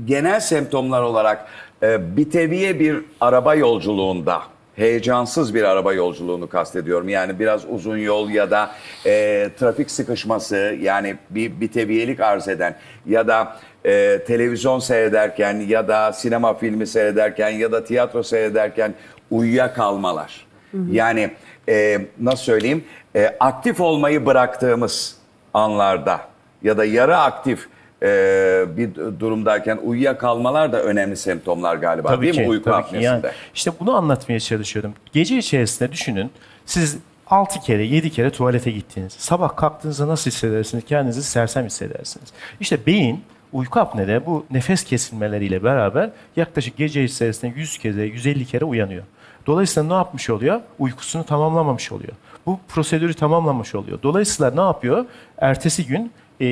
genel semptomlar olarak e, biteviye bir araba yolculuğunda heyecansız bir araba yolculuğunu kastediyorum. Yani biraz uzun yol ya da e, trafik sıkışması yani bir biteviyelik arz eden ya da e, televizyon seyrederken ya da sinema filmi seyrederken ya da tiyatro seyrederken uyuyakalmalar. Yani e, nasıl söyleyeyim e, aktif olmayı bıraktığımız anlarda ya da yarı aktif e, bir durumdayken uyuyakalmalar da önemli semptomlar galiba Tabii değil ki, mi uyku apnesinde? Yani işte bunu anlatmaya çalışıyorum. Gece içerisinde düşünün siz 6 kere 7 kere tuvalete gittiniz. Sabah kalktığınızda nasıl hissedersiniz? Kendinizi sersem hissedersiniz. İşte beyin uyku apnede bu nefes kesilmeleriyle beraber yaklaşık gece içerisinde 100 kere 150 kere uyanıyor. Dolayısıyla ne yapmış oluyor? Uykusunu tamamlamamış oluyor. Bu prosedürü tamamlamış oluyor. Dolayısıyla ne yapıyor? Ertesi gün e,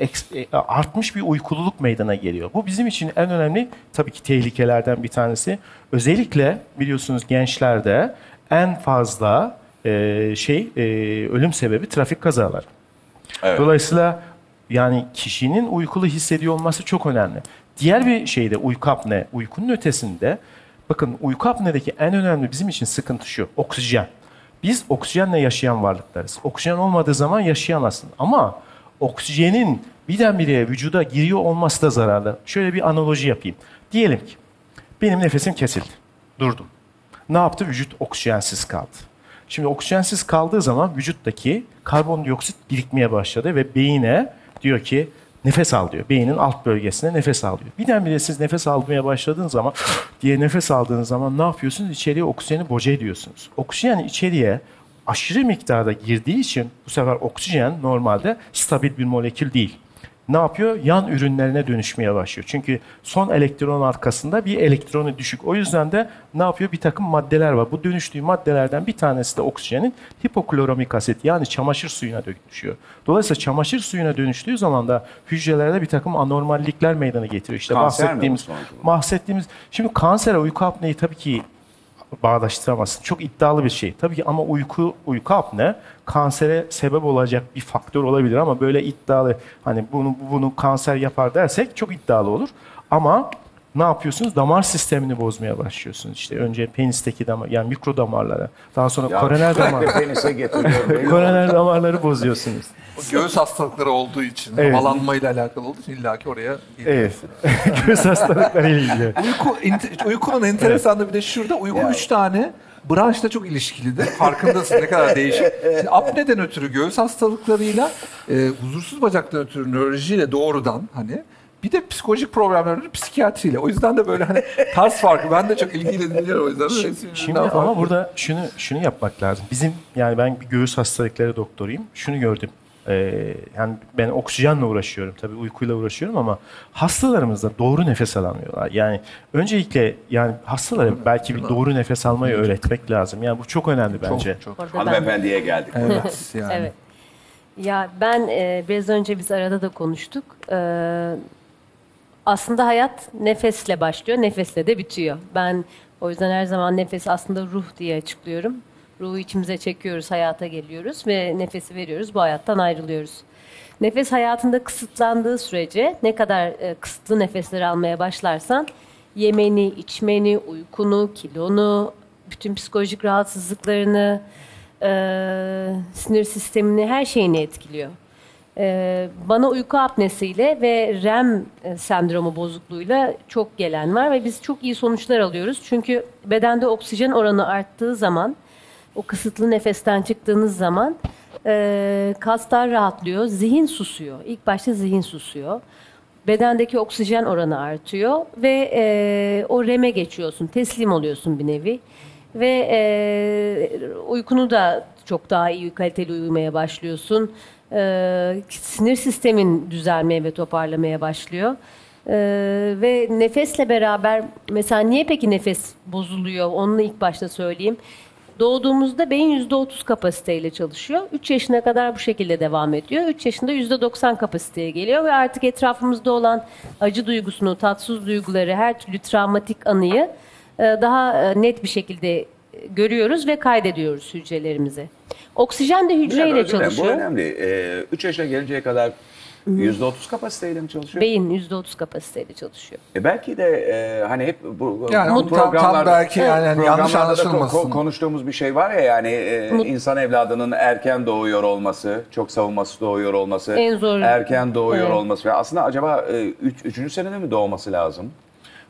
eks- e, artmış bir uykululuk meydana geliyor. Bu bizim için en önemli tabii ki tehlikelerden bir tanesi. Özellikle biliyorsunuz gençlerde en fazla e, şey e, ölüm sebebi trafik kazaları. Evet. Dolayısıyla yani kişinin uykulu hissediyor olması çok önemli. Diğer bir şey de uyku apne. Uykunun ötesinde bakın uyku apnedeki en önemli bizim için sıkıntı şu. Oksijen. Biz oksijenle yaşayan varlıklarız. Oksijen olmadığı zaman yaşayamazsın. Ama oksijenin birdenbire vücuda giriyor olması da zararlı. Şöyle bir analoji yapayım. Diyelim ki benim nefesim kesildi. Durdum. Ne yaptı? Vücut oksijensiz kaldı. Şimdi oksijensiz kaldığı zaman vücuttaki karbondioksit birikmeye başladı ve beyine diyor ki nefes al diyor. Beynin alt bölgesine nefes al diyor. Birdenbire siz nefes almaya başladığınız zaman diye nefes aldığınız zaman ne yapıyorsunuz? İçeriye oksijeni boca ediyorsunuz. Oksijen içeriye aşırı miktarda girdiği için bu sefer oksijen normalde stabil bir molekül değil ne yapıyor? Yan ürünlerine dönüşmeye başlıyor. Çünkü son elektron arkasında bir elektronu düşük. O yüzden de ne yapıyor? Bir takım maddeler var. Bu dönüştüğü maddelerden bir tanesi de oksijenin hipokloromik asit yani çamaşır suyuna dönüşüyor. Dolayısıyla çamaşır suyuna dönüştüğü zaman da hücrelerde bir takım anormallikler meydana getiriyor. İşte Kanser mi bahsettiğimiz, olarak? bahsettiğimiz. Şimdi kansere uyku apneyi tabii ki bağdaştıramazsın. Çok iddialı bir şey. Tabii ki ama uyku uyku apne kansere sebep olacak bir faktör olabilir ama böyle iddialı hani bunu bunu kanser yapar dersek çok iddialı olur. Ama ne yapıyorsunuz? Damar sistemini bozmaya başlıyorsunuz. İşte önce penisteki damar yani mikro damarlara, daha sonra Ya koroner damar penise getiriyorum. koroner damarları bozuyorsunuz. O göğüs hastalıkları olduğu için, Evet. havalanmayla alakalı olduğu için illaki oraya geliyor. Evet. Göğüs hastalıkları ile ilgili. Uyku, ente- uykunun enteresanı bir de şurada uyku Ya. üç tane branşla çok ilişkilidir. Farkındasın ne kadar değişik. Şimdi apneden ötürü göğüs hastalıklarıyla, e, huzursuz bacaktan ötürü nörolojiyle doğrudan hani bir de psikolojik problemlerle ötürü psikiyatriyle. O yüzden de böyle hani tarz farkı. Ben de çok ilgiyle dinliyorum o yüzden. Şimdi birbirinden ama farklı. burada şunu şunu yapmak lazım. Bizim yani ben bir göğüs hastalıkları doktoruyum. Şunu gördüm. Ee, yani ben oksijenle uğraşıyorum tabii uykuyla uğraşıyorum ama hastalarımızda doğru nefes alamıyorlar. Yani öncelikle yani hastalara belki bir doğru nefes almayı öğretmek lazım. Yani bu çok önemli bence. Çok, çok. Hanımefendiye geldik. Evet yani. Evet. Ya ben e, biraz önce biz arada da konuştuk. E, aslında hayat nefesle başlıyor, nefesle de bitiyor. Ben o yüzden her zaman nefes aslında ruh diye açıklıyorum. Ruhu içimize çekiyoruz, hayata geliyoruz ve nefesi veriyoruz, bu hayattan ayrılıyoruz. Nefes hayatında kısıtlandığı sürece ne kadar e, kısıtlı nefesler almaya başlarsan yemeni, içmeni, uykunu, kilonu, bütün psikolojik rahatsızlıklarını, e, sinir sistemini, her şeyini etkiliyor. Ee, bana uyku apnesiyle ve REM e, sendromu bozukluğuyla çok gelen var ve biz çok iyi sonuçlar alıyoruz. Çünkü bedende oksijen oranı arttığı zaman, o kısıtlı nefesten çıktığınız zaman e, kaslar rahatlıyor, zihin susuyor. İlk başta zihin susuyor. Bedendeki oksijen oranı artıyor ve e, o REM'e geçiyorsun, teslim oluyorsun bir nevi. Ve e, uykunu da çok daha iyi, kaliteli uyumaya başlıyorsun. E, sinir sistemin düzelmeye ve toparlamaya başlıyor. E, ve nefesle beraber, mesela niye peki nefes bozuluyor? Onu ilk başta söyleyeyim. Doğduğumuzda beyin %30 kapasiteyle çalışıyor. 3 yaşına kadar bu şekilde devam ediyor. 3 yaşında %90 kapasiteye geliyor ve artık etrafımızda olan acı duygusunu, tatsız duyguları, her türlü travmatik anıyı e, daha e, net bir şekilde görüyoruz ve kaydediyoruz hücrelerimize. Oksijen de hücreyle özür dilerim, Bu çalışıyor. önemli. Ee, 3 yaşına gelinceye kadar %30 kapasiteyle mi çalışıyor? Beyin %30 kapasiteyle çalışıyor. E belki de e, hani hep bu, Yani bu tam- tam programlarda- belki yani hani yanlış anlaşılmasın. ko- konuştuğumuz bir şey var ya yani e, Mut- insan evladının erken doğuyor olması, çok savunması doğuyor olması, En zor- erken doğuyor Evet. olması ve aslında acaba 3. üçüncü senede mi doğması lazım?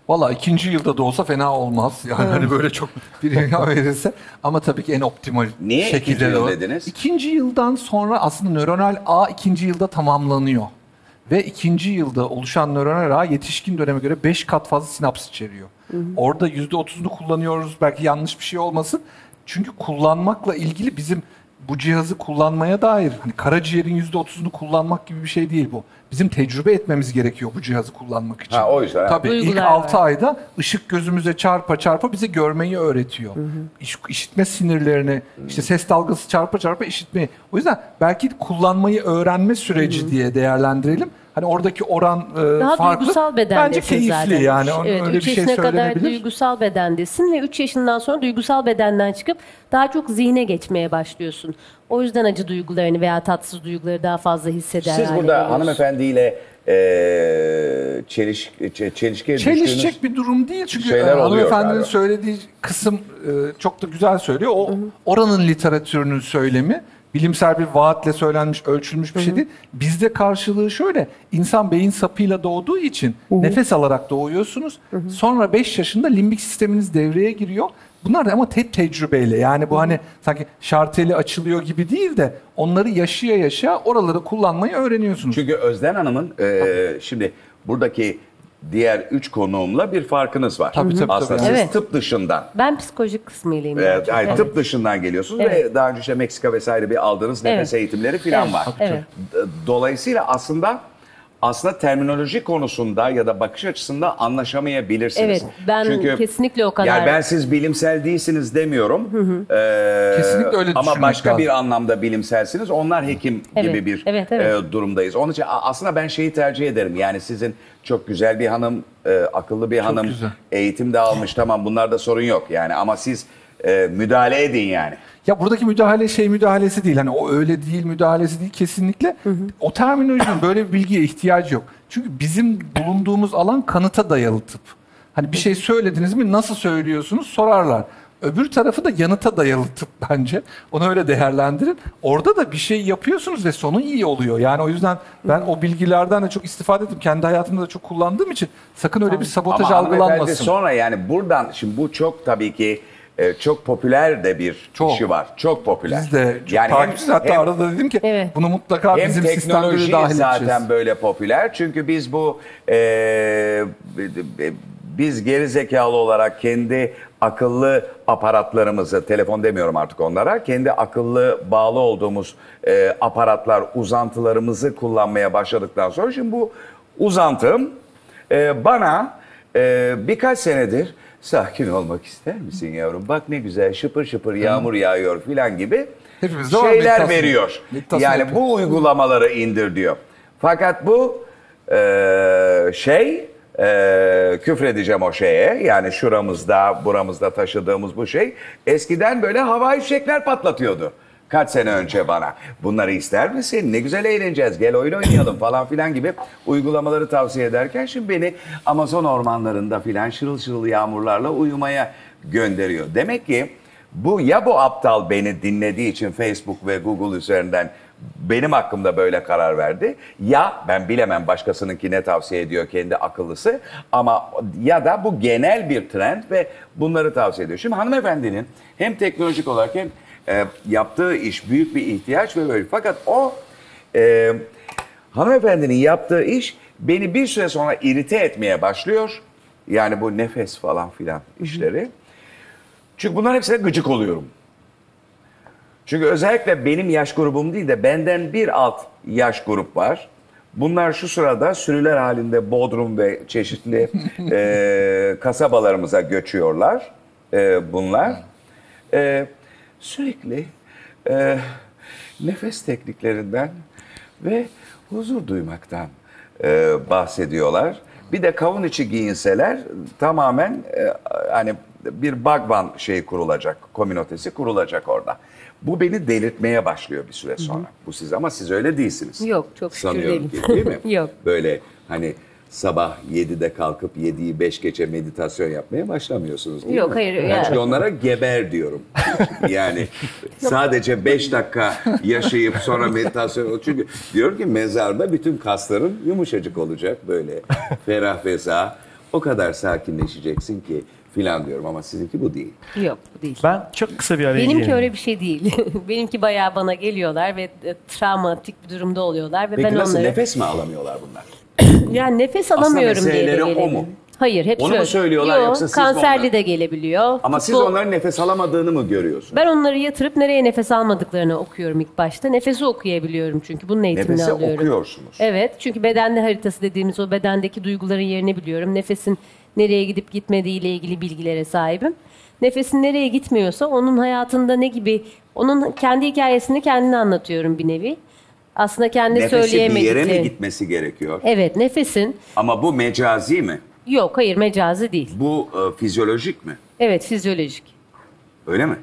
Valla ikinci yılda da olsa fena olmaz. Yani hani böyle çok bir dünya verirse. Ama tabii ki en optimal Niye şekilde ikinci yıl de o. dediniz? İkinci yıldan sonra aslında nöronal ağ ikinci yılda tamamlanıyor. Ve ikinci yılda oluşan nöronal ağ yetişkin döneme göre 5 kat fazla sinaps içeriyor. Orada %30'unu kullanıyoruz. Belki yanlış bir şey olmasın. Çünkü kullanmakla ilgili bizim bu cihazı kullanmaya dair hani karaciğerin %30'unu kullanmak gibi bir şey değil bu. Bizim tecrübe etmemiz gerekiyor bu cihazı kullanmak için. Ha, o yüzden. Tabii ilk Duygular 6 var. ayda ışık gözümüze çarpa çarpa bize görmeyi öğretiyor. İş- işitme sinirlerini, işte ses dalgası çarpa çarpa işitmeyi. O yüzden belki kullanmayı öğrenme süreci diye değerlendirelim. Hani oradaki oran e, Daha farklı. duygusal bedendesin Bence keyifli zaten. yani. Onun evet, öyle 3 bir şey yaşına kadar söylenebilir. duygusal bedendesin ve 3 yaşından sonra duygusal bedenden çıkıp daha çok zihne geçmeye başlıyorsun. O yüzden acı duygularını veya tatsız duyguları daha fazla hisseder Siz hale burada geliyorsun. hanımefendiyle e, çeliş, çe- çelişkiye Çelişecek düştüğünüz... bir durum değil çünkü şeyler e, oluyor hanımefendinin galiba. söylediği kısım e, çok da güzel söylüyor. O oranın literatürünün söylemi bilimsel bir vaatle söylenmiş, ölçülmüş bir şey değil. Bizde karşılığı şöyle. İnsan beyin sapıyla doğduğu için nefes alarak doğuyorsunuz. Sonra 5 yaşında limbik sisteminiz devreye giriyor. Bunlar da ama tek tecrübeyle yani bu hani sanki şarteli açılıyor gibi değil de onları yaşaya yaşa oraları kullanmayı öğreniyorsunuz. Çünkü Özden Hanım'ın e, şimdi buradaki diğer üç konuğumla bir farkınız var. Tabii, tabii, Aslında tabii. siz Evet. tıp dışından, Ben psikolojik kısmıylayım. daha çok. Evet. tıp dışından geliyorsunuz ve daha önce işte Meksika vesaire bir aldığınız nefes Evet. eğitimleri falan Evet, var. evet. D- Dolayısıyla aslında aslında terminoloji konusunda ya da bakış açısında anlaşamayabilirsiniz. Evet, ben kesinlikle o kadar- Yani ben siz bilimsel değilsiniz demiyorum. Ee, Kesinlikle öyle Ama başka lazım. bir anlamda bilimselsiniz. Onlar hekim Evet, gibi bir evet, evet. e, durumdayız. Onun için aslında ben şeyi tercih ederim. Yani sizin çok güzel bir hanım, e, akıllı bir hanım, güzel. eğitim de almış. Tamam bunlarda sorun yok. Yani ama siz e, müdahale edin yani. Ya buradaki müdahale şey müdahalesi değil. Hani o öyle değil müdahalesi değil kesinlikle. O terminolojinin böyle bir bilgiye ihtiyacı yok. Çünkü bizim bulunduğumuz alan kanıta dayalı tıp. Hani bir şey söylediniz mi nasıl söylüyorsunuz sorarlar. Öbür tarafı da yanıta dayalı tıp bence. Onu öyle değerlendirin. Orada da bir şey yapıyorsunuz ve sonu iyi oluyor. Yani o yüzden ben o bilgilerden de çok istifade ettim. Kendi hayatımda da çok kullandığım için sakın öyle bir sabotaj Ama algılanmasın. sonra yani buradan şimdi bu çok tabii ki e, çok popüler de bir Çok. işi var. Çok popüler. Biz de çok yani takipçiyiz. Hatta hem- arada dedim ki Evet. bunu mutlaka hem bizim sistemlere teknoloji dahil zaten edeceğiz. böyle popüler. Çünkü biz bu e, biz geri zekalı olarak kendi akıllı aparatlarımızı, telefon demiyorum artık onlara, kendi akıllı bağlı olduğumuz e, aparatlar, uzantılarımızı kullanmaya başladıktan sonra şimdi bu uzantım e, bana e, birkaç senedir sakin olmak ister misin yavrum? Bak ne güzel şıpır şıpır yağmur yağıyor filan gibi Hepimizde var şeyler meditasyon. veriyor. Meditasyon yani yapıyor. bu uygulamaları indir diyor. Fakat bu e, şey e, küfredeceğim o şeye yani şuramızda buramızda taşıdığımız bu şey eskiden böyle havai fişekler patlatıyordu. Kaç sene önce bana. Bunları ister misin? Ne güzel eğleneceğiz. Gel oyun oynayalım falan filan gibi uygulamaları tavsiye ederken şimdi beni Amazon ormanlarında filan şırıl şırıl yağmurlarla uyumaya gönderiyor. Demek ki bu ya bu aptal beni dinlediği için Facebook ve Google üzerinden benim hakkımda böyle karar verdi. Ya ben bilemem başkasınınki ne tavsiye ediyor kendi akıllısı ama ya da bu genel bir trend ve bunları tavsiye ediyor. Şimdi hanımefendinin hem teknolojik olarak hem e, yaptığı iş büyük bir ihtiyaç ve böyle. Fakat o e, hanımefendinin yaptığı iş beni bir süre sonra irite etmeye başlıyor. Yani bu nefes falan filan işleri. Çünkü bunların hepsine gıcık oluyorum. Çünkü özellikle benim yaş grubum değil de benden bir alt yaş grup var. Bunlar şu sırada sürüler halinde Bodrum ve çeşitli e, kasabalarımıza göçüyorlar. E, bunlar. E, sürekli e, nefes tekniklerinden ve huzur duymaktan e, bahsediyorlar. Bir de kavun içi giyinseler tamamen e, hani bir bagvan şey kurulacak, komünotesi kurulacak orada. Bu beni delirtmeye başlıyor bir süre sonra. Bu siz ama siz öyle değilsiniz. Yok, çok şükür Sanıyorum değilim. ki değil mi? Yok. Böyle hani sabah 7'de kalkıp 7'yi 5 geçe meditasyon yapmaya başlamıyorsunuz değil Yok, mi? hayır, Ben yani- çünkü onlara geber diyorum. yani sadece 5 dakika yaşayıp sonra meditasyon çünkü diyorum ki mezarda bütün kasların yumuşacık olacak böyle ferah feza. O kadar sakinleşeceksin ki filan diyorum ama sizinki bu değil. Yok bu değil. Ben çok kısa bir araya Benimki gireyim. öyle bir şey değil. Benimki bayağı bana geliyorlar ve e, travmatik bir durumda oluyorlar ve Peki ben nasıl onları nefes mi alamıyorlar bunlar? Yani nefes Aslında alamıyorum diye de meseleleri o gelebiliyor. mu? Hayır, hep Onu mu söylüyorlar Yok, yoksa siz mi kanserli onlar? de gelebiliyor. Ama siz Futbol- onların nefes alamadığını mı görüyorsunuz? Ben onları yatırıp nereye nefes almadıklarını okuyorum ilk başta. Nefesi okuyabiliyorum çünkü bunun eğitimini Nefesi alıyorum. okuyorsunuz. Evet çünkü bedende haritası dediğimiz o bedendeki duyguların yerini biliyorum. Nefesin nereye gidip gitmediği ile ilgili bilgilere sahibim. Nefesin nereye gitmiyorsa onun hayatında ne gibi, onun kendi hikayesini kendine anlatıyorum bir nevi. Aslında kendi Nefesi bir yere mi gitmesi gerekiyor? Evet nefesin. Ama bu mecazi mi? Yok hayır mecazi değil. Bu e, fizyolojik mi? Evet fizyolojik. Öyle mi?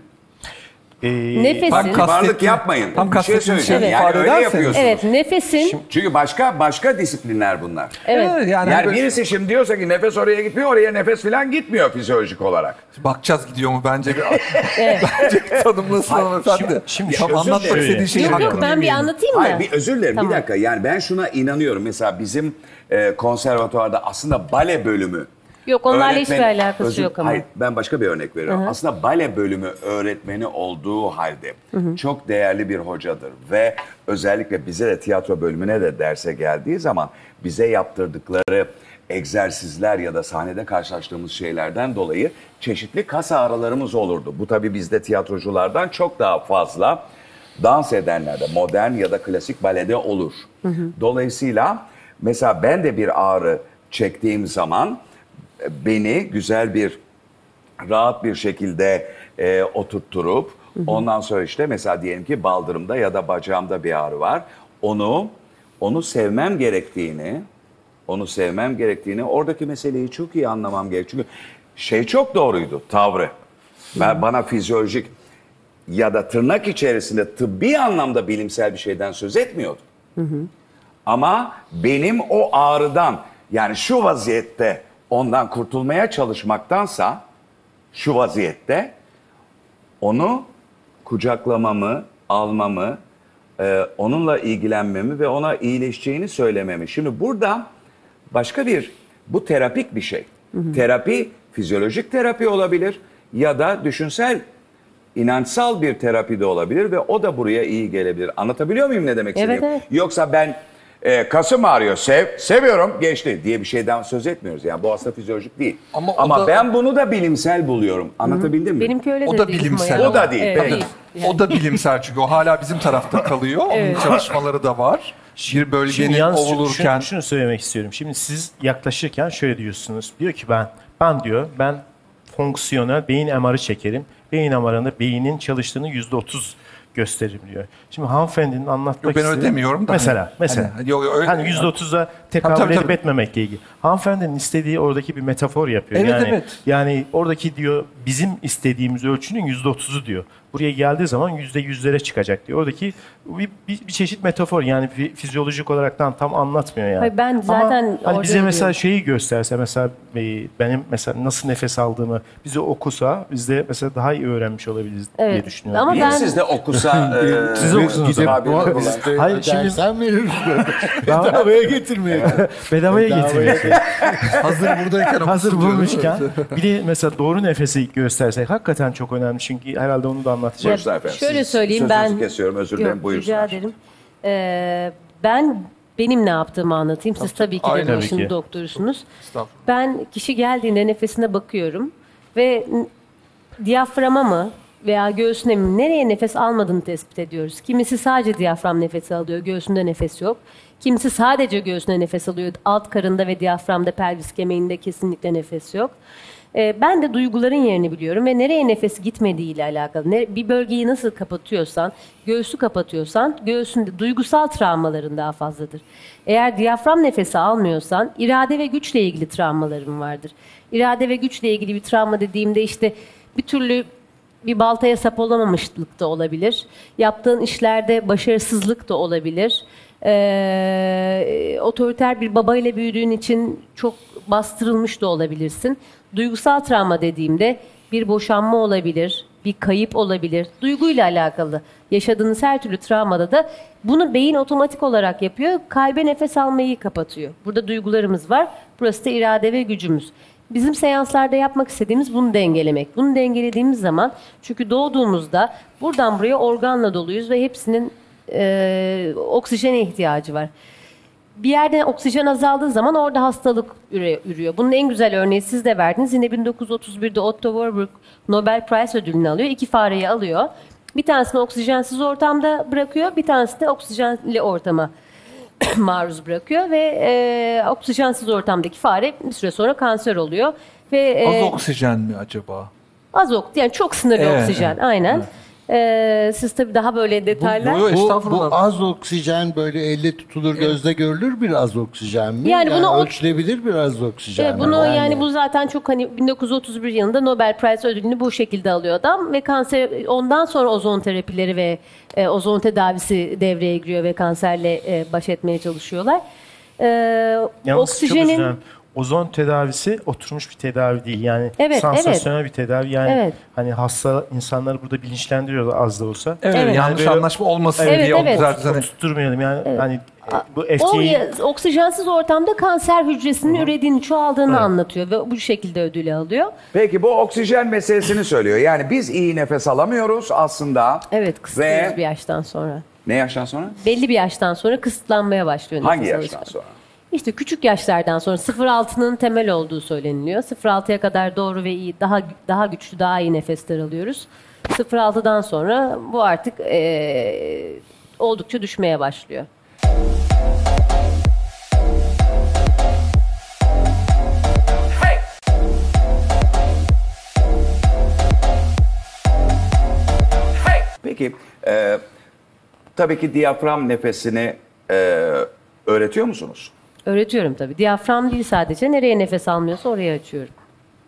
Ee, Nefesin. Bak, yapmayın. tam bir şey kastettiğim söyleyeceğim. şeyi Yani ifade öyle ederseniz- yapıyorsunuz. Evet nefesin. Çünkü başka başka disiplinler bunlar. Evet. Evet, yani, Yani böyle- birisi şimdi diyorsa ki nefes oraya gitmiyor, oraya nefes falan gitmiyor fizyolojik olarak. bakacağız gidiyor mu bence bir bence bir tanımlasın ama sen de. şimdi Tam özür anlatmak dilerim. istediğin şeyi Yok yok hakkını ben bir yemeyelim. anlatayım mı? Hayır bir özür dilerim Tamam. bir dakika. Yani ben şuna inanıyorum. Mesela bizim e, konservatuvarda aslında bale bölümü Yok onlarla hiçbir alakası Özür- yok ama. Hayır ben başka bir örnek veriyorum. Aslında bale bölümü öğretmeni olduğu halde çok değerli bir hocadır. Ve özellikle bize de tiyatro bölümüne de derse geldiği zaman bize yaptırdıkları egzersizler ya da sahnede karşılaştığımız şeylerden dolayı çeşitli kas ağrılarımız olurdu. Bu tabii bizde tiyatroculardan çok daha fazla dans edenlerde modern ya da klasik balede olur. Dolayısıyla mesela ben de bir ağrı çektiğim zaman beni güzel bir rahat bir şekilde e, oturtturup ondan sonra işte mesela diyelim ki baldırımda ya da bacağımda bir ağrı var. Onu onu sevmem gerektiğini onu sevmem gerektiğini oradaki meseleyi çok iyi anlamam gerek. Çünkü şey çok doğruydu tavrı. Ben, bana fizyolojik ya da tırnak içerisinde tıbbi anlamda bilimsel bir şeyden söz etmiyordu. Ama benim o ağrıdan yani şu vaziyette ondan kurtulmaya çalışmaktansa şu vaziyette onu kucaklamamı, almamı, e, onunla ilgilenmemi ve ona iyileşeceğini söylememi. Şimdi burada başka bir, bu terapik bir şey. Terapi, fizyolojik terapi olabilir ya da düşünsel, inançsal bir terapi de olabilir ve o da buraya iyi gelebilir. Anlatabiliyor muyum ne demek Evet, istediğimi? evet. Yoksa ben e, kasım ağrıyor, sev, seviyorum, geçti diye bir şeyden söz etmiyoruz. Yani bu aslında fizyolojik değil. Ama Ama, o da- ben bunu da bilimsel buluyorum. Anlatabildim mi? Benimki öyle O de da değil bilimsel ama. O da değil, Evet, peki. değil. O da bilimsel çünkü o hala bizim tarafta kalıyor. Onun çalışmaları da var. Bir bölgenin Şimdi yalnız şu- ovulurken şunu, şunu söylemek istiyorum. Şimdi siz yaklaşırken şöyle diyorsunuz. Diyor ki ben, ben diyor ben fonksiyonel beyin MR'ı çekerim. Beyin MR'ında beynin çalıştığını yüzde otuz gösteririm diyor. Şimdi hanımefendinin anlatmak Yok, ben öyle istediği- demiyorum da Mesela, hani- mesela. hani- yok, öyle- hani yüzde otuza tekabül Tabii, edip tabii. etmemekle ilgili. Hanımefendinin istediği oradaki bir metafor yapıyor. Evet, yani, evet. yani oradaki diyor bizim istediğimiz ölçünün yüzde otuzu diyor. Buraya geldiği zaman yüzde yüzlere çıkacak diyor. Oradaki bir, bir, bir çeşit metafor yani fi- fizyolojik olaraktan tam anlatmıyor yani. Hayır, ben Ama zaten hani orada bize mesela diyorum. şeyi gösterse mesela e, benim mesela nasıl nefes aldığımı bize okusa biz de mesela daha iyi öğrenmiş olabiliriz diye Evet. düşünüyorum. Ama Bir ben siz de okusa e, Siz okusunuz ama. abi Hayır, şimdi- dersen veririz. Bedavaya getirmeye. Bedavaya getiriyor. Hazır buradayken Hazır bulmuşken bir de mesela doğru nefesi göstersek hakikaten çok önemli çünkü herhalde onu da anlatacak. Efendim. Şöyle Siz söyleyeyim sözünüzü ben. kesiyorum özür dilerim Yok, buyursunlar. Rica ederim. Ee, ben benim ne yaptığımı anlatayım. Siz tabii ki de Aynen. bu Tabii işin ki. doktorusunuz. Estağfurullah. Ben kişi geldiğinde nefesine bakıyorum ve n- diyaframa mı veya göğsüne mi nereye nefes almadığını tespit ediyoruz. Kimisi sadece diyafram nefesi alıyor, göğsünde nefes yok. Kimisi sadece göğsüne nefes alıyor, alt karında ve diyaframda, pelvis kemiğinde kesinlikle nefes yok. Ee, ben de duyguların yerini biliyorum ve nereye nefes gitmediği ile alakalı. Ne- Bir bölgeyi nasıl kapatıyorsan, göğsü kapatıyorsan, göğsünde duygusal travmaların daha fazladır. Eğer diyafram nefesi almıyorsan, irade ve güçle ilgili travmaların vardır. İrade ve güçle ilgili bir travma dediğimde işte bir türlü bir baltaya sap olamamışlık da olabilir. Yaptığın işlerde başarısızlık da olabilir. Ee, otoriter bir babayla büyüdüğün için çok bastırılmış da olabilirsin. Duygusal travma dediğimde bir boşanma olabilir, bir kayıp olabilir. Duyguyla alakalı yaşadığınız her türlü travmada da bunu beyin otomatik olarak yapıyor. Kalbe nefes almayı kapatıyor. Burada duygularımız var. Burası da irade ve gücümüz. Bizim seanslarda yapmak istediğimiz bunu dengelemek. Bunu dengelediğimiz zaman çünkü doğduğumuzda buradan buraya organla doluyuz ve hepsinin e, oksijene ihtiyacı var. Bir yerde oksijen azaldığı zaman orada hastalık ürüyor. Bunun en güzel örneği siz de verdiniz. Yine 1931'de Otto Warburg Nobel Prize ödülünü alıyor. İki fareyi alıyor. Bir tanesini oksijensiz ortamda bırakıyor, bir tanesini de oksijenli ortama maruz bırakıyor ve e, oksijensiz ortamdaki fare bir süre sonra kanser oluyor ve e, Az oksijen mi acaba? az ok yani çok sınırlı Evet, oksijen aynen. E, siz tabii daha böyle detaylar. Bu, bu estağfurullah. az oksijen böyle elle tutulur gözle görülür bir az oksijen mi? Yani bunu o- ölçülebilir bir az oksijen Evet, mi? bunu yani, bu zaten çok hani 1931 yılında Nobel Prize ödülünü bu şekilde alıyor adam ve kanser ondan sonra ozon terapileri ve e, ozon tedavisi devreye giriyor ve kanserle e, baş etmeye çalışıyorlar. E, Yalnız çok oksijenin ozon tedavisi oturmuş bir tedavi değil. Yani Evet, sansasyonel bir tedavi. Yani Evet. hani hasta insanları burada bilinçlendiriyorlar az da olsa. Evet, Evet. yanlış Yani böyle- anlaşma olmasın Evet, diye evet. o zaten hani Tutturmayalım yani hani e, bu o ya- oksijensiz ortamda kanser hücresinin ürediğini, çoğaldığını anlatıyor ve bu şekilde ödülü alıyor. Peki bu oksijen meselesini söylüyor. Yani biz iyi nefes alamıyoruz aslında. Evet, kısıtlıyoruz Ve bir yaştan sonra. ne yaştan sonra? Belli bir yaştan sonra kısıtlanmaya başlıyor. Hangi nefes yaştan alışkanlığı. sonra? İşte küçük yaşlardan sonra 0.6'nın temel olduğu söyleniliyor. 0.6'ya kadar doğru ve iyi, daha daha güçlü, daha iyi nefesler alıyoruz. 0.6'dan sonra bu artık eee, oldukça düşmeye başlıyor. Peki e, tabii ki diyafram nefesini e, öğretiyor musunuz? Öğretiyorum tabii. Diyafram değil sadece. Nereye nefes almıyorsa oraya açıyorum.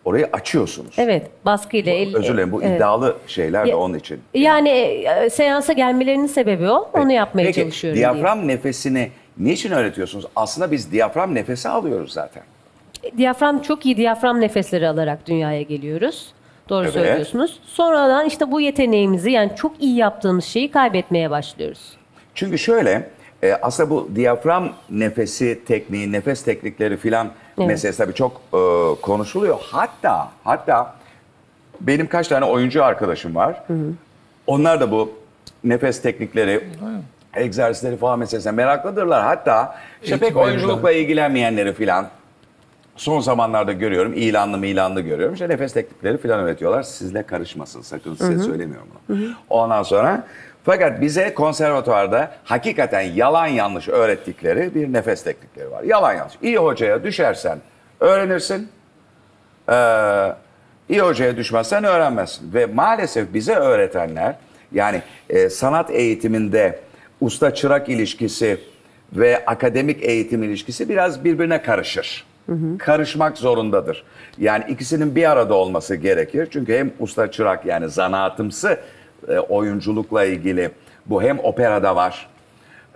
Orayı açıyorsunuz. Evet, baskıyla el... Özür dilerim bu evet. iddialı şeyler de onun için. Yani e, seansa gelmelerinin sebebi o. Onu yapmaya Peki çalışıyorum. diyeyim. diyafram nefesini niçin öğretiyorsunuz? Aslında biz diyafram nefesi alıyoruz zaten. Diyafram çok iyi diyafram nefesleri alarak dünyaya geliyoruz. Doğru Evet. söylüyorsunuz. Sonradan işte bu yeteneğimizi yani çok iyi yaptığımız şeyi kaybetmeye başlıyoruz. Çünkü şöyle e, aslında bu diyafram nefesi tekniği, nefes teknikleri filan Evet. meselesi tabii çok e, konuşuluyor. Hatta hatta benim kaç tane oyuncu arkadaşım var. Onlar da bu nefes teknikleri, egzersizleri falan meselesine meraklıdırlar. Hatta işte pek oyunculukla ilgilenmeyenleri filan son zamanlarda görüyorum, ilanlı ilanlı görüyorum. İşte nefes teknikleri filan öğretiyorlar. Sizle karışmasın sakın size söylemiyorum bunu. Ondan sonra fakat bize konservatuvarda hakikaten yalan yanlış öğrettikleri bir nefes teknikleri var. Yalan yanlış. İyi hocaya düşersen öğrenirsin. Ee, iyi hocaya düşmezsen öğrenmezsin. Ve maalesef bize öğretenler yani e, sanat eğitiminde usta çırak ilişkisi ve akademik eğitim ilişkisi biraz birbirine karışır. Karışmak zorundadır. Yani ikisinin bir arada olması gerekir. Çünkü hem usta çırak yani zanaatımsı e, oyunculukla ilgili bu hem operada var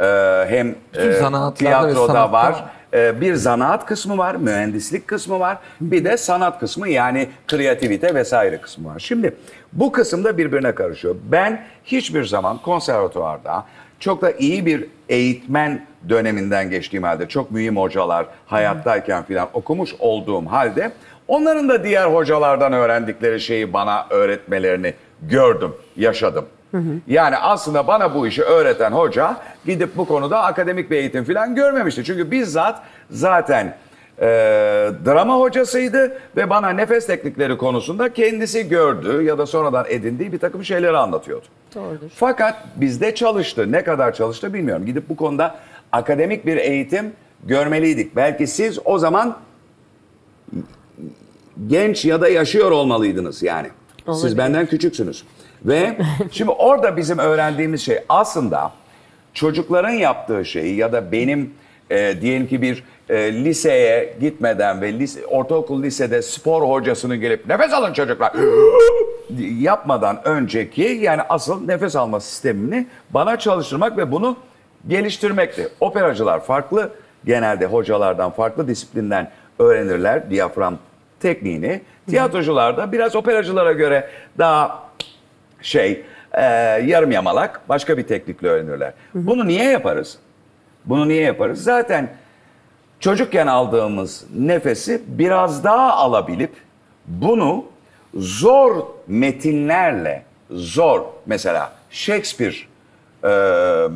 e, hem e, tiyatroda var. var. E, bir zanaat kısmı var, mühendislik kısmı var, bir de sanat kısmı yani kreativite vesaire kısmı var. Şimdi bu kısımda birbirine karışıyor. Ben hiçbir zaman konservatuvarda çok da iyi bir eğitmen döneminden geçtiğim halde çok mühim hocalar hayattayken filan okumuş olduğum halde onların da diğer hocalardan öğrendikleri şeyi bana öğretmelerini gördüm, yaşadım. Yani aslında bana bu işi öğreten hoca gidip bu konuda akademik bir eğitim falan görmemişti. Çünkü bizzat zaten e, drama hocasıydı ve bana nefes teknikleri konusunda kendisi gördüğü ya da sonradan edindiği bir takım şeyleri anlatıyordu. Doğrudur. Fakat bizde çalıştı. Ne kadar çalıştı bilmiyorum. Gidip bu konuda akademik bir eğitim görmeliydik. Belki siz o zaman genç ya da yaşıyor olmalıydınız yani. Siz Olabilir. benden küçüksünüz. Ve şimdi orada bizim öğrendiğimiz şey aslında çocukların yaptığı şeyi ya da benim e, diyelim ki bir e, liseye gitmeden ve lise, ortaokul lisede spor hocasının gelip nefes alın çocuklar yapmadan önceki yani asıl nefes alma sistemini bana çalıştırmak ve bunu geliştirmekti. Operacılar farklı genelde hocalardan farklı disiplinden öğrenirler diyafram tekniğini. Tiyatrocular da biraz operacılara göre daha şey e, yarım yamalak başka bir teknikle öğrenirler. Bunu niye yaparız? Bunu niye yaparız? Zaten çocukken aldığımız nefesi biraz daha alabilip bunu zor metinlerle zor mesela Shakespeare e,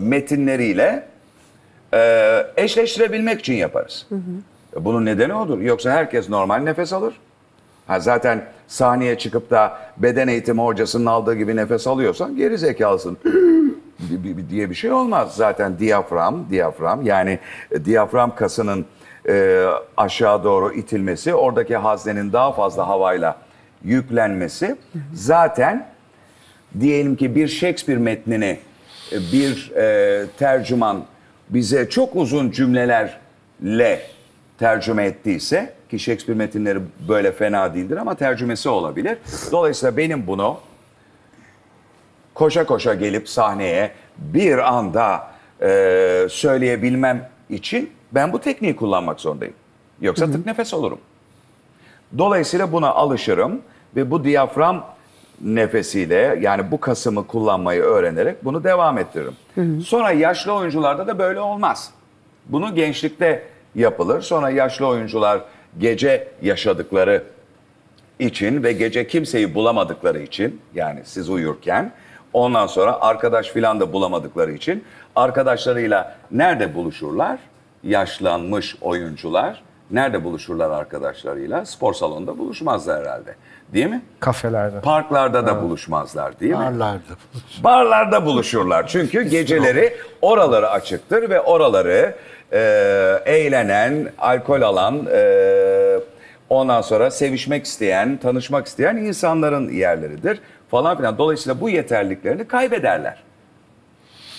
metinleriyle e, eşleştirebilmek için yaparız. E, Bunun nedeni odur. Yoksa herkes normal nefes alır. Ha zaten sahneye çıkıp da beden eğitimi hocasının aldığı gibi nefes alıyorsan geri zekalısın di- di- diye bir şey olmaz. Zaten diyafram, diyafram yani e, diyafram kasının e, aşağı doğru itilmesi, oradaki haznenin daha fazla havayla yüklenmesi zaten diyelim ki bir Shakespeare metnini bir e, tercüman bize çok uzun cümlelerle tercüme ettiyse ki Shakespeare metinleri böyle fena değildir ama tercümesi olabilir. Dolayısıyla benim bunu koşa koşa gelip sahneye bir anda e, söyleyebilmem için ben bu tekniği kullanmak zorundayım. Yoksa tık nefes olurum. Dolayısıyla buna alışırım ve bu diyafram nefesiyle yani bu kasımı kullanmayı öğrenerek bunu devam ettiririm. Sonra yaşlı oyuncularda da böyle olmaz. Bunu gençlikte yapılır. Sonra yaşlı oyuncular gece yaşadıkları için ve gece kimseyi bulamadıkları için yani siz uyurken ondan sonra arkadaş filan da bulamadıkları için arkadaşlarıyla nerede buluşurlar? Yaşlanmış oyuncular nerede buluşurlar arkadaşlarıyla? Spor salonunda buluşmazlar herhalde. Değil mi? Kafelerde. Parklarda da buluşmazlar değil mi? Barlarda. Barlarda buluşurlar. Çünkü geceleri oraları açıktır ve oraları e, eğlenen, alkol alan, e, ondan sonra sevişmek isteyen, tanışmak isteyen insanların yerleridir falan filan. Dolayısıyla bu yeterliliklerini kaybederler.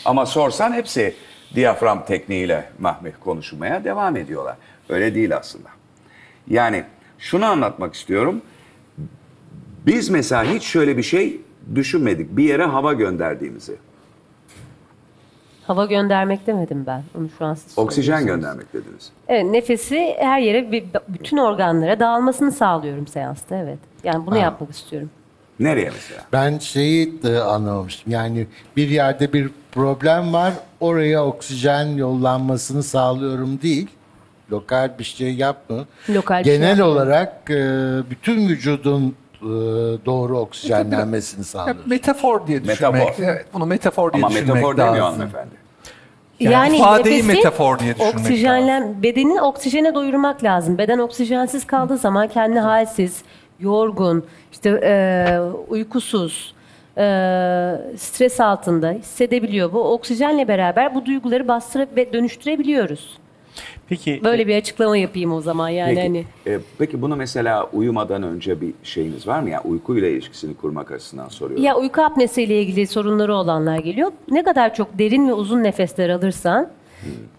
Ama sorsan hepsi diyafram tekniğiyle mahmeh konuşmaya devam ediyorlar. Öyle değil aslında. Yani şunu anlatmak istiyorum. Biz mesela hiç şöyle bir şey düşünmedik. Bir yere hava gönderdiğimizi. Hava göndermek demedim ben. Onu şu an siz Oksijen söylüyorsunuz. göndermek dediniz. Evet, nefesi her yere, bir- bütün organlara dağılmasını sağlıyorum seansta. Evet. Yani bunu yapmak istiyorum. Nereye mesela? Ben şeyi de anlamamıştım. Yani bir yerde bir problem var. Oraya oksijen yollanmasını sağlıyorum değil. Lokal bir şey yapma. Lokal bir şey Genel olarak e, bütün vücudun doğru oksijenlenmesini Ya, sağlıyoruz. metafor diye düşünmek. Metafor. Evet, bunu metafor diye Ama düşünmek metafor demiyor lazım. hanımefendi. Yani ifadeyi nefesi metafor diye düşünmek oksijenlen, Bedeni oksijene doyurmak lazım. Beden oksijensiz kaldığı zaman kendini halsiz, yorgun, işte e, uykusuz, e, stres altında hissedebiliyor. Bu oksijenle beraber bu duyguları bastırıp ve dönüştürebiliyoruz. Peki Böyle bir açıklama yapayım o zaman yani Peki, hani. e, peki bunu mesela uyumadan önce bir şeyiniz var mı? Yani uykuyla ilişkisini kurmak açısından soruyorum. Ya uyku apnesiyle ilgili sorunları olanlar geliyor. Ne kadar çok derin ve uzun nefesler alırsan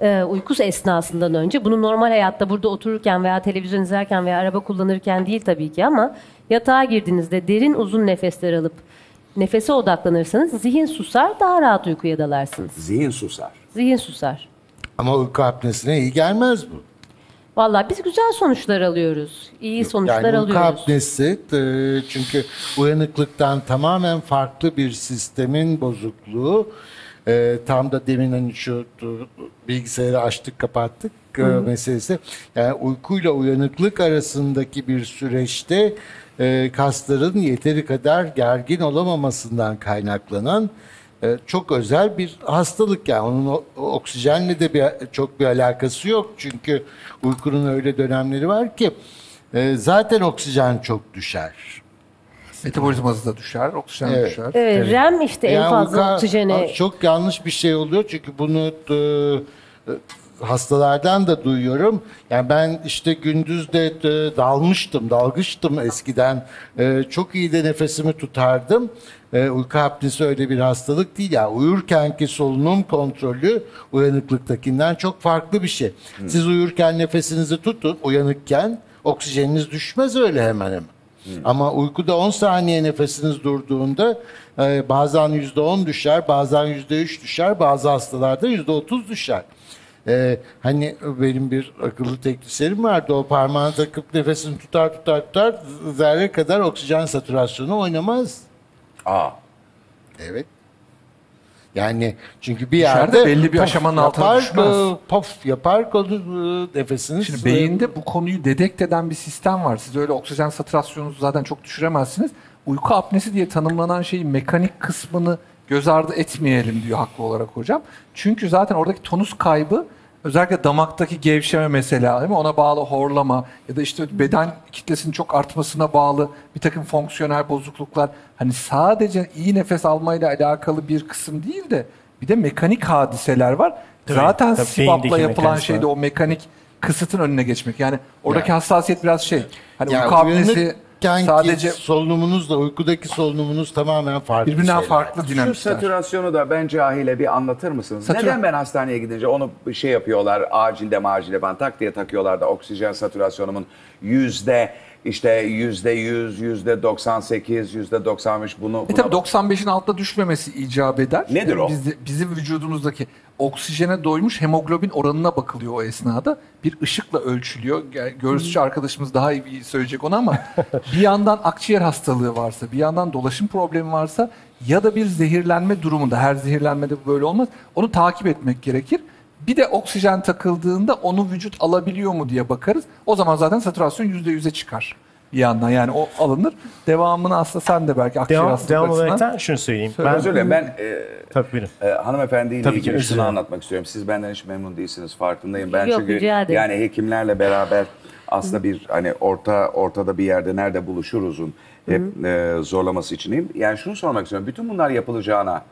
e, uykusu esnasından önce bunu normal hayatta burada otururken veya televizyon izlerken veya araba kullanırken değil tabii ki ama yatağa girdiğinizde derin uzun nefesler alıp nefese odaklanırsanız zihin susar, daha rahat uykuya dalarsınız. Zihin susar. Zihin susar. Ama uyku apnesine iyi gelmez bu. Vallahi biz güzel sonuçlar alıyoruz. İyi sonuçlar yani alıyoruz. apnesi e, çünkü uyanıklıktan tamamen farklı bir sistemin bozukluğu. E, tam da demin hani şu bilgisayarı açtık kapattık e, meselesi. Yani uykuyla uyanıklık arasındaki bir süreçte e, kasların yeteri kadar gergin olamamasından kaynaklanan çok özel bir hastalık yani onun oksijenle de bir, çok bir alakası yok çünkü uykunun öyle dönemleri var ki e, zaten oksijen çok düşer. Metabolizması da düşer, oksijen Evet. düşer. Evet, REM işte en Yani fazla uyku- oksijeni çok yanlış bir şey oluyor çünkü bunu e, e, hastalardan da duyuyorum. Yani ben işte gündüz de dalmıştım, dalgıçtım eskiden. E, çok iyi de nefesimi tutardım. E, uyku apnesi öyle bir hastalık değil. Yani uyurkenki solunum kontrolü uyanıklıktakinden çok farklı bir şey. Siz uyurken nefesinizi tutun, uyanıkken oksijeniniz düşmez öyle hemen hemen. Ama uykuda 10 saniye nefesiniz durduğunda e, bazen %10 düşer, bazen %3 düşer, bazı hastalarda %30 düşer. E, hani benim bir akıllı teknisyenim vardı. O parmağını takıp nefesini tutar tutar tutar zerre kadar oksijen satürasyonu oynamaz. Aa. Evet. Yani çünkü bir Düşer de yerde belli bir pof aşamanın altına yapar, düşmez. e, Pof yapar konu e, nefesiniz. Şimdi beyinde bu konuyu dedekt eden bir sistem var. Siz öyle oksijen saturasyonunuzu zaten çok düşüremezsiniz. Uyku apnesi diye tanımlanan şeyin mekanik kısmını göz ardı etmeyelim diyor haklı olarak hocam. Çünkü zaten oradaki tonus kaybı özellikle damaktaki gevşeme mesela değil mi? Ona bağlı horlama ya da işte beden kitlesinin çok artmasına bağlı bir takım fonksiyonel bozukluklar. Hani sadece iyi nefes almayla alakalı bir kısım değil de bir de mekanik hadiseler var. Tabii, zaten tabii, SIBAP'la yapılan mekanizma. şeyde o mekanik kısıtın önüne geçmek. Yani oradaki hassasiyet biraz şey. Hani uyku apnesi uyanıkken ki sadece solunumunuzla uykudaki solunumunuz tamamen farklı birbirinden şeyler. farklı Şu dinamikler. satürasyonu da ben cahile bir anlatır mısınız? Satüra- Neden ben hastaneye gidince onu bir şey yapıyorlar acilde macilde falan tak diye takıyorlar da oksijen satürasyonumun yüzde işte yüzde yüz, yüzde 98, yüzde 95 bunu, E bunu tabii 95'in altına düşmemesi icap eder. Nedir o? Bizde- bizim vücudumuzdaki oksijene doymuş hemoglobin oranına bakılıyor o esnada. Bir ışıkla ölçülüyor. Göğüsçü arkadaşımız daha iyi söyleyecek onu ama bir yandan akciğer hastalığı varsa, bir yandan dolaşım problemi varsa ya da bir zehirlenme durumunda, her zehirlenmede bu böyle olmaz. Onu takip etmek gerekir. Bir de oksijen takıldığında onu vücut alabiliyor mu diye bakarız. O zaman zaten saturasyon %100'e çıkar bir yandan. Yani o alınır. Devamını aslında sen de belki akciğer Devam, hastalığı devam açısından- olarak da şunu söyleyeyim. Ben, özür dilerim ben e, Tabii buyurun. e, hanımefendiyle Tabii ki, ilgili özür şunu dilerim. anlatmak istiyorum. Siz benden hiç memnun değilsiniz farkındayım. Ben Yok, çünkü rica ederim. yani hekimlerle beraber aslında bir hani orta ortada bir yerde nerede buluşuruzun hep e, zorlaması içineyim. Yani şunu sormak istiyorum. Bütün bunlar yapılacağına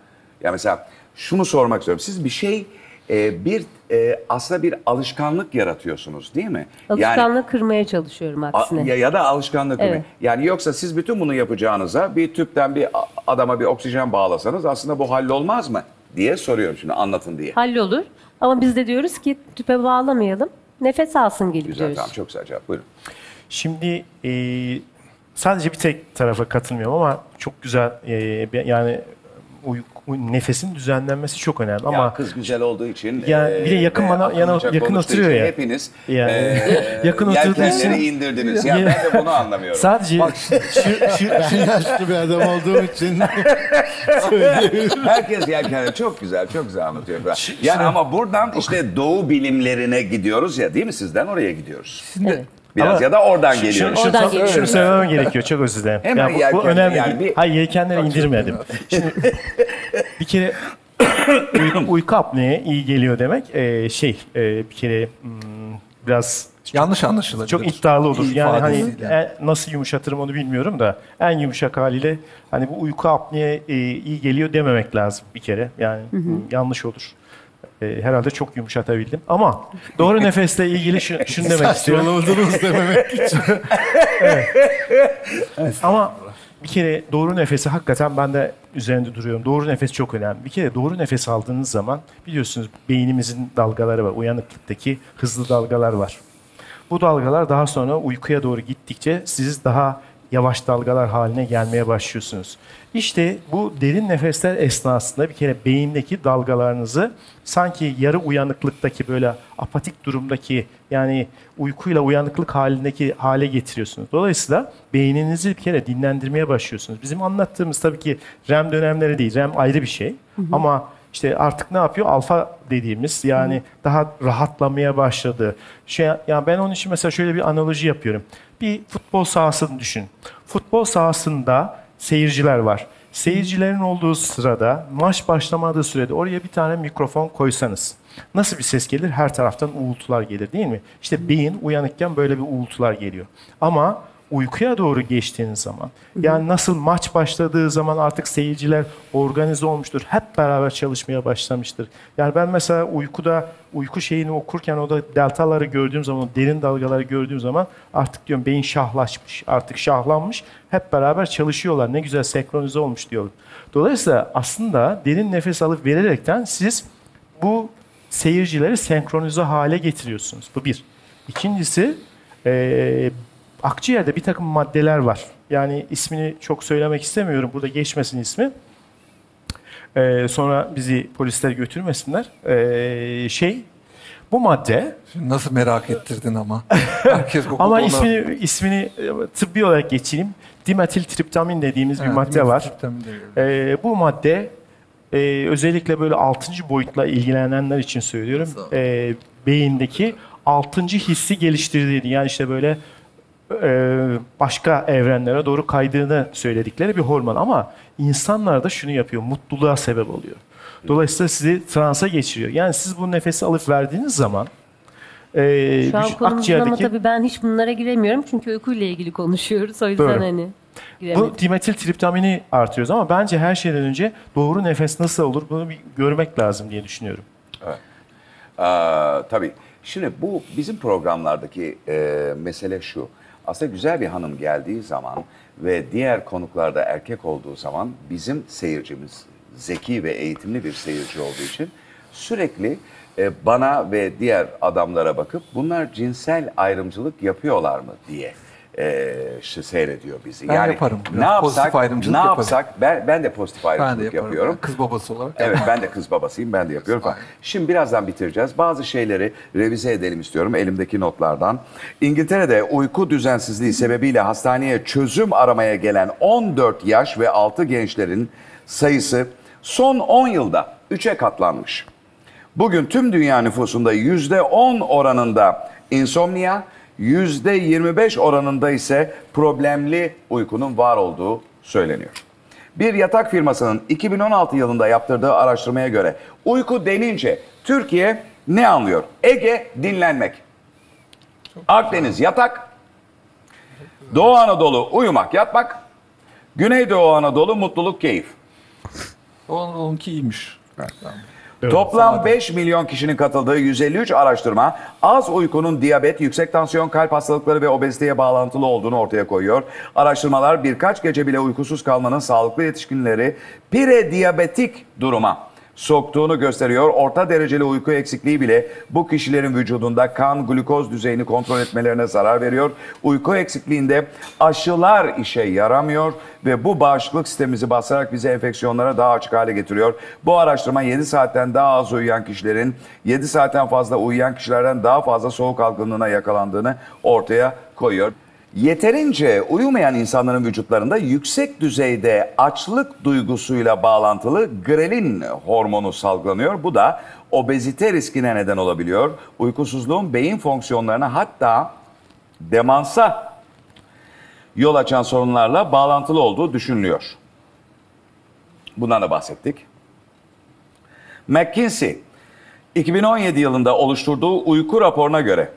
ya mesela şunu sormak istiyorum. Siz bir şey e, bir e, aslında bir alışkanlık yaratıyorsunuz değil mi? alışkanlığı kırmaya çalışıyorum A- aksine. Ya, ya da alışkanlık? Evet. Yani yoksa siz bütün bunu yapacağınıza bir tüpten bir a- adama bir oksijen bağlasanız aslında bu hallolmaz mı? diye soruyorum şimdi anlatın diye. Hallolur. Ama biz de diyoruz ki tüpe bağlamayalım. Nefes alsın gelip Güzel diyoruz. tamam çok güzel cevap buyurun. Şimdi e, sadece bir tek tarafa katılmıyorum ama çok güzel e, yani nefesin düzenlenmesi çok önemli ama ya kız güzel olduğu için Ya bir de yakın ve bana- yana- yakın oturuyor ya. Hepiniz Yani e, yakın oturduğu yelkenleri için- indirdiniz. Ya Ya- ben de bunu anlamıyorum. sadece şu, şu, Ben yaşlı bir adam olduğum için Herkes yelkenleri çok güzel, çok güzel anlatıyor. Yani ama buradan işte doğu bilimlerine gidiyoruz ya değil mi? Sizden oraya gidiyoruz. Evet. Biraz Ama ya da oradan Şunu, geliyoruz. şunu, Oradan şunu, geliyoruz. şunu söylemem gerekiyor. Çok özür dilerim. Hemen Ya bu, bu yelkenleri önemli yani bir- Hayır yelkenleri indirmedim. Şimdi bir kere uyku, uyku apneye iyi geliyor demek e, şey e, bir kere hmm, biraz Yanlış anlaşılabilir. çok iddialı olur. İyi Yani hani en- nasıl yumuşatırım onu bilmiyorum da en yumuşak haliyle hani bu uyku apneye e, iyi geliyor dememek lazım bir kere. Yani hmm, yanlış olur. E, herhalde çok yumuşatabildim. Ama doğru nefesle ilgili şu, şunu demek istiyorum. saçmalamadınız dememek için. Ama bir kere doğru nefesi hakikaten ben de üzerinde duruyorum. Doğru nefes çok önemli. Bir kere doğru nefes aldığınız zaman biliyorsunuz beynimizin dalgaları var. Uyanıklıktaki hızlı dalgalar var. Bu dalgalar daha sonra uykuya doğru gittikçe siz daha yavaş dalgalar haline gelmeye başlıyorsunuz. İşte bu derin nefesler esnasında bir kere beyindeki dalgalarınızı sanki yarı uyanıklıktaki böyle apatik durumdaki yani uykuyla uyanıklık halindeki hale getiriyorsunuz. Dolayısıyla beyninizi bir kere dinlendirmeye başlıyorsunuz. Bizim anlattığımız tabii ki REM dönemleri değil. REM ayrı bir şey. Ama işte artık ne yapıyor? Alfa dediğimiz yani daha rahatlamaya başladı. Şey yani ben onun için mesela şöyle bir analoji yapıyorum. Bir futbol sahasını düşün. Futbol sahasında seyirciler var. Seyircilerin olduğu sırada maç başlamadığı sürede oraya bir tane mikrofon koysanız nasıl bir ses gelir? Her taraftan uğultular gelir değil mi? İşte beyin uyanıkken böyle bir uğultular geliyor. Ama uykuya doğru geçtiğiniz zaman yani nasıl maç başladığı zaman artık seyirciler organize olmuştur. Hep beraber çalışmaya başlamıştır. Yani ben mesela uykuda uyku şeyini okurken o da deltaları gördüğüm zaman, o derin dalgaları gördüğüm zaman artık diyorum beyin şahlaşmış, artık şahlanmış. Hep beraber çalışıyorlar. Ne güzel senkronize olmuş diyorum. Dolayısıyla aslında derin nefes alıp vererekten siz bu seyircileri senkronize hale getiriyorsunuz. Bu bir. İkincisi eee akciğerde bir takım maddeler var. Yani ismini çok söylemek istemiyorum. Burada geçmesin ismi. Eee, sonra bizi polisler götürmesinler. Eee, şey, bu madde Şimdi nasıl merak ettirdin ama. Herkes ama ona- ismini ismini e, tıbbi olarak geçeyim. Dimetiltriptamin dediğimiz bir Evet, madde var. triptamin. Ee, bu madde e, özellikle böyle altıncı boyutla ilgilenenler için söylüyorum. Ee, beyindeki altıncı hissi geliştirdiğini yani işte böyle e, başka evrenlere doğru kaydığını söyledikleri bir hormon ama insanlar da şunu yapıyor mutluluğa sebep oluyor. Dolayısıyla sizi transa geçiriyor. Yani siz bu nefesi alıp verdiğiniz zaman e, Şu an konumuzda ama akciğerdeki tabii ben hiç bunlara giremiyorum çünkü uykuyla ilgili konuşuyoruz. O yüzden Doğru. hani giremedim. Bu dimetiltriptamini artırıyoruz ama bence her şeyden önce doğru nefes nasıl olur bunu bir görmek lazım diye düşünüyorum. Aa, tabii. Şimdi bu bizim programlardaki e, mesele şu. Aslında güzel bir hanım geldiği zaman ve diğer konuklarda erkek olduğu zaman bizim seyircimiz zeki ve eğitimli bir seyirci olduğu için sürekli e, bana ve diğer adamlara bakıp bunlar cinsel ayrımcılık yapıyorlar mı diye e, işte seyrediyor bizi. Ben yaparım. Ne pozitif yapsak, ayrımcılık ne yaparım. yapsak ben, ben de pozitif Ben ayrımcılık de yaparım. yapıyorum. Kız babası olarak. Evet ben de kız babasıyım ben de yapıyorum falan. Şimdi birazdan bitireceğiz. Bazı şeyleri revize edelim istiyorum elimdeki notlardan. İngiltere'de uyku düzensizliği sebebiyle hastaneye çözüm aramaya gelen 14 yaş ve altı gençlerin sayısı son 10 yılda 3'e katlanmış. Bugün tüm dünya nüfusunda %10 oranında insomnia, %25 oranında ise problemli uykunun var olduğu söyleniyor. Bir yatak firmasının 2016 yılında yaptırdığı araştırmaya göre uyku denince Türkiye ne anlıyor? Ege dinlenmek. Akdeniz yatak. Doğu Anadolu uyumak yatmak. Güneydoğu Anadolu mutluluk keyif. On, onunki iyiymiş. Toplam 5 milyon kişinin katıldığı 153 araştırma az uykunun diyabet, yüksek tansiyon, kalp hastalıkları ve obeziteye bağlantılı olduğunu ortaya koyuyor. Araştırmalar birkaç gece bile uykusuz kalmanın sağlıklı yetişkinleri prediyabetik duruma soktuğunu gösteriyor. Orta dereceli uyku eksikliği bile bu kişilerin vücudunda kan, glukoz düzeyini kontrol etmelerine zarar veriyor. Uyku eksikliğinde aşılar işe yaramıyor ve bu bağışıklık sistemimizi basarak bizi enfeksiyonlara daha açık hale getiriyor. Bu araştırma 7 saatten daha az uyuyan kişilerin 7 saatten fazla uyuyan kişilerden daha fazla soğuk algınlığına yakalandığını ortaya koyuyor. Yeterince uyumayan insanların vücutlarında yüksek düzeyde açlık duygusuyla bağlantılı grelin hormonu salgılanıyor. Bu da obezite riskine neden olabiliyor. Uykusuzluğun beyin fonksiyonlarına hatta demansa yol açan sorunlarla bağlantılı olduğu düşünülüyor. Bundan da bahsettik. McKinsey 2017 yılında oluşturduğu uyku raporuna göre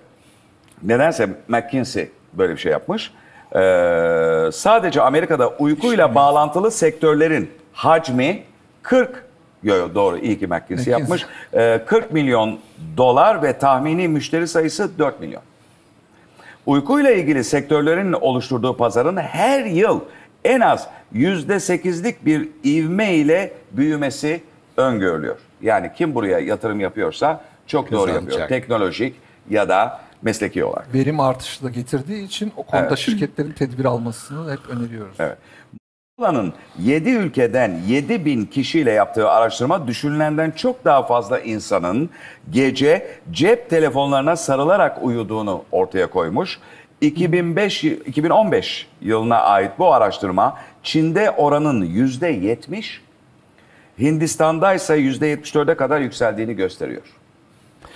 nedense McKinsey böyle bir şey yapmış. Ee, sadece Amerika'da uykuyla bağlantılı sektörlerin hacmi 40 yo, yo, doğru iyi ki McKinsey yapmış. Ee, 40 milyon dolar ve tahmini müşteri sayısı 4 milyon. Uykuyla ilgili sektörlerin oluşturduğu pazarın her yıl en az %8'lik bir ivme ile büyümesi öngörülüyor. Yani kim buraya yatırım yapıyorsa çok doğru yapıyor. Kazanacak. Teknolojik ya da mesleki olarak. Verim artışı da getirdiği için o konuda Evet. şirketlerin tedbir almasını hep öneriyoruz. Evet. Alanın 7 ülkeden 7 bin kişiyle yaptığı araştırma düşünülenden çok daha fazla insanın gece cep telefonlarına sarılarak uyuduğunu ortaya koymuş. 2005 y- 2015 yılına ait bu araştırma Çin'de oranın %70, Hindistan'da ise %74'e kadar yükseldiğini gösteriyor.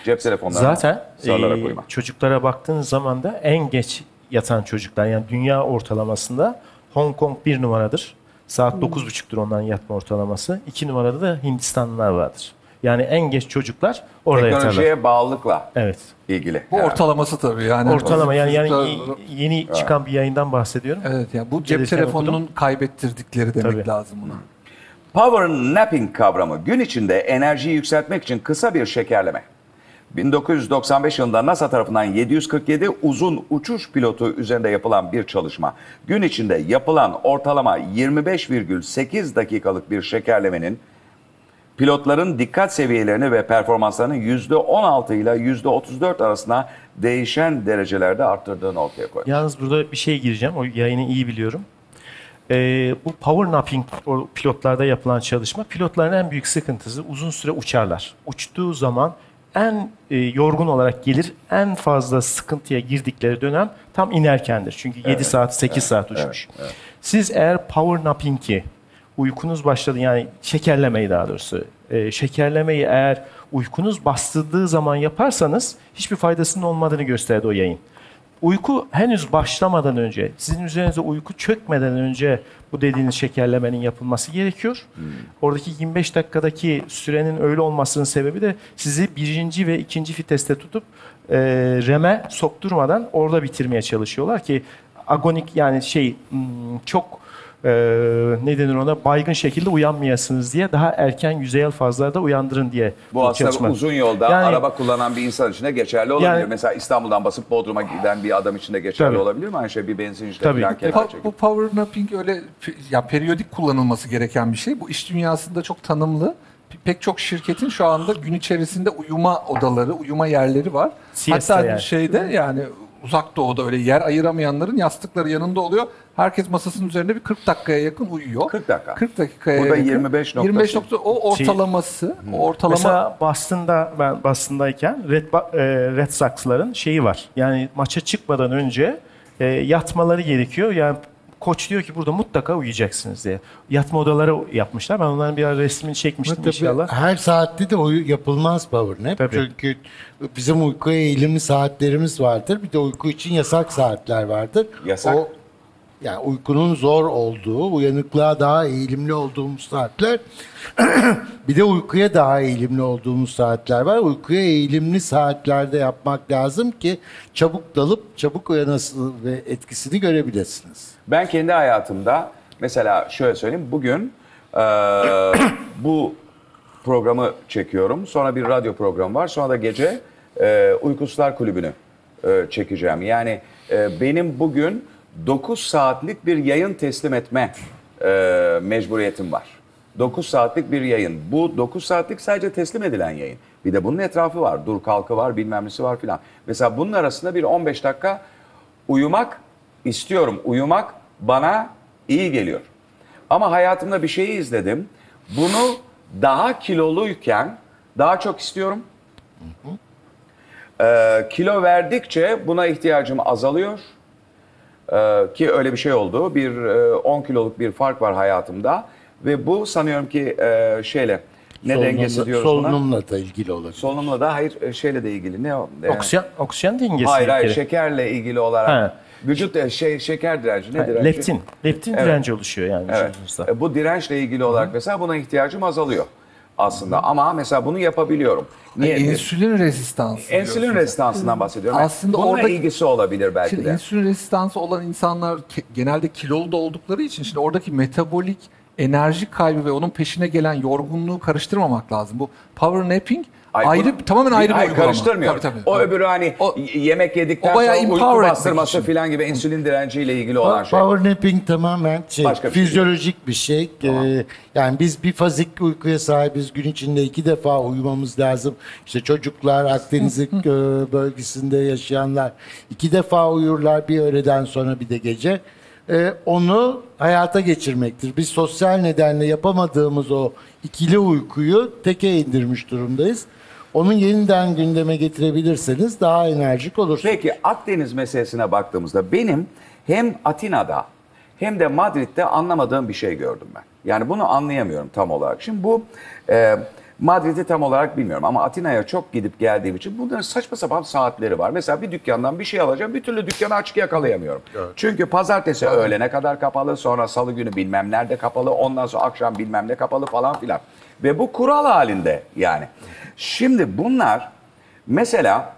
Cep telefonlarına Zaten e, çocuklara baktığınız zaman da en geç yatan çocuklar yani dünya ortalamasında Hong Kong bir numaradır. Saat 9.30'dur onların yatma ortalaması. İki numarada da Hindistanlılar vardır. Yani en geç çocuklar orada yatarlar. Teknolojiye bağlılıkla Evet. ilgili. Bu Yani. ortalaması tabii yani. Ortalama yani yani Çocuklar- y- yeni çıkan bir yayından bahsediyorum. Evet yani bu cep Gelirken telefonunun kaybettirdikleri demek Tabii. lazım buna. Power napping kavramı gün içinde enerjiyi yükseltmek için kısa bir şekerleme. 1995 yılında NASA tarafından 747 uzun uçuş pilotu üzerinde yapılan bir çalışma. Gün içinde yapılan ortalama 25,8 dakikalık bir şekerlemenin pilotların dikkat seviyelerini ve performanslarını %16 ile %34 arasında değişen derecelerde arttırdığını ortaya koymuş. Yalnız burada bir şey gireceğim. O yayını iyi biliyorum. Ee, bu power napping o pilotlarda yapılan çalışma pilotların en büyük sıkıntısı uzun süre uçarlar. Uçtuğu zaman en e, yorgun olarak gelir. En fazla sıkıntıya girdikleri dönem tam inerkendir. Çünkü 7 saat 8 saat uçmuş. Siz eğer power napping'i uykunuz başladı yani şekerlemeyi daha doğrusu e, şekerlemeyi eğer uykunuz bastırdığı zaman yaparsanız hiçbir faydasının olmadığını gösterdi o yayın. Uyku henüz başlamadan önce, sizin üzerinize uyku çökmeden önce bu dediğiniz şekerlemenin yapılması gerekiyor. Oradaki 25 dakikadaki sürenin öyle olmasının sebebi de sizi birinci ve ikinci viteste tutup e, reme sokturmadan orada bitirmeye çalışıyorlar ki agonik yani şey hmm, çok e, ne denir ona baygın şekilde uyanmayasınız diye daha erken yüzeyel fazlarda uyandırın diye Bu aslında çalışma. uzun yolda Yani- araba kullanan bir insan için de geçerli olabilir. Yani- Mesela İstanbul'dan basıp Bodrum'a giden bir adam için de geçerli Tabii. olabilir mi? Aynı şey bir benzincide Tabii. falan E, kenar Pa- çekip. bu power napping öyle ya periyodik kullanılması gereken bir şey. Bu iş dünyasında çok tanımlı. Pe- Pek çok şirketin şu anda gün içerisinde uyuma odaları, uyuma yerleri var. Siesta Hatta yani. şeyde yani uzak doğuda öyle yer ayıramayanların yastıkları yanında oluyor. Herkes masasının üzerinde bir 40 dakikaya yakın uyuyor. 40 dakika. 40 dakikaya Burada yakın. 25 noktası. 25 nokta o ortalaması. O ortalama Mesela Boston'da ben Boston'dayken Red, Ba- e, Red Sox'ların şeyi var. Yani maça çıkmadan önce e, yatmaları gerekiyor. Yani koç diyor ki burada mutlaka uyuyacaksınız diye. Yatma odaları yapmışlar. Ben onların bir ara resmini çekmiştim Tabii inşallah. Her saatte de uyu yapılmaz power nap. Tabii. Çünkü bizim uykuya eğilimli saatlerimiz vardır. Bir de uyku için yasak saatler vardır. Yasak? O, yani uykunun zor olduğu, uyanıklığa daha eğilimli olduğumuz saatler. bir de uykuya daha eğilimli olduğumuz saatler var. Uykuya eğilimli saatlerde yapmak lazım ki çabuk dalıp çabuk uyanasın ve etkisini görebilirsiniz. Ben kendi hayatımda mesela şöyle söyleyeyim. Bugün eee, bu programı çekiyorum. Sonra bir radyo programı var. Sonra da gece eee Uykusuzlar Kulübü'nü eee, çekeceğim. Yani eee, benim bugün 9 saatlik bir yayın teslim etme eee, mecburiyetim var. 9 saatlik bir yayın. Bu 9 saatlik sadece teslim edilen yayın. Bir de bunun etrafı var. Dur kalkı var, bilmem nesi var filan. Mesela bunun arasında bir 15 dakika uyumak istiyorum. Uyumak bana iyi geliyor. Ama hayatımda bir şeyi izledim. Bunu daha kiloluyken daha çok istiyorum. Ee, kilo verdikçe buna ihtiyacım azalıyor. Ee, ki öyle bir şey oldu. Bir e, 10 kiloluk bir fark var hayatımda. Ve bu sanıyorum ki e, şeyle ne Solunumla- dengesi diyoruz buna? Solunumla da ilgili olabilir. Solunumla da hayır e, şeyle de ilgili. Ne Oksijen, oksijen dengesi. Hayır hayır ilgili. şekerle ilgili olarak. Ha. Vücut e, şey şeker direnci ne Ha, direnci? Leptin. Leptin Evet. direnci oluşuyor yani Evet. E, Bu dirençle ilgili olarak mesela buna ihtiyacım azalıyor aslında. Ama mesela bunu yapabiliyorum. Niye? insülin rezistansı. Ensülin resistansından bahsediyorum. Aslında Bununla orada- ilgisi olabilir belki Şimdi de. insülin rezistansı olan insanlar ke- genelde kilolu da oldukları için şimdi oradaki metabolik enerji kaybı ve onun peşine gelen yorgunluğu karıştırmamak lazım. Bu power napping Ay, ayrı bunu- tamamen ayrı bir Hayır, uygulama. karıştırmıyorum. Tabii, tabii. o öbürü hani O- yemek yedikten o bayağı sonra uyku bastırması falan gibi insülin direnciyle ilgili olan şey. Power napping tamamen şey, Başka bir şey fizyolojik bir şey. Ee, yani biz bir fazik uykuya sahibiz. Gün içinde iki defa uyumamız lazım. İşte çocuklar Akdeniz e, bölgesinde yaşayanlar iki defa uyurlar bir öğleden sonra bir de gece. Ee, onu hayata geçirmektir. Biz sosyal nedenle yapamadığımız o ikili uykuyu teke indirmiş durumdayız. Onun yeniden gündeme getirebilirseniz daha enerjik olursunuz. Peki Akdeniz meselesine baktığımızda benim hem Atina'da hem de Madrid'de anlamadığım bir şey gördüm ben. Yani bunu anlayamıyorum tam olarak. Şimdi bu e, Madrid'i tam olarak bilmiyorum ama Atina'ya çok gidip geldiğim için bunların saçma sapan saatleri var. Mesela bir dükkandan bir şey alacağım bir türlü dükkanı açık yakalayamıyorum. Çünkü pazartesi öğlene kadar kapalı sonra salı günü bilmem nerede kapalı ondan sonra akşam bilmem ne kapalı falan filan. Ve bu kural halinde yani. Şimdi bunlar mesela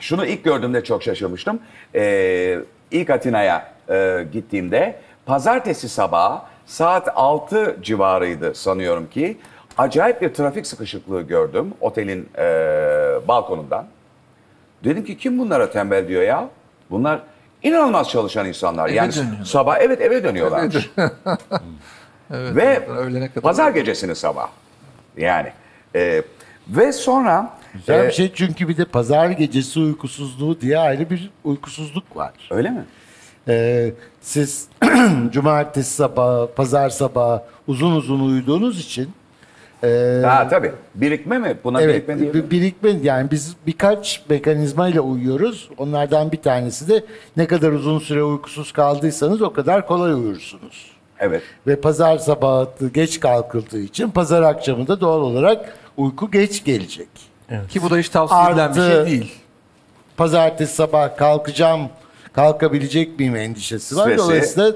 şunu ilk gördüğümde çok şaşırmıştım. Ee, ilk Atina'ya e, gittiğimde pazartesi sabahı saat 6 civarıydı sanıyorum ki. Acayip bir trafik sıkışıklığı gördüm otelin e, balkonundan. Dedim ki kim bunlara tembel diyor ya? Bunlar inanılmaz çalışan insanlar. yani dönüyorlar. sabah evet eve dönüyorlarmış. Evet, Ve öğlene kadar. pazar gecesini sabah. Yani e, ve sonra Güzel e, bir şey çünkü bir de pazar gecesi uykusuzluğu diye ayrı bir uykusuzluk var. öyle mi? Ee, siz cumartesi sabahı, pazar sabahı uzun uzun uyuduğunuz için e, Ha tabii. Birikme mi? Buna evet birikme diye. bir birikme yani biz birkaç mekanizmayla uyuyoruz. Onlardan bir tanesi de ne kadar uzun süre uykusuz kaldıysanız o kadar kolay uyursunuz. Evet. Ve pazar sabahı geç kalkıldığı için pazar akşamı da doğal olarak uyku geç gelecek. Ki bu da hiç tavsiye edilen bir şey Artı- değil. pazartesi sabah kalkacağım, kalkabilecek miyim endişesi var. Stresi. Dolayısıyla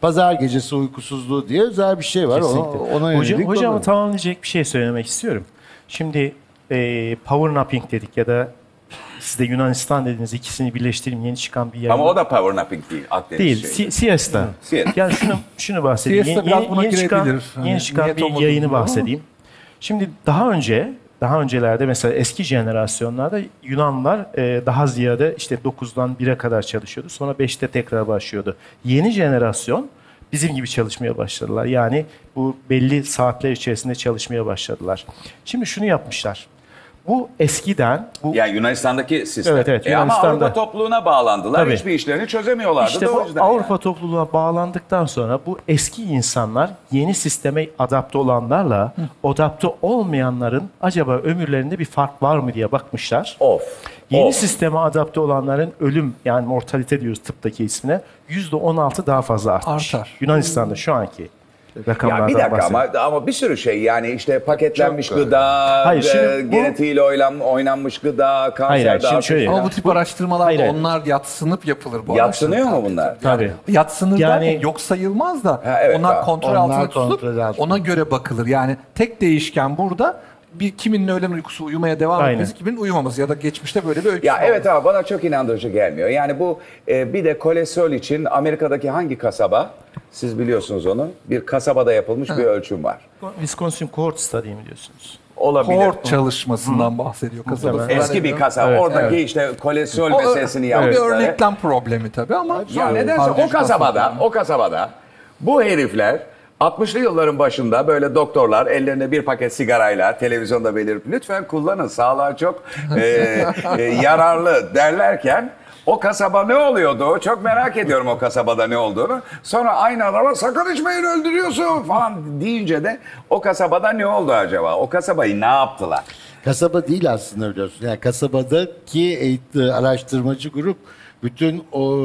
pazar gecesi uykusuzluğu diye özel bir şey var. Ona, Kesinlikle. ona Hocam, yönelik hocamı olur. tamamlayacak bir şey söylemek istiyorum. Şimdi e, power napping dedik ya da siz de Yunanistan dediniz ikisini birleştireyim yeni çıkan bir yayın. Ama o da power napping değil. Akdeniz Değil, si- siesta. Siesta. Yani şunu şunu bahsedeyim. Siesta Yeni, biraz yeni, buna yeni çıkan. Hani yeni çıkan niyet bir yayını bahsedeyim. Şimdi daha önce, daha öncelerde mesela eski jenerasyonlarda Yunanlar e, daha ziyade işte 9'dan 1'e kadar çalışıyordu. Sonra 5'te tekrar başlıyordu. Yeni jenerasyon bizim gibi çalışmaya başladılar. Yani bu belli saatler içerisinde çalışmaya başladılar. Şimdi şunu yapmışlar. Bu eskiden bu Yani Yunanistan'daki sistem. Evet, evet, E ama. Avrupa topluluğuna bağlandılar. Tabii. Hiçbir işlerini çözemiyorlardı. İşte da o yüzden Avrupa yani. topluluğuna bağlandıktan sonra bu eski insanlar yeni sisteme adapte olanlarla adapte olmayanların acaba ömürlerinde bir fark var mı diye bakmışlar. Of. Yeni of. sisteme adapte olanların ölüm yani mortalite diyoruz tıptaki ismine %16 daha fazla artmış. Artar. Yunanistan'da şu anki rakamlardan Ya bir dakika bahsediyorum. ama, ama bir sürü şey yani işte paketlenmiş Çok gıda, Hayır, e, şimdi bu- genetiğiyle oynanmış gıda, kanser Hayır, hayır, şimdi şöyle-. Ama bu tip araştırmalarda Hayır, hayır. onlar yatsınıp yapılır bu Yatsınıyor mu araştırmalar. bunlar? Tabii. Yatsınır Yani- yok sayılmaz da Ha, evet, onlar kontrol Onlar altında tutulup ona göre bakılır. Yani tek değişken burada bir kiminin öğlen uykusu uyumaya devam Aynen. etmesi, kiminin uyumaması ya da geçmişte böyle bir ölçü Ya var. evet ama bana çok inandırıcı gelmiyor. Yani bu e, bir de kolesterol için Amerika'daki hangi kasaba? Siz biliyorsunuz onu. Bir kasabada yapılmış bir ölçüm var. Wisconsin Cohort Study mi diyorsunuz? Olabilir. Kohort çalışmasından bahsediyor kasaba. Muhtemelen. falan. Eski bir kasaba. Evet, Oradaki evet. işte kolesterol O- meselesini o bir yapmışlar. örneklem problemi tabii ama Ya nedense o kasabada, o kasabada bu herifler 60'lı yılların başında böyle doktorlar ellerinde bir paket sigarayla televizyonda belirip lütfen kullanın sağlığa çok e, e, yararlı derlerken o kasaba ne oluyordu? Çok merak ediyorum o kasabada ne olduğunu. Sonra aynı adama sakın içmeyin öldürüyorsun falan deyince de o kasabada ne oldu acaba? O kasabayı ne yaptılar? Kasaba değil aslında biliyorsun. Yani kasabadaki eğit- araştırmacı grup bütün o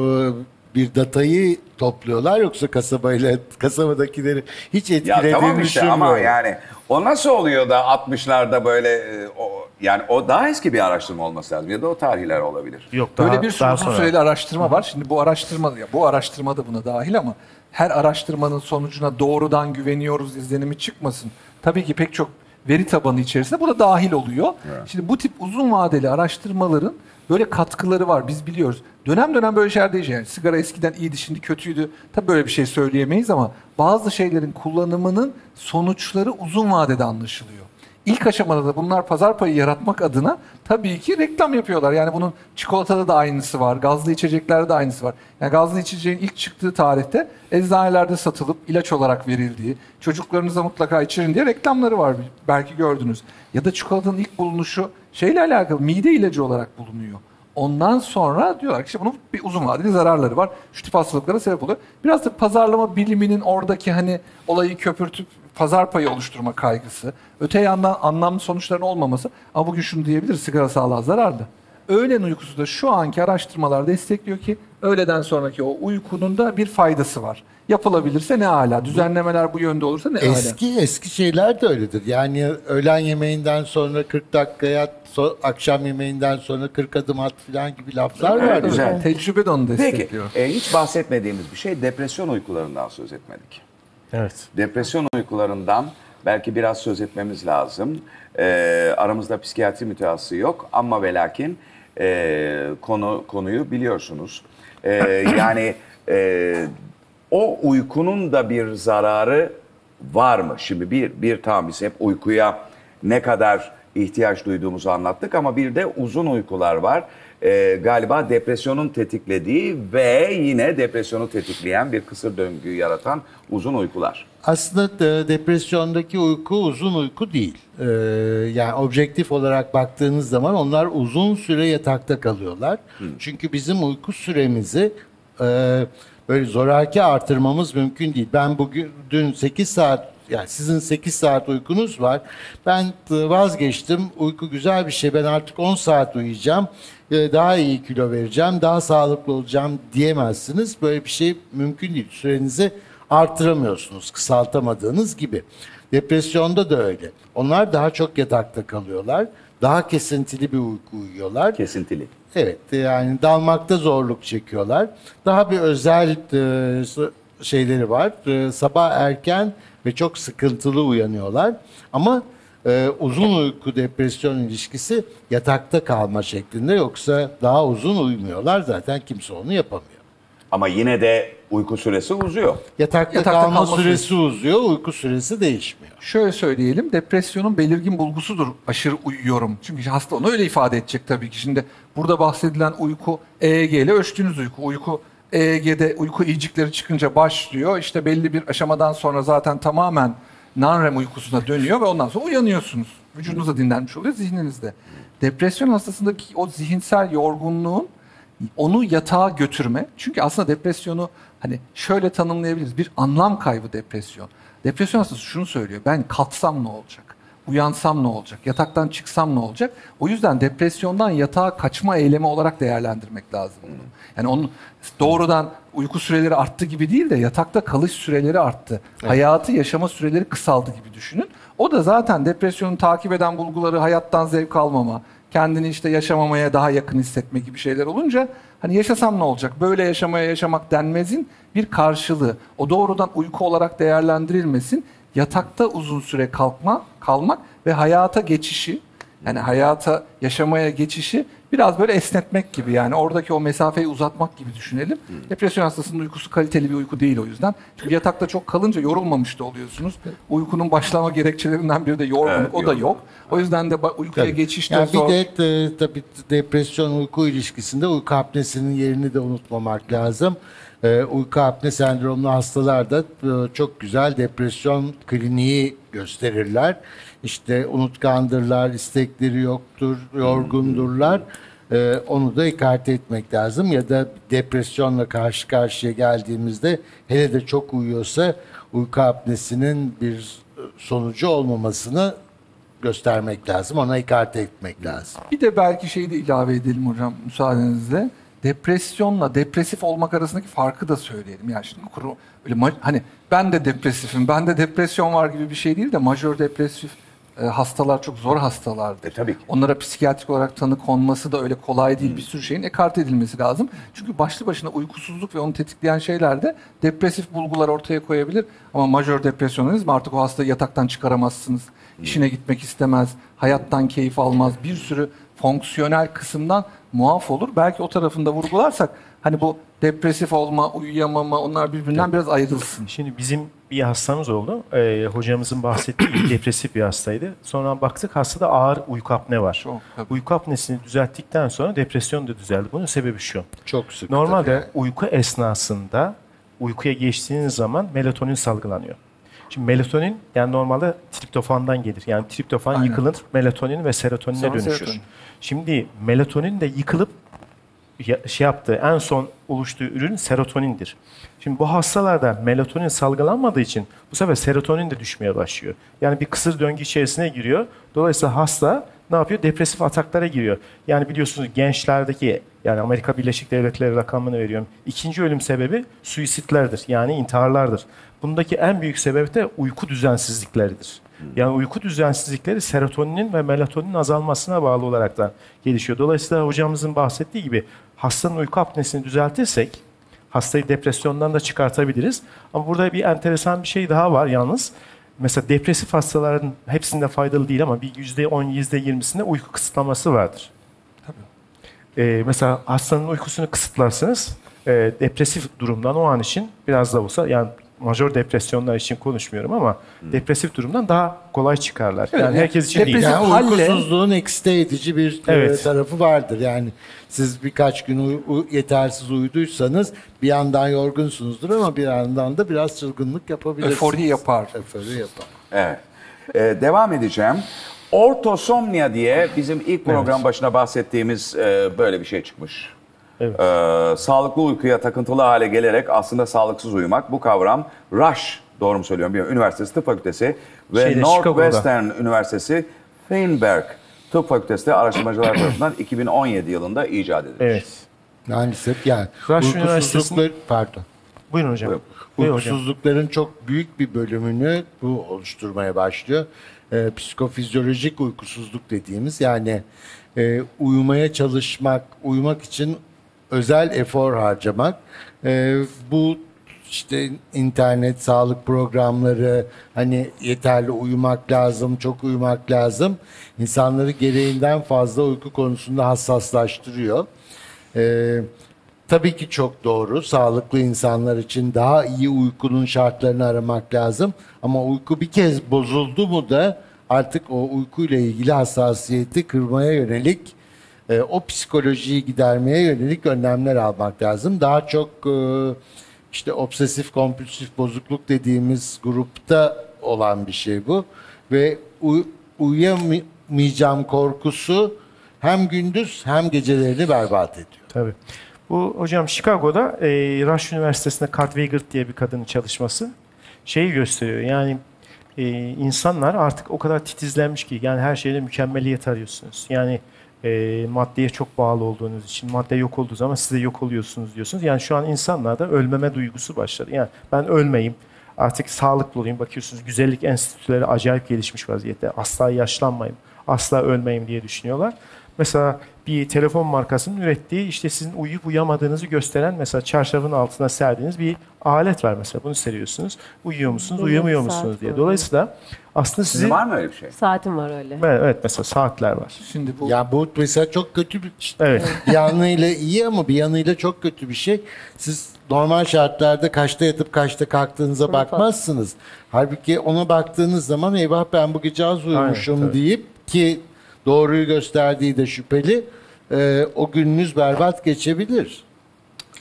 bir datayı topluyorlar yoksa kasabayla kasabadakileri hiç Ya etkilediğini tamam işte ama düşünmüyorum. yani o nasıl oluyor da 60'larda böyle e, o, yani o daha eski bir araştırma olması lazım ya da o tarihler olabilir. Yok daha, Böyle bir sürü daha uzun sonra. süreli araştırma var. Şimdi bu araştırma ya bu araştırma da buna dahil ama her araştırmanın sonucuna doğrudan güveniyoruz izlenimi çıkmasın. Tabii ki pek çok veri tabanı içerisinde bu da dahil oluyor. Şimdi bu tip uzun vadeli araştırmaların böyle katkıları var biz biliyoruz. Dönem dönem böyle şeyler değişiyor. Yani sigara eskiden iyiydi şimdi kötüydü. Tabii böyle bir şey söyleyemeyiz ama bazı şeylerin kullanımının sonuçları uzun vadede anlaşılıyor. İlk aşamada da bunlar pazar payı yaratmak adına tabii ki reklam yapıyorlar. Yani bunun çikolatada da aynısı var, gazlı içeceklerde de aynısı var. Yani gazlı içeceğin ilk çıktığı tarihte eczanelerde satılıp ilaç olarak verildiği, çocuklarınıza mutlaka içirin diye reklamları var belki gördünüz. Ya da çikolatanın ilk bulunuşu şeyle alakalı mide ilacı olarak bulunuyor. Ondan sonra diyorlar ki işte bunun bir uzun vadeli zararları var. Şu tip hastalıklara sebep oluyor. Biraz da pazarlama biliminin oradaki hani olayı köpürtüp pazar payı oluşturma kaygısı. Öte yandan anlamlı sonuçların olmaması. Ama bugün şunu diyebiliriz sigara sağlığa zararlı. Öğlen uykusu da şu anki araştırmalar destekliyor ki öğleden sonraki o uykunun da bir faydası var. Yapılabilirse ne hala. Düzenlemeler bu yönde olursa ne hala. Eski eski şeyler de öyledir. Yani öğlen yemeğinden sonra 40 dakika yat, so- akşam yemeğinden sonra 40 adım at falan gibi laflar Evet, var. güzel. Tecrübe de onu Peki, destekliyor. e, hiç bahsetmediğimiz bir şey depresyon uykularından söz etmedik. Evet. Depresyon uykularından belki biraz söz etmemiz lazım. Ee, aramızda psikiyatri mütehassısı yok ama ve lakin e, konu konuyu biliyorsunuz. Ee, yani e, o uykunun da bir zararı var mı? Şimdi bir, bir tamam biz hep uykuya ne kadar ihtiyaç duyduğumuzu anlattık ama bir de uzun uykular var. Ee, galiba depresyonun tetiklediği ve yine depresyonu tetikleyen bir kısır döngüyü yaratan uzun uykular. Aslında de- depresyondaki uyku uzun uyku değil. Ee, yani objektif olarak baktığınız zaman onlar uzun süre yatakta kalıyorlar. Çünkü bizim uyku süremizi e, böyle zoraki artırmamız mümkün değil. Ben bugün dün 8 saat yani sizin 8 saat uykunuz var. Ben e, vazgeçtim. Uyku güzel bir şey. Ben artık 10 saat uyuyacağım. E, Daha iyi kilo vereceğim. Daha sağlıklı olacağım diyemezsiniz. Böyle bir şey mümkün değil. Sürenizi artıramıyorsunuz kısaltamadığınız gibi. Depresyonda da öyle. Onlar daha çok yatakta kalıyorlar. Daha kesintili bir uyku uyuyorlar. Kesintili. Evet yani dalmakta zorluk çekiyorlar. Daha bir özel e, şeyleri var. E, sabah erken ve çok sıkıntılı uyanıyorlar. Ama e, uzun uyku depresyon ilişkisi yatakta kalma şeklinde yoksa daha uzun uyumuyorlar zaten kimse onu yapamıyor. Ama yine de uyku süresi uzuyor. Yatakta, Yatakta kalma, kalma süresi uzuyor, uyku süresi değişmiyor. Şöyle söyleyelim, depresyonun belirgin bulgusudur aşırı uyuyorum. Çünkü hasta onu öyle ifade edecek tabii ki. Şimdi burada bahsedilen uyku EEG ile ölçtüğünüz uyku. Uyku EEG'de uyku iyicikleri çıkınca başlıyor. İşte belli bir aşamadan sonra zaten tamamen non-REM uykusuna dönüyor ve ondan sonra uyanıyorsunuz. Vücudunuza dinlenmiş oluyor, zihninizde. Depresyon hastasındaki o zihinsel yorgunluğun onu yatağa götürme. Çünkü aslında depresyonu hani şöyle tanımlayabiliriz. Bir anlam kaybı depresyon. Depresyon hastası şunu söylüyor. Ben kalksam ne olacak? Uyansam ne olacak? Yataktan çıksam ne olacak? O yüzden depresyondan yatağa kaçma eylemi olarak değerlendirmek lazım bunu. Yani onun doğrudan uyku süreleri arttı gibi değil de yatakta kalış süreleri arttı. Hayatı yaşama süreleri kısaldı gibi düşünün. O da zaten depresyonu takip eden bulguları hayattan zevk almama, kendini işte yaşamamaya daha yakın hissetme gibi şeyler olunca hani yaşasam ne olacak? Böyle yaşamaya yaşamak denmezin bir karşılığı. O doğrudan uyku olarak değerlendirilmesin. Yatakta uzun süre kalkma, kalmak ve hayata geçişi yani hayata yaşamaya geçişi biraz böyle esnetmek gibi yani oradaki o mesafeyi uzatmak gibi düşünelim. Depresyon hastasının uykusu kaliteli bir uyku değil o yüzden. Çünkü yatakta çok kalınca yorulmamış da oluyorsunuz. Uykunun başlama gerekçelerinden biri de yorgunluk. Evet, o da yok. O yüzden de uykuya Tabii. geçişte Yani zor. bir de e, tabii depresyon uyku ilişkisinde uyku apnesinin yerini de unutmamak lazım. E, uyku apne sendromlu hastalar da e, çok güzel depresyon kliniği gösterirler. İşte unutkandırlar, istekleri yoktur, yorgundurlar. E, onu da ikarte etmek lazım ya da depresyonla karşı karşıya geldiğimizde hele de çok uyuyorsa uyku apnesinin bir sonucu olmamasını göstermek lazım. Ona ikarte etmek lazım. Bir de belki şeyi de ilave edelim hocam müsaadenizle. Depresyonla depresif olmak arasındaki farkı da söyleyelim. Yani şimdi kuru öyle hani ben de depresifim, bende depresyon var gibi bir şey değil de majör depresif e, hastalar çok zor hastalardır. E, tabii ki. Onlara psikiyatrik olarak tanı konması da öyle kolay değil. Bir sürü şeyin ekart edilmesi lazım. Çünkü başlı başına uykusuzluk ve onu tetikleyen şeyler de depresif bulgular ortaya koyabilir. Ama majör depresyonizm artık o hastayı yataktan çıkaramazsınız. İşine gitmek istemez, hayattan keyif almaz. Bir sürü fonksiyonel kısımdan muaf olur. Belki o tarafında vurgularsak hani bu depresif olma, uyuyamama onlar birbirinden biraz ayrılsın. Şimdi bizim bir hastamız oldu. Ee, hocamızın bahsettiği depresif bir hastaydı. Sonra baktık hastada ağır uyku apne var. Çok, tabii. uyku apnesini düzelttikten sonra depresyon da düzeldi. Bunun sebebi şu. Çok sık. Normalde uyku esnasında uykuya geçtiğiniz zaman melatonin salgılanıyor. Şimdi melatonin yani normalde triptofandan gelir. Yani triptofan Aynen. yıkılır, melatonin ve serotonine Sonra dönüşür. serotonin. Şimdi melatonin de yıkılıp ya- şey yaptığı en son oluştuğu ürün serotonindir. Şimdi bu hastalarda melatonin salgılanmadığı için bu sefer serotonin de düşmeye başlıyor. Yani bir kısır döngü içerisine giriyor. Dolayısıyla hasta ne yapıyor? Depresif ataklara giriyor. Yani biliyorsunuz gençlerdeki yani Amerika Birleşik Devletleri rakamını veriyorum. İkinci ölüm sebebi suisitlerdir. Yani intiharlardır. Bundaki en büyük sebep de uyku düzensizlikleridir. Yani uyku düzensizlikleri serotoninin ve melatoninin azalmasına bağlı olaraktan gelişiyor. Dolayısıyla hocamızın bahsettiği gibi hastanın uyku apnesini düzeltirsek hastayı depresyondan da çıkartabiliriz. Ama burada bir enteresan bir şey daha var yalnız. Mesela depresif hastaların hepsinde faydalı değil ama bir %10, %20'sinde uyku kısıtlaması vardır. Ee, mesela hastanın uykusunu kısıtlarsınız. e, depresif durumdan o an için biraz da olsa yani majör depresyonlar için konuşmuyorum ama depresif durumdan daha kolay çıkarlar. Evet, yani herkes için değil. depresif- Yani halle- uykusuzluğun eksite edici bir e, Evet. tarafı vardır. Yani siz birkaç gün uy- yetersiz uyuduysanız bir yandan yorgunsunuzdur ama bir yandan da biraz çılgınlık yapabilirsiniz. Öfori yapar. Öfori yapar. Evet. Ee, devam edeceğim. Ortosomnia diye bizim ilk program başına bahsettiğimiz e, böyle bir şey çıkmış. Evet. Ee, sağlıklı uykuya takıntılı hale gelerek aslında sağlıksız uyumak. Bu kavram Rush, doğru mu söylüyorum bilmiyorum, Üniversitesi Tıp Fakültesi ve Şeyde, Northwestern Üniversitesi Feinberg Tıp Fakültesi araştırmacılar tarafından 2017 yılında icat edilmiş. Evet. Maalesef yani. Rush uykusuzluklar, pardon. Buyurun hocam. Buyurun. Buyurun hocam. Uykusuzlukların çok büyük bir bölümünü bu oluşturmaya başlıyor. Ee, psikofizyolojik uykusuzluk dediğimiz yani e, uyumaya çalışmak, uyumak için özel efor harcamak. Ee, bu işte internet, sağlık programları, hani yeterli uyumak lazım, çok uyumak lazım. İnsanları gereğinden fazla uyku konusunda hassaslaştırıyor. Ee, tabii ki çok doğru. Sağlıklı insanlar için daha iyi uykunun şartlarını aramak lazım. Ama uyku bir kez bozuldu mu da artık o uykuyla ilgili hassasiyeti kırmaya yönelik e, o psikolojiyi gidermeye yönelik önlemler almak lazım. Daha çok e, işte obsesif kompulsif bozukluk dediğimiz grupta olan bir şey bu ve uy- uyuyamayacağım korkusu hem gündüz hem gecelerini berbat ediyor. Tabii. Bu hocam Chicago'da e, Rush Üniversitesi'nde Kurt Weigert diye bir kadının çalışması şeyi gösteriyor. Yani e, insanlar artık o kadar titizlenmiş ki yani her şeyde mükemmeliyet arıyorsunuz. Yani e, maddeye çok bağlı olduğunuz için madde yok olduğu zaman siz de yok oluyorsunuz diyorsunuz. Yani şu an insanlarda ölmeme duygusu başladı. Yani ben ölmeyeyim artık sağlıklı olayım. Bakıyorsunuz güzellik enstitüleri acayip gelişmiş vaziyette. Asla yaşlanmayayım, asla ölmeyeyim diye düşünüyorlar. Mesela bir telefon markasının ürettiği işte sizin uyuyup uyamadığınızı gösteren mesela çarşafın altına serdiğiniz bir alet var mesela. Bunu seriyorsunuz. Uyuyor musunuz, Benim uyumuyor musunuz diye. Dolayısıyla aslında Sizin sizin var mı öyle bir şey? Saatim var öyle. Evet, evet mesela saatler var. Şimdi bu Ya bu mesela çok kötü bir Evet. bir yanıyla iyi ama bir yanıyla çok kötü bir şey. Siz normal şartlarda kaçta yatıp kaçta kalktığınıza bakmazsınız. Halbuki ona baktığınız zaman eyvah ben bu gece az uyumuşum Aynen, tabii. deyip ki doğruyu gösterdiği de şüpheli e, o gününüz berbat geçebilir.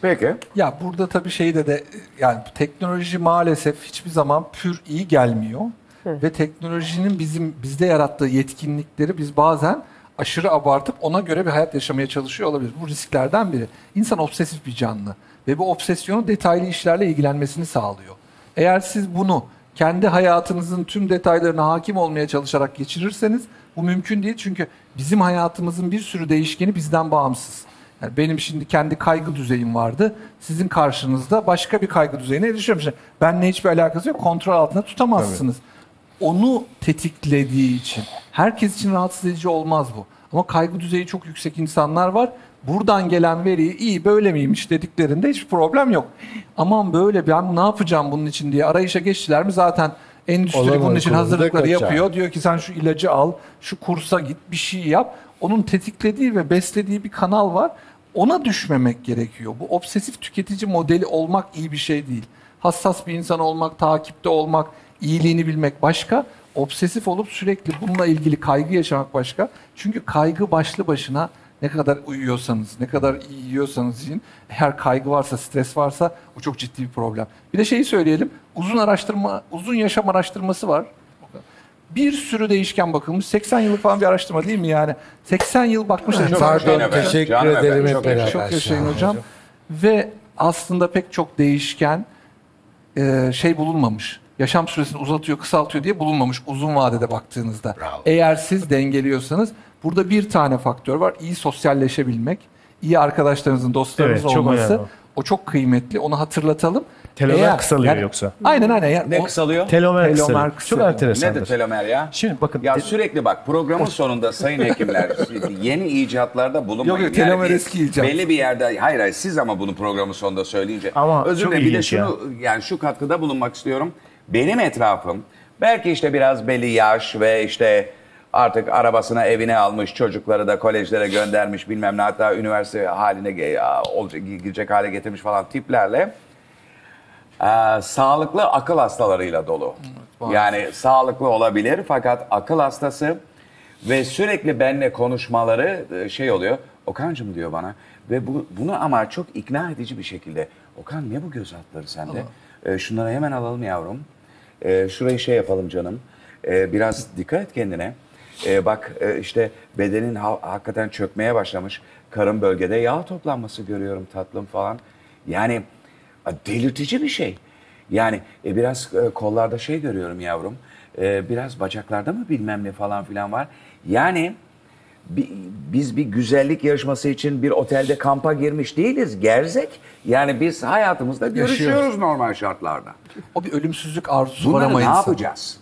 Peki. Ya burada tabii şeyde de yani teknoloji maalesef hiçbir zaman pür iyi gelmiyor. Ve teknolojinin bizim bizde yarattığı yetkinlikleri biz bazen aşırı abartıp ona göre bir hayat yaşamaya çalışıyor olabilir. Bu risklerden biri. İnsan obsesif bir canlı ve bu obsesyonu detaylı işlerle ilgilenmesini sağlıyor. Eğer siz bunu kendi hayatınızın tüm detaylarına hakim olmaya çalışarak geçirirseniz bu mümkün değil. Çünkü bizim hayatımızın bir sürü değişkeni bizden bağımsız. Yani benim şimdi kendi kaygı düzeyim vardı. Sizin karşınızda başka bir kaygı düzeyine erişiyorum. Şimdi benimle hiçbir alakası yok. Kontrol altında tutamazsınız. onu tetiklediği için. Herkes için rahatsız edici olmaz bu. Ama kaygı düzeyi çok yüksek insanlar var. Buradan gelen veriyi iyi böyle miymiş dediklerinde hiç problem yok. Aman böyle ben ne yapacağım bunun için diye arayışa geçtiler mi zaten endüstri Olan bunun için hazırlıkları kaçar. yapıyor. Diyor ki sen şu ilacı al, şu kursa git, bir şey yap. Onun tetiklediği ve beslediği bir kanal var. Ona düşmemek gerekiyor. Bu obsesif tüketici modeli olmak iyi bir şey değil. Hassas bir insan olmak, takipte olmak, iyiliğini bilmek başka. Obsesif olup sürekli bununla ilgili kaygı yaşamak başka. Çünkü kaygı başlı başına ne kadar uyuyorsanız, ne kadar iyi yiyorsanız yiyin, eğer kaygı varsa, stres varsa o çok ciddi bir problem. Bir de şeyi söyleyelim, uzun araştırma, uzun yaşam araştırması var. Bir sürü değişken bakılmış. 80 yıllık falan bir araştırma değil mi yani? 80 yıl bakmışlar. Pardon teşekkür Canım ederim çok hep beraber. Çok yaşayın hocam. Ve aslında pek çok değişken e, şey bulunmamış. Yaşam süresini uzatıyor, kısaltıyor diye bulunmamış uzun vadede baktığınızda. Bravo. Eğer siz dengeliyorsanız burada bir tane faktör var. İyi sosyalleşebilmek, iyi arkadaşlarınızın, dostlarınız Evet, çok olması. önemli. O çok kıymetli. Onu hatırlatalım. Telomer Eğer- kısalıyor yani- yoksa. Aynen aynen. Yani Ne o- kısalıyor? Telomer, Telomer kısalıyor. Çok kısalıyor. enteresandır. Nedir telomer ya? Şimdi bakın Ya sürekli bak programın sonunda sayın hekimler yeni icatlarda bulunmayın. Yok, yok, telomer bir- eski icat. Belli bir yerde hayır hayır siz ama bunu programın sonunda söyleyince. Ama Özür çok dilerim bir de ilginç şunu yani şu katkıda bulunmak istiyorum. Benim etrafım belki işte biraz belli yaş ve işte artık arabasına evine almış çocukları da kolejlere göndermiş bilmem ne hatta üniversite haline olacak girecek hale getirmiş falan tiplerle e, sağlıklı akıl hastalarıyla dolu. yani sağlıklı olabilir fakat akıl hastası ve sürekli benimle konuşmaları e, şey oluyor. Okan'cım diyor bana ve bu, bunu ama çok ikna edici bir şekilde. Okan ne bu göz altları sende? E, şunları hemen alalım yavrum. E, şurayı şey yapalım canım. E, biraz dikkat et kendine. E, bak e, işte bedenin ha- hakikaten çökmeye başlamış. Karın bölgede yağ toplanması görüyorum tatlım falan. Yani a, delirtici bir şey. Yani e, biraz e, kollarda şey görüyorum yavrum. E, biraz bacaklarda mı bilmem ne falan filan var. Yani bi- biz bir güzellik yarışması için bir otelde kampa girmiş değiliz. Gerzek. Yani biz hayatımızda görüşüyoruz normal şartlarda. o bir ölümsüzlük arzusu var Bunları ama ne insan. yapacağız?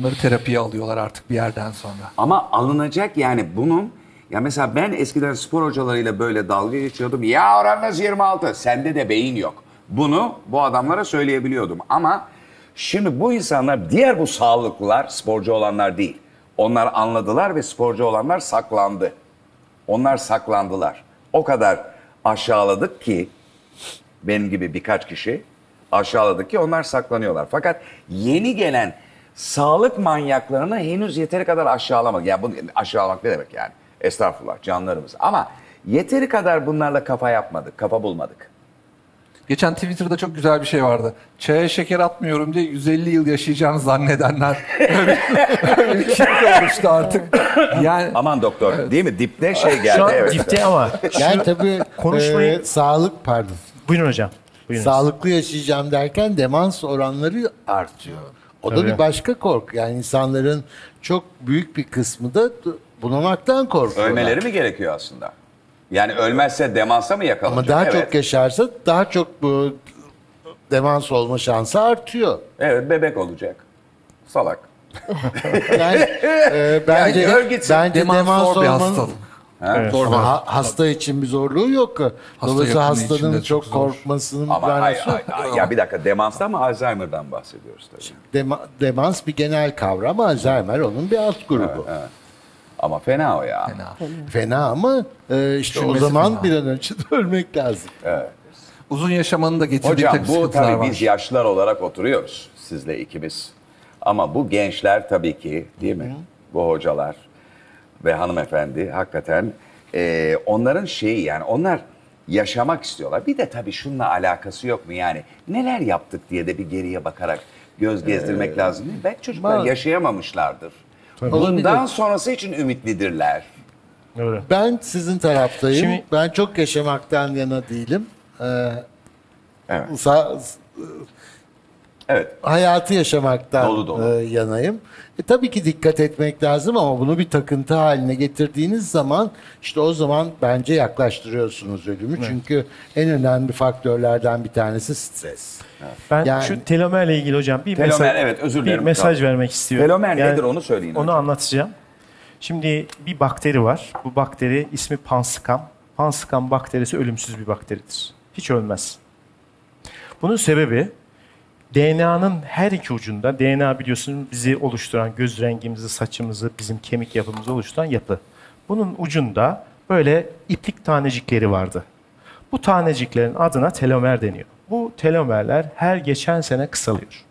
Bunları terapiye alıyorlar artık bir yerden sonra. Ama alınacak yani bunun ya mesela ben eskiden spor hocalarıyla böyle dalga geçiyordum. Ya oranınız 26. Sende de beyin yok. Bunu bu adamlara söyleyebiliyordum. Ama şimdi bu insanlar diğer bu sağlıklılar sporcu olanlar değil. Onlar anladılar ve sporcu olanlar saklandı. Onlar saklandılar. O kadar aşağıladık ki benim gibi birkaç kişi aşağıladık ki onlar saklanıyorlar. Fakat yeni gelen sağlık manyaklarını henüz yeteri kadar aşağılamadık. Ya bunu aşağılamak ne demek yani? Estağfurullah canlarımız. Ama yeteri kadar bunlarla kafa yapmadık, kafa bulmadık. Geçen Twitter'da çok güzel bir şey vardı. Çaya şeker atmıyorum diye 150 yıl yaşayacağını zannedenler. öyle, öyle bir oluştu artık. Yani Aman doktor değil mi? Dipte şey geldi. şu an evet. dipte ama Yani tabii Konuşmayı- e, sağlık pardon. buyurun hocam. Buyurun. Sağlıklı yaşayacağım derken demans oranları artıyor. O da Tabii. bir başka korku. Yani insanların çok büyük bir kısmı da bunamaktan korkuyorlar. Ölmeleri mi gerekiyor aslında? Yani ölmezse demansa mı yakalanacak? Ama daha evet. çok yaşarsa daha çok bu demans olma şansı artıyor. Evet bebek olacak. Salak. Yani e, bence gitsin. bence demans demans, olmanın hastalık. Ha? Evet. Zor bir ama hastalık. ha- hasta için bir zorluğu yok. Dolayısıyla yakını için hastanın çok çok zor. korkmasının bir Ama hayır, hayır, hayır. ya bir dakika demanstan mı Alzheimer'dan bahsediyoruz tabii. Dema- demans bir genel kavram. Alzheimer onun bir alt grubu. Ama fena o ya. Fena. Fena ama e, işte o zaman fena. bir an önce de ölmek lazım. Uzun yaşamanın da getirdiği Hocam bu tabii var. biz yaşlılar olarak oturuyoruz sizle ikimiz. Ama bu gençler tabii ki değil mi? Bu hocalar ve hanımefendi hakikaten e, onların şeyi yani onlar yaşamak istiyorlar. Bir de tabii şununla alakası yok mu yani neler yaptık diye de bir geriye bakarak göz gezdirmek lazım değil mi? Belki çocuklar Ba- yaşayamamışlardır. Bundan Olabilir. sonrası için ümitlidirler. Öyle. Ben sizin taraftayım. Şimdi- ben çok yaşamaktan yana değilim. Ee, Evet. sa- Evet. hayatı yaşamaktan Dolu dolu. e, yanayım. E, tabii ki dikkat etmek lazım ama bunu bir takıntı haline getirdiğiniz zaman işte o zaman bence yaklaştırıyorsunuz ölümü. Çünkü en önemli faktörlerden bir tanesi stres. Ben Yani- şu telomerle ilgili hocam bir Telomer, mesaj, evet, özür bir mesaj vermek istiyorum. Telomer nedir onu söyleyin Onu hocam. anlatacağım. Şimdi bir bakteri var. Bu bakteri ismi Panscam. Panscam bakterisi ölümsüz bir bakteridir. Hiç ölmez. Bunun sebebi DNA'nın her iki ucunda, DNA biliyorsunuz bizi oluşturan, göz rengimizi, saçımızı, bizim kemik yapımızı oluşturan yapı. Bunun ucunda böyle iplik tanecikleri vardı. Bu taneciklerin adına telomer deniyor. Bu telomerler her geçen sene kısalıyor.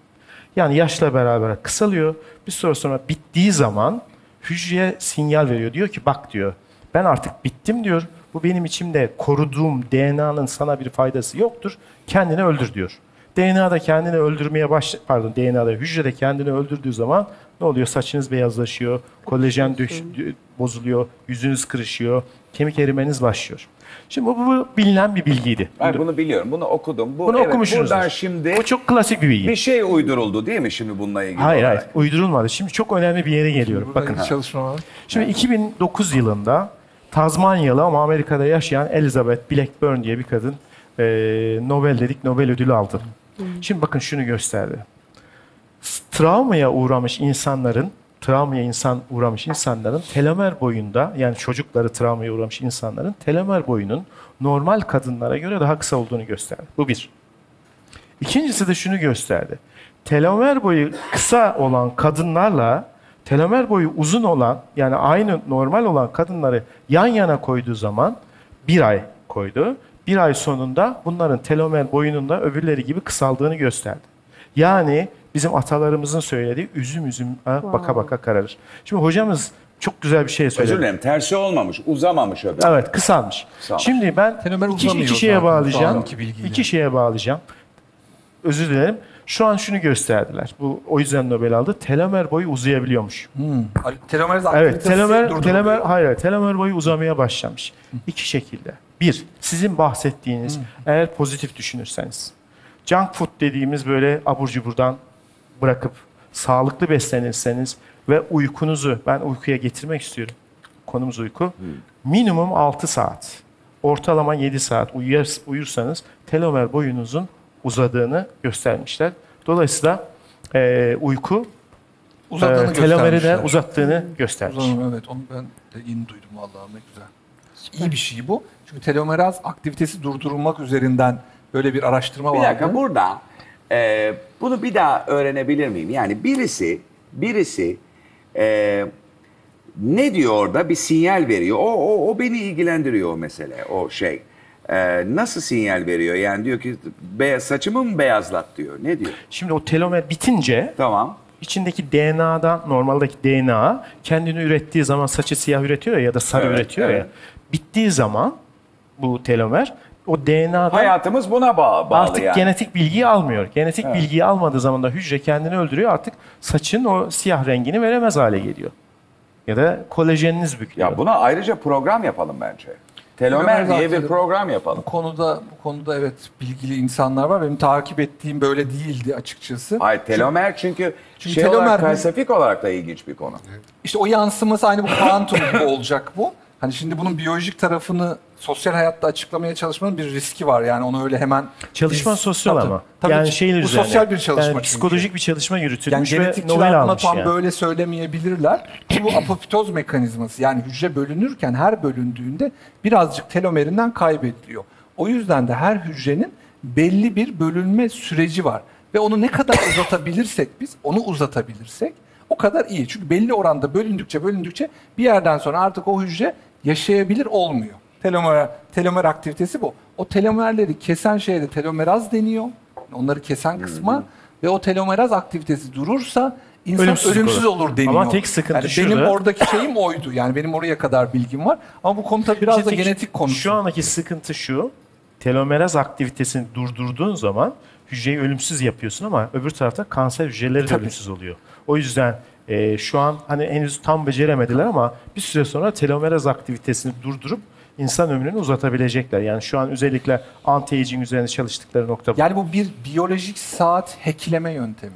Yani yaşla beraber kısalıyor. Bir süre sonra bittiği zaman hücreye sinyal veriyor. Diyor ki bak diyor ben artık bittim diyor. Bu benim içimde koruduğum DNA'nın sana bir faydası yoktur. Kendini öldür diyor. DNA da kendini öldürmeye baş pardon DNA'da hücre de kendini öldürdüğü zaman ne oluyor? Saçınız beyazlaşıyor, kolajen dö- bozuluyor, yüzünüz kırışıyor, kemik erimeniz başlıyor. Şimdi bu, bu bilinen bir bilgiydi. Ben bunu biliyorum. Bunu okudum. Bu, Bunu evet, okumuşsunuz. Buradan şimdi Bu çok klasik bir bilgi. bir şey uyduruldu değil mi şimdi bununla ilgili Hayır olarak? hayır uydurulmadı. Şimdi çok önemli bir yere geliyorum. Bakın. çalışma var. Şimdi 2009 yılında Tazmanyalı ama Amerika'da yaşayan Elizabeth Blackburn diye bir kadın e, Nobel dedik Nobel ödülü aldı. Şimdi bakın şunu gösterdi. Travmaya uğramış insanların travmaya insan uğramış insanların telomer boyunda yani çocukları travmaya uğramış insanların telomer boyunun normal kadınlara göre daha kısa olduğunu gösterdi. Bu bir. İkincisi de şunu gösterdi. Telomer boyu kısa olan kadınlarla telomer boyu uzun olan yani aynı normal olan kadınları yan yana koyduğu zaman bir ay koydu. Bir ay sonunda bunların telomer boyunun da öbürleri gibi kısaldığını gösterdi. Yani bizim atalarımızın söylediği üzüm üzüm ha, baka baka kararır. Şimdi hocamız çok güzel bir şey söyledi. Özür dilerim. Tersi olmamış. Uzamamış öbür. Evet kısalmış. Kısalmış. Şimdi ben Telomer iki, iki şeye zaten bağlayacağım. İki şeye bağlayacağım. Özür dilerim. Şu an şunu gösterdiler. Bu o yüzden Nobel aldı. Telomer boyu uzayabiliyormuş. Telomeriz Evet, aktivitesi telomer telomer hayır, telomer boyu uzamaya başlamış. İki şekilde. Bir, sizin bahsettiğiniz eğer pozitif düşünürseniz. Junk food dediğimiz böyle abur cuburdan bırakıp sağlıklı beslenirseniz ve uykunuzu ben uykuya getirmek istiyorum. Konumuz uyku. Minimum 6 saat. Ortalama 7 saat uyuyar, uyursanız telomer boyunuzun uzadığını göstermişler. Dolayısıyla eee, uyku Uzadığını e, telomeri de göstermişler. uzattığını göstermiş. Uzanım evet onu ben de yeni duydum vallahi ne güzel. İyi bir şey bu. Çünkü telomeraz aktivitesi durdurulmak üzerinden böyle bir araştırma Bir vardı. dakika burada e, bunu bir daha öğrenebilir miyim? Yani birisi birisi e, ne diyor orada? Bir sinyal veriyor. O, o, o beni ilgilendiriyor o mesele, o şey. E, nasıl sinyal veriyor? Yani diyor ki beyaz, saçımı mı beyazlat diyor. Ne diyor? Şimdi o telomer bitince Tamam. içindeki DNA'dan normaldeki DNA kendini ürettiği zaman saçı siyah üretiyor ya, ya da sarı Evet, üretiyor evet. ya. Bittiği zaman bu telomer o DNA'dan Hayatımız buna bağ, bağlı artık yani. genetik bilgiyi almıyor. Genetik bilgiyi almadığı zaman da hücre kendini öldürüyor. Artık saçın o siyah rengini veremez hale geliyor. Ya da kolajeniniz bükülüyor. Ya buna ayrıca program yapalım bence. Telomer diye bir program yapalım. Bu konuda bu konuda evet bilgili insanlar var. Benim takip ettiğim böyle değildi açıkçası. Hayır telomer çünkü, çünkü şey telomer olarak felsefik olarak da ilginç bir konu. İşte o yansıması aynı bu kuantum gibi olacak bu. Hani şimdi bunun biyolojik tarafını sosyal hayatta açıklamaya çalışmanın bir riski var. Yani onu öyle hemen Çalışma biz- sosyal Tabii, ama. tabii. yani şeyler bu üzerine. sosyal bir çalışma Yani çünkü. psikolojik bir çalışma Yani yürütülmüş ve genetikçiler Nobel almış tam yani. böyle söylemeyebilirler. Ki bu apoptoz mekanizması yani hücre bölünürken her bölündüğünde birazcık telomerinden kaybediliyor. O yüzden de her hücrenin belli bir bölünme süreci var. Ve onu ne kadar uzatabilirsek biz, onu uzatabilirsek o kadar iyi. Çünkü belli oranda bölündükçe bölündükçe bir yerden sonra artık o hücre yaşayabilir olmuyor. Telomer, telomer aktivitesi bu. O telomerleri kesen şeye de telomeraz deniyor. Onları kesen kısma ve o telomeraz aktivitesi durursa insan Ölümsüzlük ölümsüz olur. olur, deniyor. Ama tek sıkıntı yani şurada- Benim oradaki şeyim oydu. Yani benim oraya kadar bilgim var. Ama bu konuda biraz da İşte tek- genetik konusu. Şu andaki sıkıntı şu. Telomeraz aktivitesini durdurduğun zaman hücreyi ölümsüz yapıyorsun ama öbür tarafta kanser hücreleri de ölümsüz oluyor. O yüzden e, şu an hani henüz tam beceremediler ama bir süre sonra telomeraz aktivitesini durdurup insan ömrünü uzatabilecekler. Yani şu an özellikle anti-aging üzerine çalıştıkları nokta bu. Yani bu bir biyolojik saat hackleme yöntemi.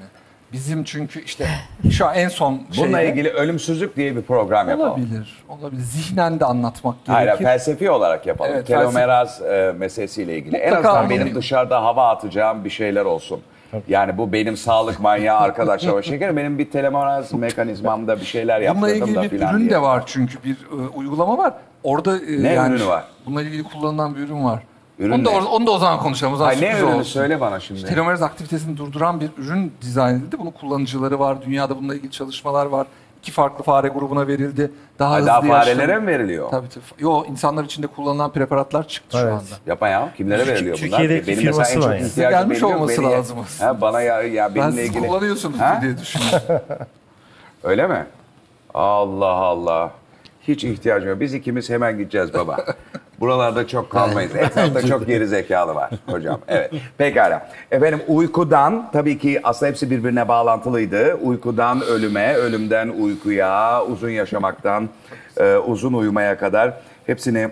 Bizim çünkü işte şu an en son Bununla şeyde- ilgili ölümsüzlük diye bir program yapalım. olabilir. Olabilir. Zihnen de anlatmak Hayır, gerekir. felsefi olarak yapalım. Evet, Telomeraz e, meselesiyle ilgili. en Mutlaka azından bunu- benim dışarıda hava atacağım bir şeyler olsun. Yani bu benim sağlık manyağı arkadaşlar. Şeker benim bir telomeraz mekanizmamda bir şeyler Bununla yaptırdım ilgili da bir filan ürün diye. de var çünkü bir e, uygulama var. Orada e, Ne yani, ürünü var? Bununla ilgili kullanılan bir ürün var. Ürün onu, da, ne? or- onu da o zaman konuşalım. O zaman Ay, ne sürpriz ürünü olsun. söyle bana şimdi. Telomeraz aktivitesini durduran bir ürün dizayn edildi. Bunun kullanıcıları var. Dünyada bununla ilgili çalışmalar var. İki farklı fare grubuna verildi. Daha Ay, hızlı daha yaşam- farelere mi veriliyor? Tabii tabii. Yo insanlar içinde kullanılan preparatlar çıktı şu Evet. anda. Yapan ya kimlere veriliyor bunlar? Türkiye'deki Benim mesela en firması çok var yani. ihtiyacım Gelmiş benim yok. olması Beni- lazım aslında. Ha, bana ya, ya Ben benimle siz ilgili. kullanıyorsunuz Ha? diye düşünüyorum. Öyle mi? Allah Allah. Hiç ihtiyacım yok. Biz ikimiz hemen gideceğiz baba. Buralarda çok kalmayız. Etrafta çok geri zekalı var hocam. Evet. Pekala. Efendim uykudan tabii ki aslında hepsi birbirine bağlantılıydı. Uykudan ölüme, ölümden uykuya, uzun yaşamaktan e, uzun uyumaya kadar hepsini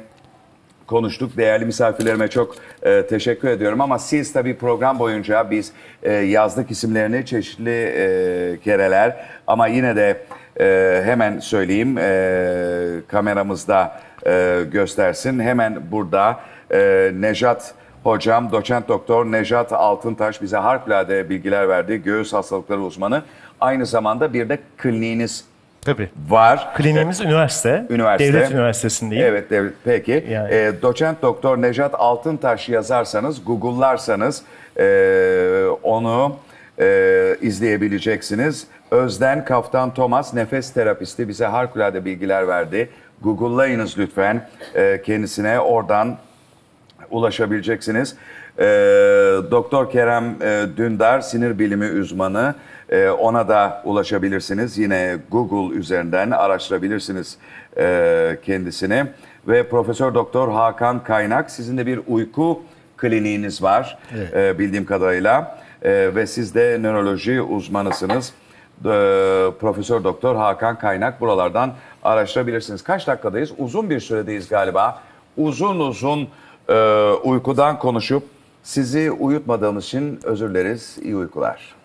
konuştuk. Değerli misafirlerime çok e, teşekkür ediyorum ama siz tabii program boyunca biz e, yazdık isimlerini çeşitli e, kereler ama yine de e, hemen söyleyeyim e, kameramızda e, göstersin. Hemen burada e, Nejat Hocam, doçent doktor Nejat Altıntaş bize harikulade bilgiler verdi. Göğüs hastalıkları uzmanı. Aynı zamanda bir de kliniğiniz Tabii. var. Kliniğimiz üniversite. Üniversite. Devlet Üniversitesi'ndeyim. Evet, devlet. Peki. Yani. Ee, doçent doktor Nejat Altıntaş yazarsanız, Google'larsanız ee, onu ee, izleyebileceksiniz. Özden Kaftan Thomas nefes terapisti bize harikulade bilgiler verdi. Google'layınız lütfen Ee, kendisine oradan ulaşabileceksiniz. Ee, Doktor Kerem e, Dündar sinir bilimi uzmanı. Ee, ona da ulaşabilirsiniz. Yine Google üzerinden araştırabilirsiniz e, kendisini. Ve Profesör Doktor Hakan Kaynak sizin de bir uyku kliniğiniz var e, bildiğim kadarıyla. E, ve siz de nöroloji uzmanısınız. E, Profesör Doktor Hakan Kaynak buralardan araştırabilirsiniz. Kaç dakikadayız? Uzun bir süredeyiz galiba. Uzun uzun e, uykudan konuşup sizi uyutmadığımız için özür dileriz. İyi uykular.